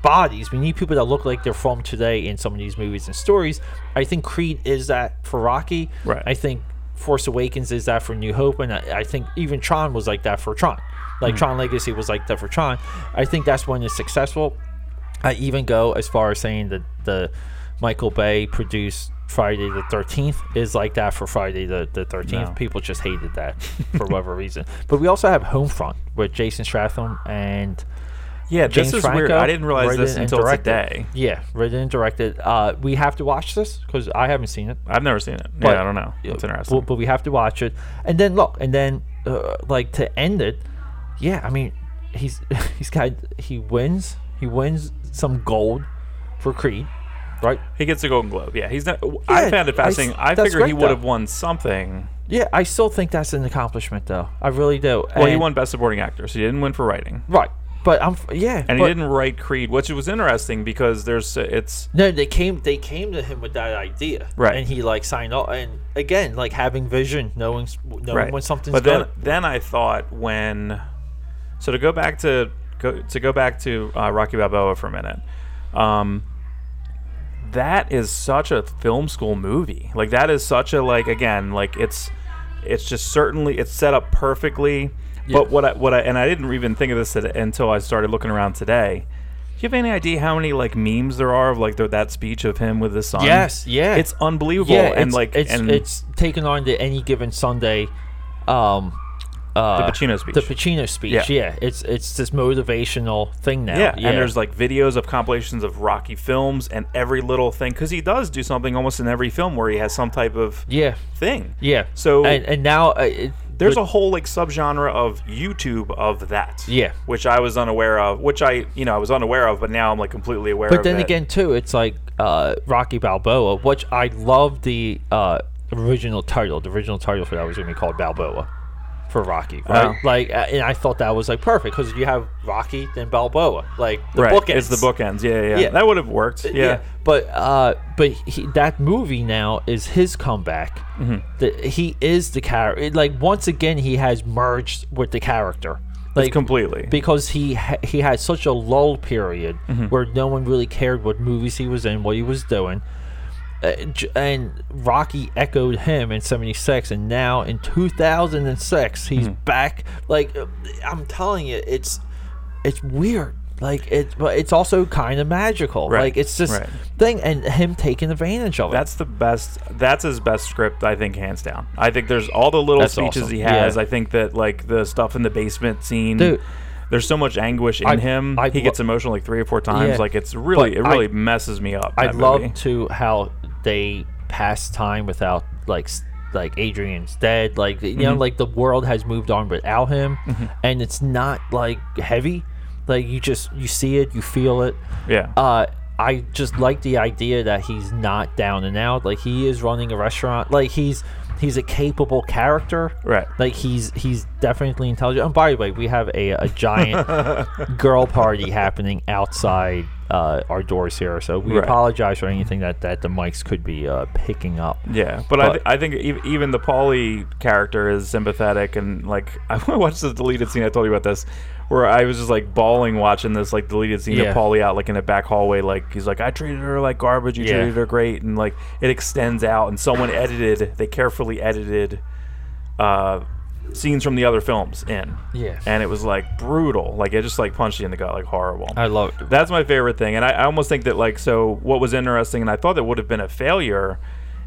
bodies. We need people that look like they're from today in some of these movies and stories. I think Creed is that for Rocky. Right. I think Force Awakens is that for New Hope, and I, I think even Tron was like that for Tron. Like Tron Legacy was like that for Tron. I think that's when it's successful. I even go as far as saying that the Michael Bay produced Friday the 13th is like that for Friday the, the 13th. No. People just hated that for whatever reason. But we also have Homefront with Jason Statham and Yeah, James this is Franco. weird. I didn't realize this until directed. today. Yeah, written and directed. Uh, we have to watch this because I haven't seen it. I've never seen it. But- yeah, I don't know. It's interesting. But, but we have to watch it, and then look, and then uh, like to end it. Yeah, I mean, he's he's got he wins he wins some gold for Creed, right? he gets a Golden Globe. Yeah, he's not. I found it fascinating. I, that's figured he would have won something. Yeah, I still think that's an accomplishment, though. I really do. Well, he won Best Supporting Actor, so he didn't win for writing. right, but I'm yeah, And but- he didn't write Creed, which was interesting because there's it's No, they came. They came to him with that idea, Right. And he like signed up, and again, like having vision, knowing knowing right when something's But then good. then I thought when so to go back to go to go back to uh, Rocky Balboa for a minute. Um, that is such a film school movie. Like that is such a like again like it's it's just certainly it's set up perfectly. Yeah. But what I what I and I didn't even think of this until I started looking around today. Do you have any idea how many like memes there are of like the, that speech of him with his son? Yes, yeah. it's unbelievable. yeah, and it's, like it's and it's taken on the any given Sunday, um, uh, the Pacino speech. the Pacino speech. Yeah. Yeah. it's it's this motivational thing now. Yeah, and there's like videos of compilations of Rocky films and every little thing because he does do something almost in every film where he has some type of yeah, thing. yeah. So- and, and now uh, it, There's but- a whole like subgenre of YouTube of that. Yeah. which I was unaware of. Which I you know I was unaware of, but now I'm like completely aware. But then that. again, too, it's like uh, Rocky Balboa, which I love the uh, original title. The original title for that was going to be called Balboa for Rocky, right? Oh. Like, uh, and I thought that was like perfect because you have Rocky then Balboa, like the right. bookends. It's the bookends. Yeah, yeah. Yeah. That would have worked. Yeah. But uh, but he, that movie now is his comeback. Mm-hmm. The, he is the character. Like once again, he has merged with the character. Like completely. because he ha- he had such a lull period Mm-hmm. where no one really cared what movies he was in, what he was doing. Uh, and Rocky echoed him in 76 and now in 2006 he's Mm-hmm. back like uh, I'm telling you it's it's weird like it but it's also kind of magical Right, like it's just right. thing and him taking advantage of it That's the best. That's his best script, I think, hands down. I think there's all the little That's speeches awesome. he has. Yeah. I think that like the stuff in the basement scene. Dude. There's so much anguish in I- him. I he gets emotional like three or four times. Yeah. Like it's really, it really I- messes me up. I love to how they pass time without like like Adrian's dead. Like you Mm-hmm. know, like the world has moved on without him, and it's not like heavy. Like you just you see it, you feel it. Yeah. Uh, I just like the idea that he's not down and out. Like he is running a restaurant. Like he's he's a capable character. Right. Like he's he's definitely intelligent. And by the way, we have a, a giant girl party happening outside uh, our doors here. So we Right. apologize for anything that, that the mics could be uh, picking up. Yeah, but, I, th- I think ev- even the Paulie character is sympathetic and like I watched the deleted scene. I told you about this, where I was just like bawling watching this like deleted scene Yeah. of Paulie out like in a back hallway. Like he's like, I treated her like garbage. You Yeah. treated her great, and like it extends out. And someone edited. They carefully edited uh, scenes from the other films in. Yeah. and it was like brutal. Like it just like punched you in the gut, like horrible. I love it. That's my favorite thing, and I, I almost think that like so. What was interesting, and I thought that would have been a failure,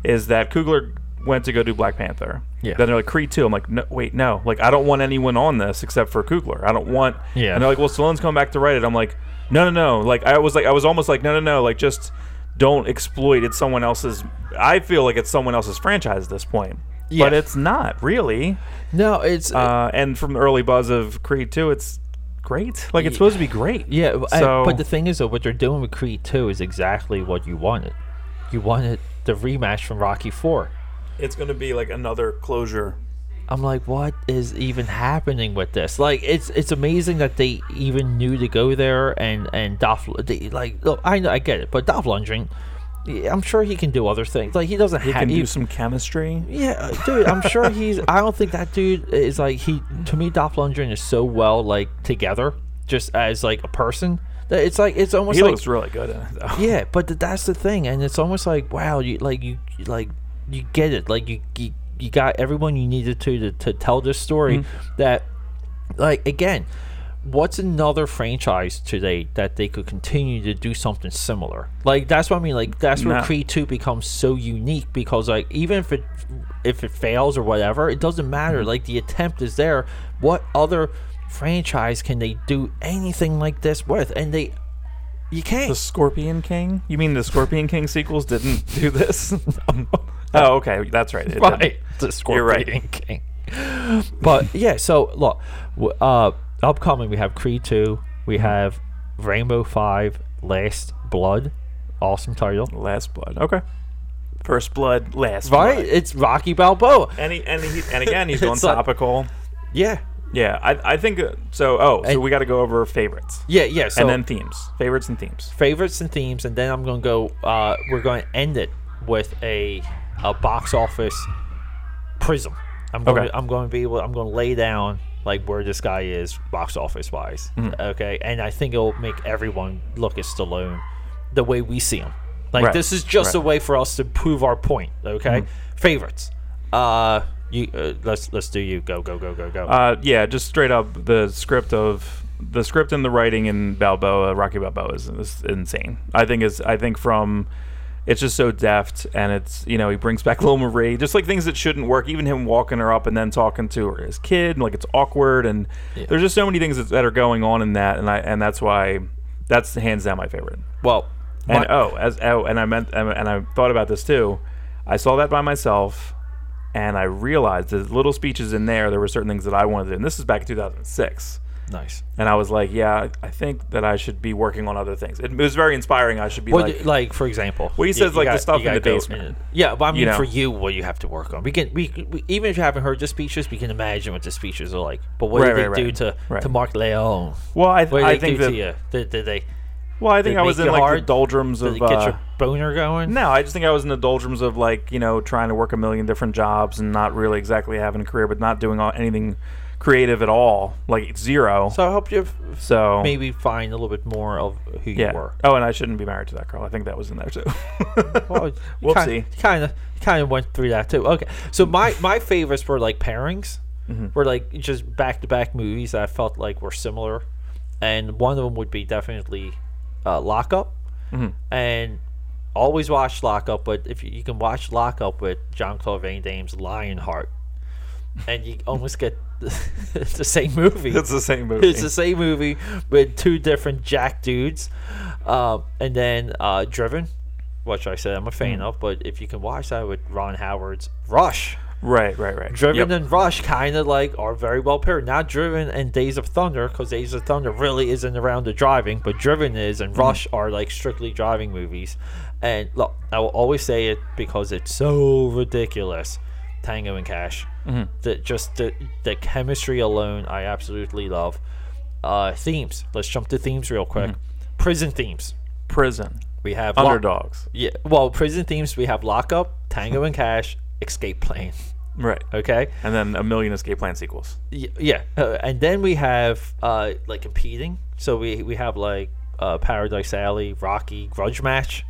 is that Coogler went to go do Black Panther. Yeah. Then they're like Creed two. I'm like, no, wait, no. Like I don't want anyone on this except for Coogler. I don't want. Yeah. And they're like, well, Stallone's coming back to write it. I'm like, no, no, no. Like I was like, I was almost like, no, no, no. Like just don't exploit. It's someone else's. I feel like it's someone else's franchise at this point. Yeah. But it's not really. No, it's Uh, and from the early buzz of Creed 2, it's great. Like, it's supposed to be great. yeah. w- I- So, but the thing is, though, what they're doing with Creed Two is exactly what you wanted. You wanted the rematch from Rocky Four. It's going to be like another closure. I'm like, what is even happening with this? Like, it's it's amazing that they even knew to go there and and Dolph they, like look, I know I get it, but Dolph Lundgren, I'm sure he can do other things. Like he doesn't He have can do some chemistry. Yeah, dude, I'm sure he's. I don't think that dude is like he. To me, Dolph Lundgren is so well like together, just as like a person. That it's like it's almost He like looks really good in it, though. yeah, but th- that's the thing, and it's almost like wow, you like you, like you get it, like you you, you got everyone you needed to, to to tell this story. Mm-hmm. That like again, what's another franchise today that they could continue to do something similar? Like that's what I mean. Like that's where No. Creed Two becomes so unique because like even if it if it fails or whatever, it doesn't matter. Mm-hmm. Like the attempt is there. What other franchise can they do anything like this with? And they you can't. The Scorpion King? You mean the Scorpion King sequels didn't do this? oh, okay. That's right. It didn't. right the You're right. Scorpion King. but yeah, so look, w- uh, upcoming we have Creed two, we have Rambo Five, Last Blood, awesome title, Last Blood. Okay. First Blood, Last right? Blood. It's Rocky Balboa. And, he, and, he, and again, he's going It's like- topical. Yeah, Yeah, I, I think uh, so. Oh, so And- we got to go over favorites yeah, yeah. So and then themes, favorites and themes. favorites and themes, and then I'm gonna go. Uh, we're going to end it with a a box office prism. I'm going. Okay. To, I'm going to be able. I'm going to lay down like where this guy is box office wise. Mm-hmm. Okay, and I think it'll make everyone look at Stallone the way we see him. Like Right. this is just a way for us to prove our point. Okay, favorites. Uh, you uh, let's let's do you go go go go go. Uh, yeah, just straight up the script of the script and the writing in Balboa, Rocky Balboa is, is insane. I think is I think from it's just so deft and it's you know he brings back Lil Marie, just like things that shouldn't work. Even him walking her up and then talking to her his kid, and like it's awkward and there's just so many things that, that are going on in that, and I and that's why that's hands down my favorite. well, And my- oh, as oh, and I meant and I thought about this too. I saw that by myself, and I realized the little speeches in there. There were certain things that I wanted to do, and this is back in 2006. Nice. and I was like, yeah, I think that I should be working on other things. It, was very inspiring. I should be What, like, like, for example, Well, he says, you like, the gotta- stuff in the basement. in- Yeah, but I mean, You know. for you, what you have to work on. We can, we, we even if you haven't heard the speeches, we can imagine what the speeches are like. But what Right, did they right, do to Right. to Mark Leon? well, I, What did I they think do that, to you? Did, did they, well, I think I was in like hard? the doldrums did of get uh, your boner going? No, I just think I was in the doldrums of like you know trying to work a million different jobs and not really exactly having a career, but not doing all, anything creative at all, like zero. So I hope you So maybe find a little bit more of who yeah. you were. Oh, and I shouldn't be married to that girl. I think that was in there too. Well, Whoopsie. Kind of, kind of went through that too. Okay, so my my favorites were like pairings, Mm-hmm. were like just back to back movies that I felt like were similar, and one of them would be definitely uh, Lockup, Mm-hmm. and always watch Lockup. But if you, you can watch Lockup with John Claude Van Damme's Lionheart, and you almost get it's the same movie. it's the same movie. It's the same movie with two different Jack dudes, uh, and then uh, Driven, which I said I'm a fan of. But if you can watch that with Ron Howard's Rush, right, right, right. Driven Yep. and Rush kind of like are very well paired. Not Driven and Days of Thunder, because Days of Thunder really isn't around the driving, but Driven is, and Rush are like strictly driving movies. And look, I will always say it because it's so ridiculous. Tango and Cash, that just the the chemistry alone, I absolutely love. Uh, themes. Let's jump to themes real quick. Prison themes. Prison. We have Lock- Underdogs. yeah. Well, prison themes. We have Lockup, Tango and Cash, Escape Plane. Right. Okay. And then a million escape plan sequels. Y- yeah, uh, and then we have uh, like competing. So we we have like uh, Paradise Alley, Rocky, Grudge Match.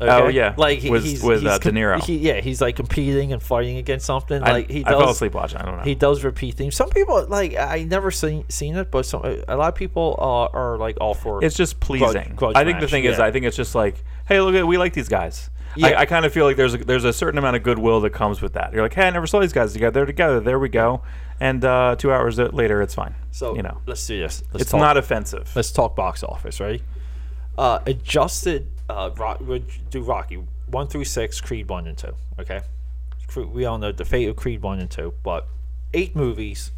Oh, yeah, like with- he's, with, he's uh, De Niro. he- yeah, he's like competing and fighting against something. I, like he I does. fell asleep watching. I don't know. He does repeat themes. Some people like I never seen seen it, but some a lot of people uh, are like all for. it's just pleasing. grudge I think the match, thing is. I think it's just like, hey, look at we like these guys. Yeah. I, I kind of feel like there's a, there's a certain amount of goodwill that comes with that. You're like, hey, I never saw these guys together. They're together. There we go. And uh, two hours later, it's fine. so you know, let's do this. Let's it's talk- not offensive. Let's talk box office, right? Uh, adjusted, uh, rock, we'll do Rocky one through six, Creed one and two. Okay, we all know the fate of Creed one and two, but eight movies,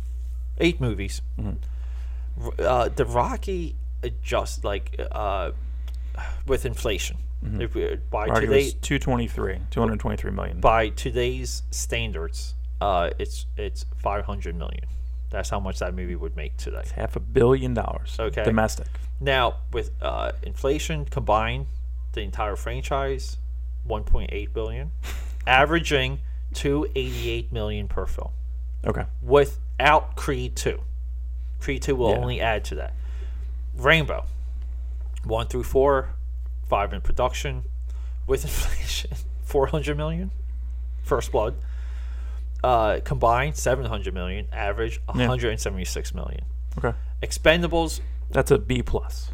eight movies. R- Uh, the Rocky adjust like uh, with inflation. If we, by Rocky today, was 223, 223 million. by today's standards, uh, it's it's five hundred million. That's how much that movie would make today. Half a billion dollars. Okay. Domestic. Now, with uh, inflation combined, the entire franchise, 1.8 billion, averaging 288 million per film. Okay. Without Creed 2, Creed 2 will Yeah. only add to that. Rambo, one through four, five in production, with inflation, 400 million. First Blood, uh, combined 700 million, average 176 million. Okay. Expendables That's a B plus.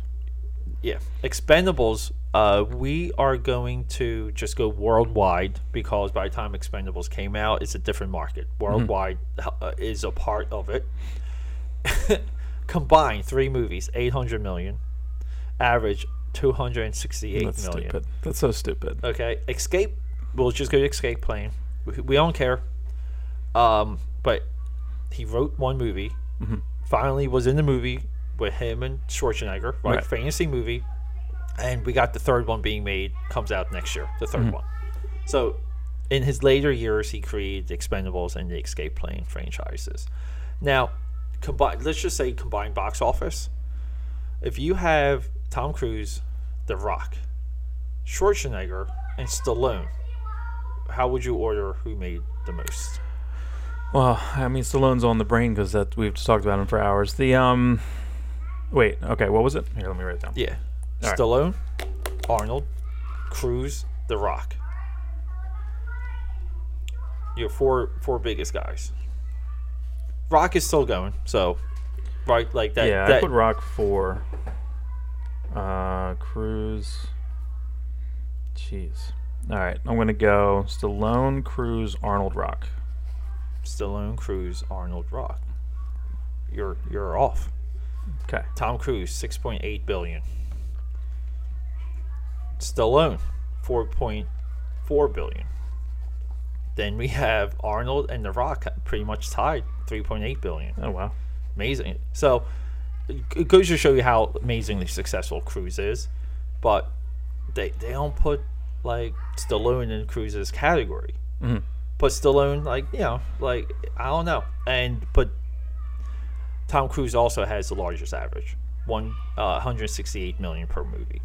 yeah expendables uh, we are going to just go worldwide because by the time expendables came out it's a different market worldwide uh, is a part of it combined three movies 800 million average 268 That's million. stupid. That's so stupid. okay escape we'll just go to escape plane we, we don't care um, but he wrote one movie finally was in the movie with him and Schwarzenegger, right? Right. Fantasy movie, and we got the third one being made. Comes out next year. The 3rd one. So, in his later years, he created the Expendables and the Escape Plane franchises. Now, combine. Let's just say combined box office. If you have Tom Cruise, The Rock, Schwarzenegger, and Stallone, how would you order who made the most? Well, I mean, Stallone's on the brain because that we've talked about him for hours. The um, wait, okay, what was it? Here, let me write it down. Yeah. All right. Stallone, Arnold, Cruise, The Rock. Your four four biggest guys. Rock is still going, so right like that. Yeah, I put Rock four. Uh, Cruise. Jeez. All right, I'm gonna go Stallone, Cruise, Arnold, Rock. Stallone, Cruise, Arnold, Rock. You're you're off. Okay. Tom Cruise, six point eight billion. Stallone, four point four billion. Then we have Arnold and The Rock pretty much tied, three point eight billion. Oh wow. amazing. So it goes to show you how amazingly successful Cruise is, but they they don't put like Stallone in Cruise's category. Mm-hmm. But Stallone, like you know, like I don't know, and but Tom Cruise also has the largest average, one uh, 168 million per movie.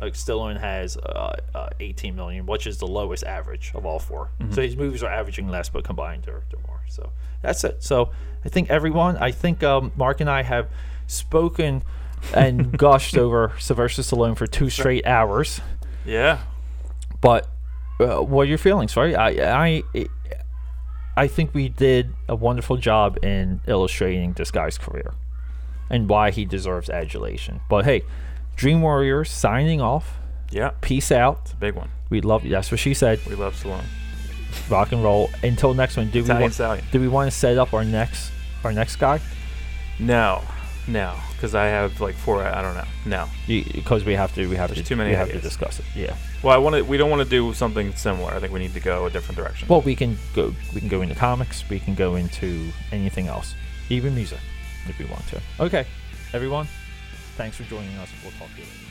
Like Stallone has uh, uh, 18 million, which is the lowest average of all 4 So his movies are averaging less, but combined they're, they're more. So that's it. So I think everyone, I think um, Mark and I have spoken and gushed over Sylvester Stallone for two straight hours. Yeah. But uh, what are your feelings, right? I I I think we did a wonderful job in illustrating this guy's career and why he deserves adulation. But hey, Dream Warriors signing off. Yeah. Peace out. It's a big one. We love you. That's what she said. We love Stallone. Rock and roll. Until next one. Do we want, Stallion. do we want to set up our next our next guy? No. No. Because I have like four. I don't know. No. Because we have to. We have There's to. too many We have to discuss it. Yeah. Well, I want to. We don't want to do something similar. I think we need to go a different direction. Well, we can go. We can go into comics. We can go into anything else, even music, if we want to. Okay, everyone. Thanks for joining us. We'll talk to you later.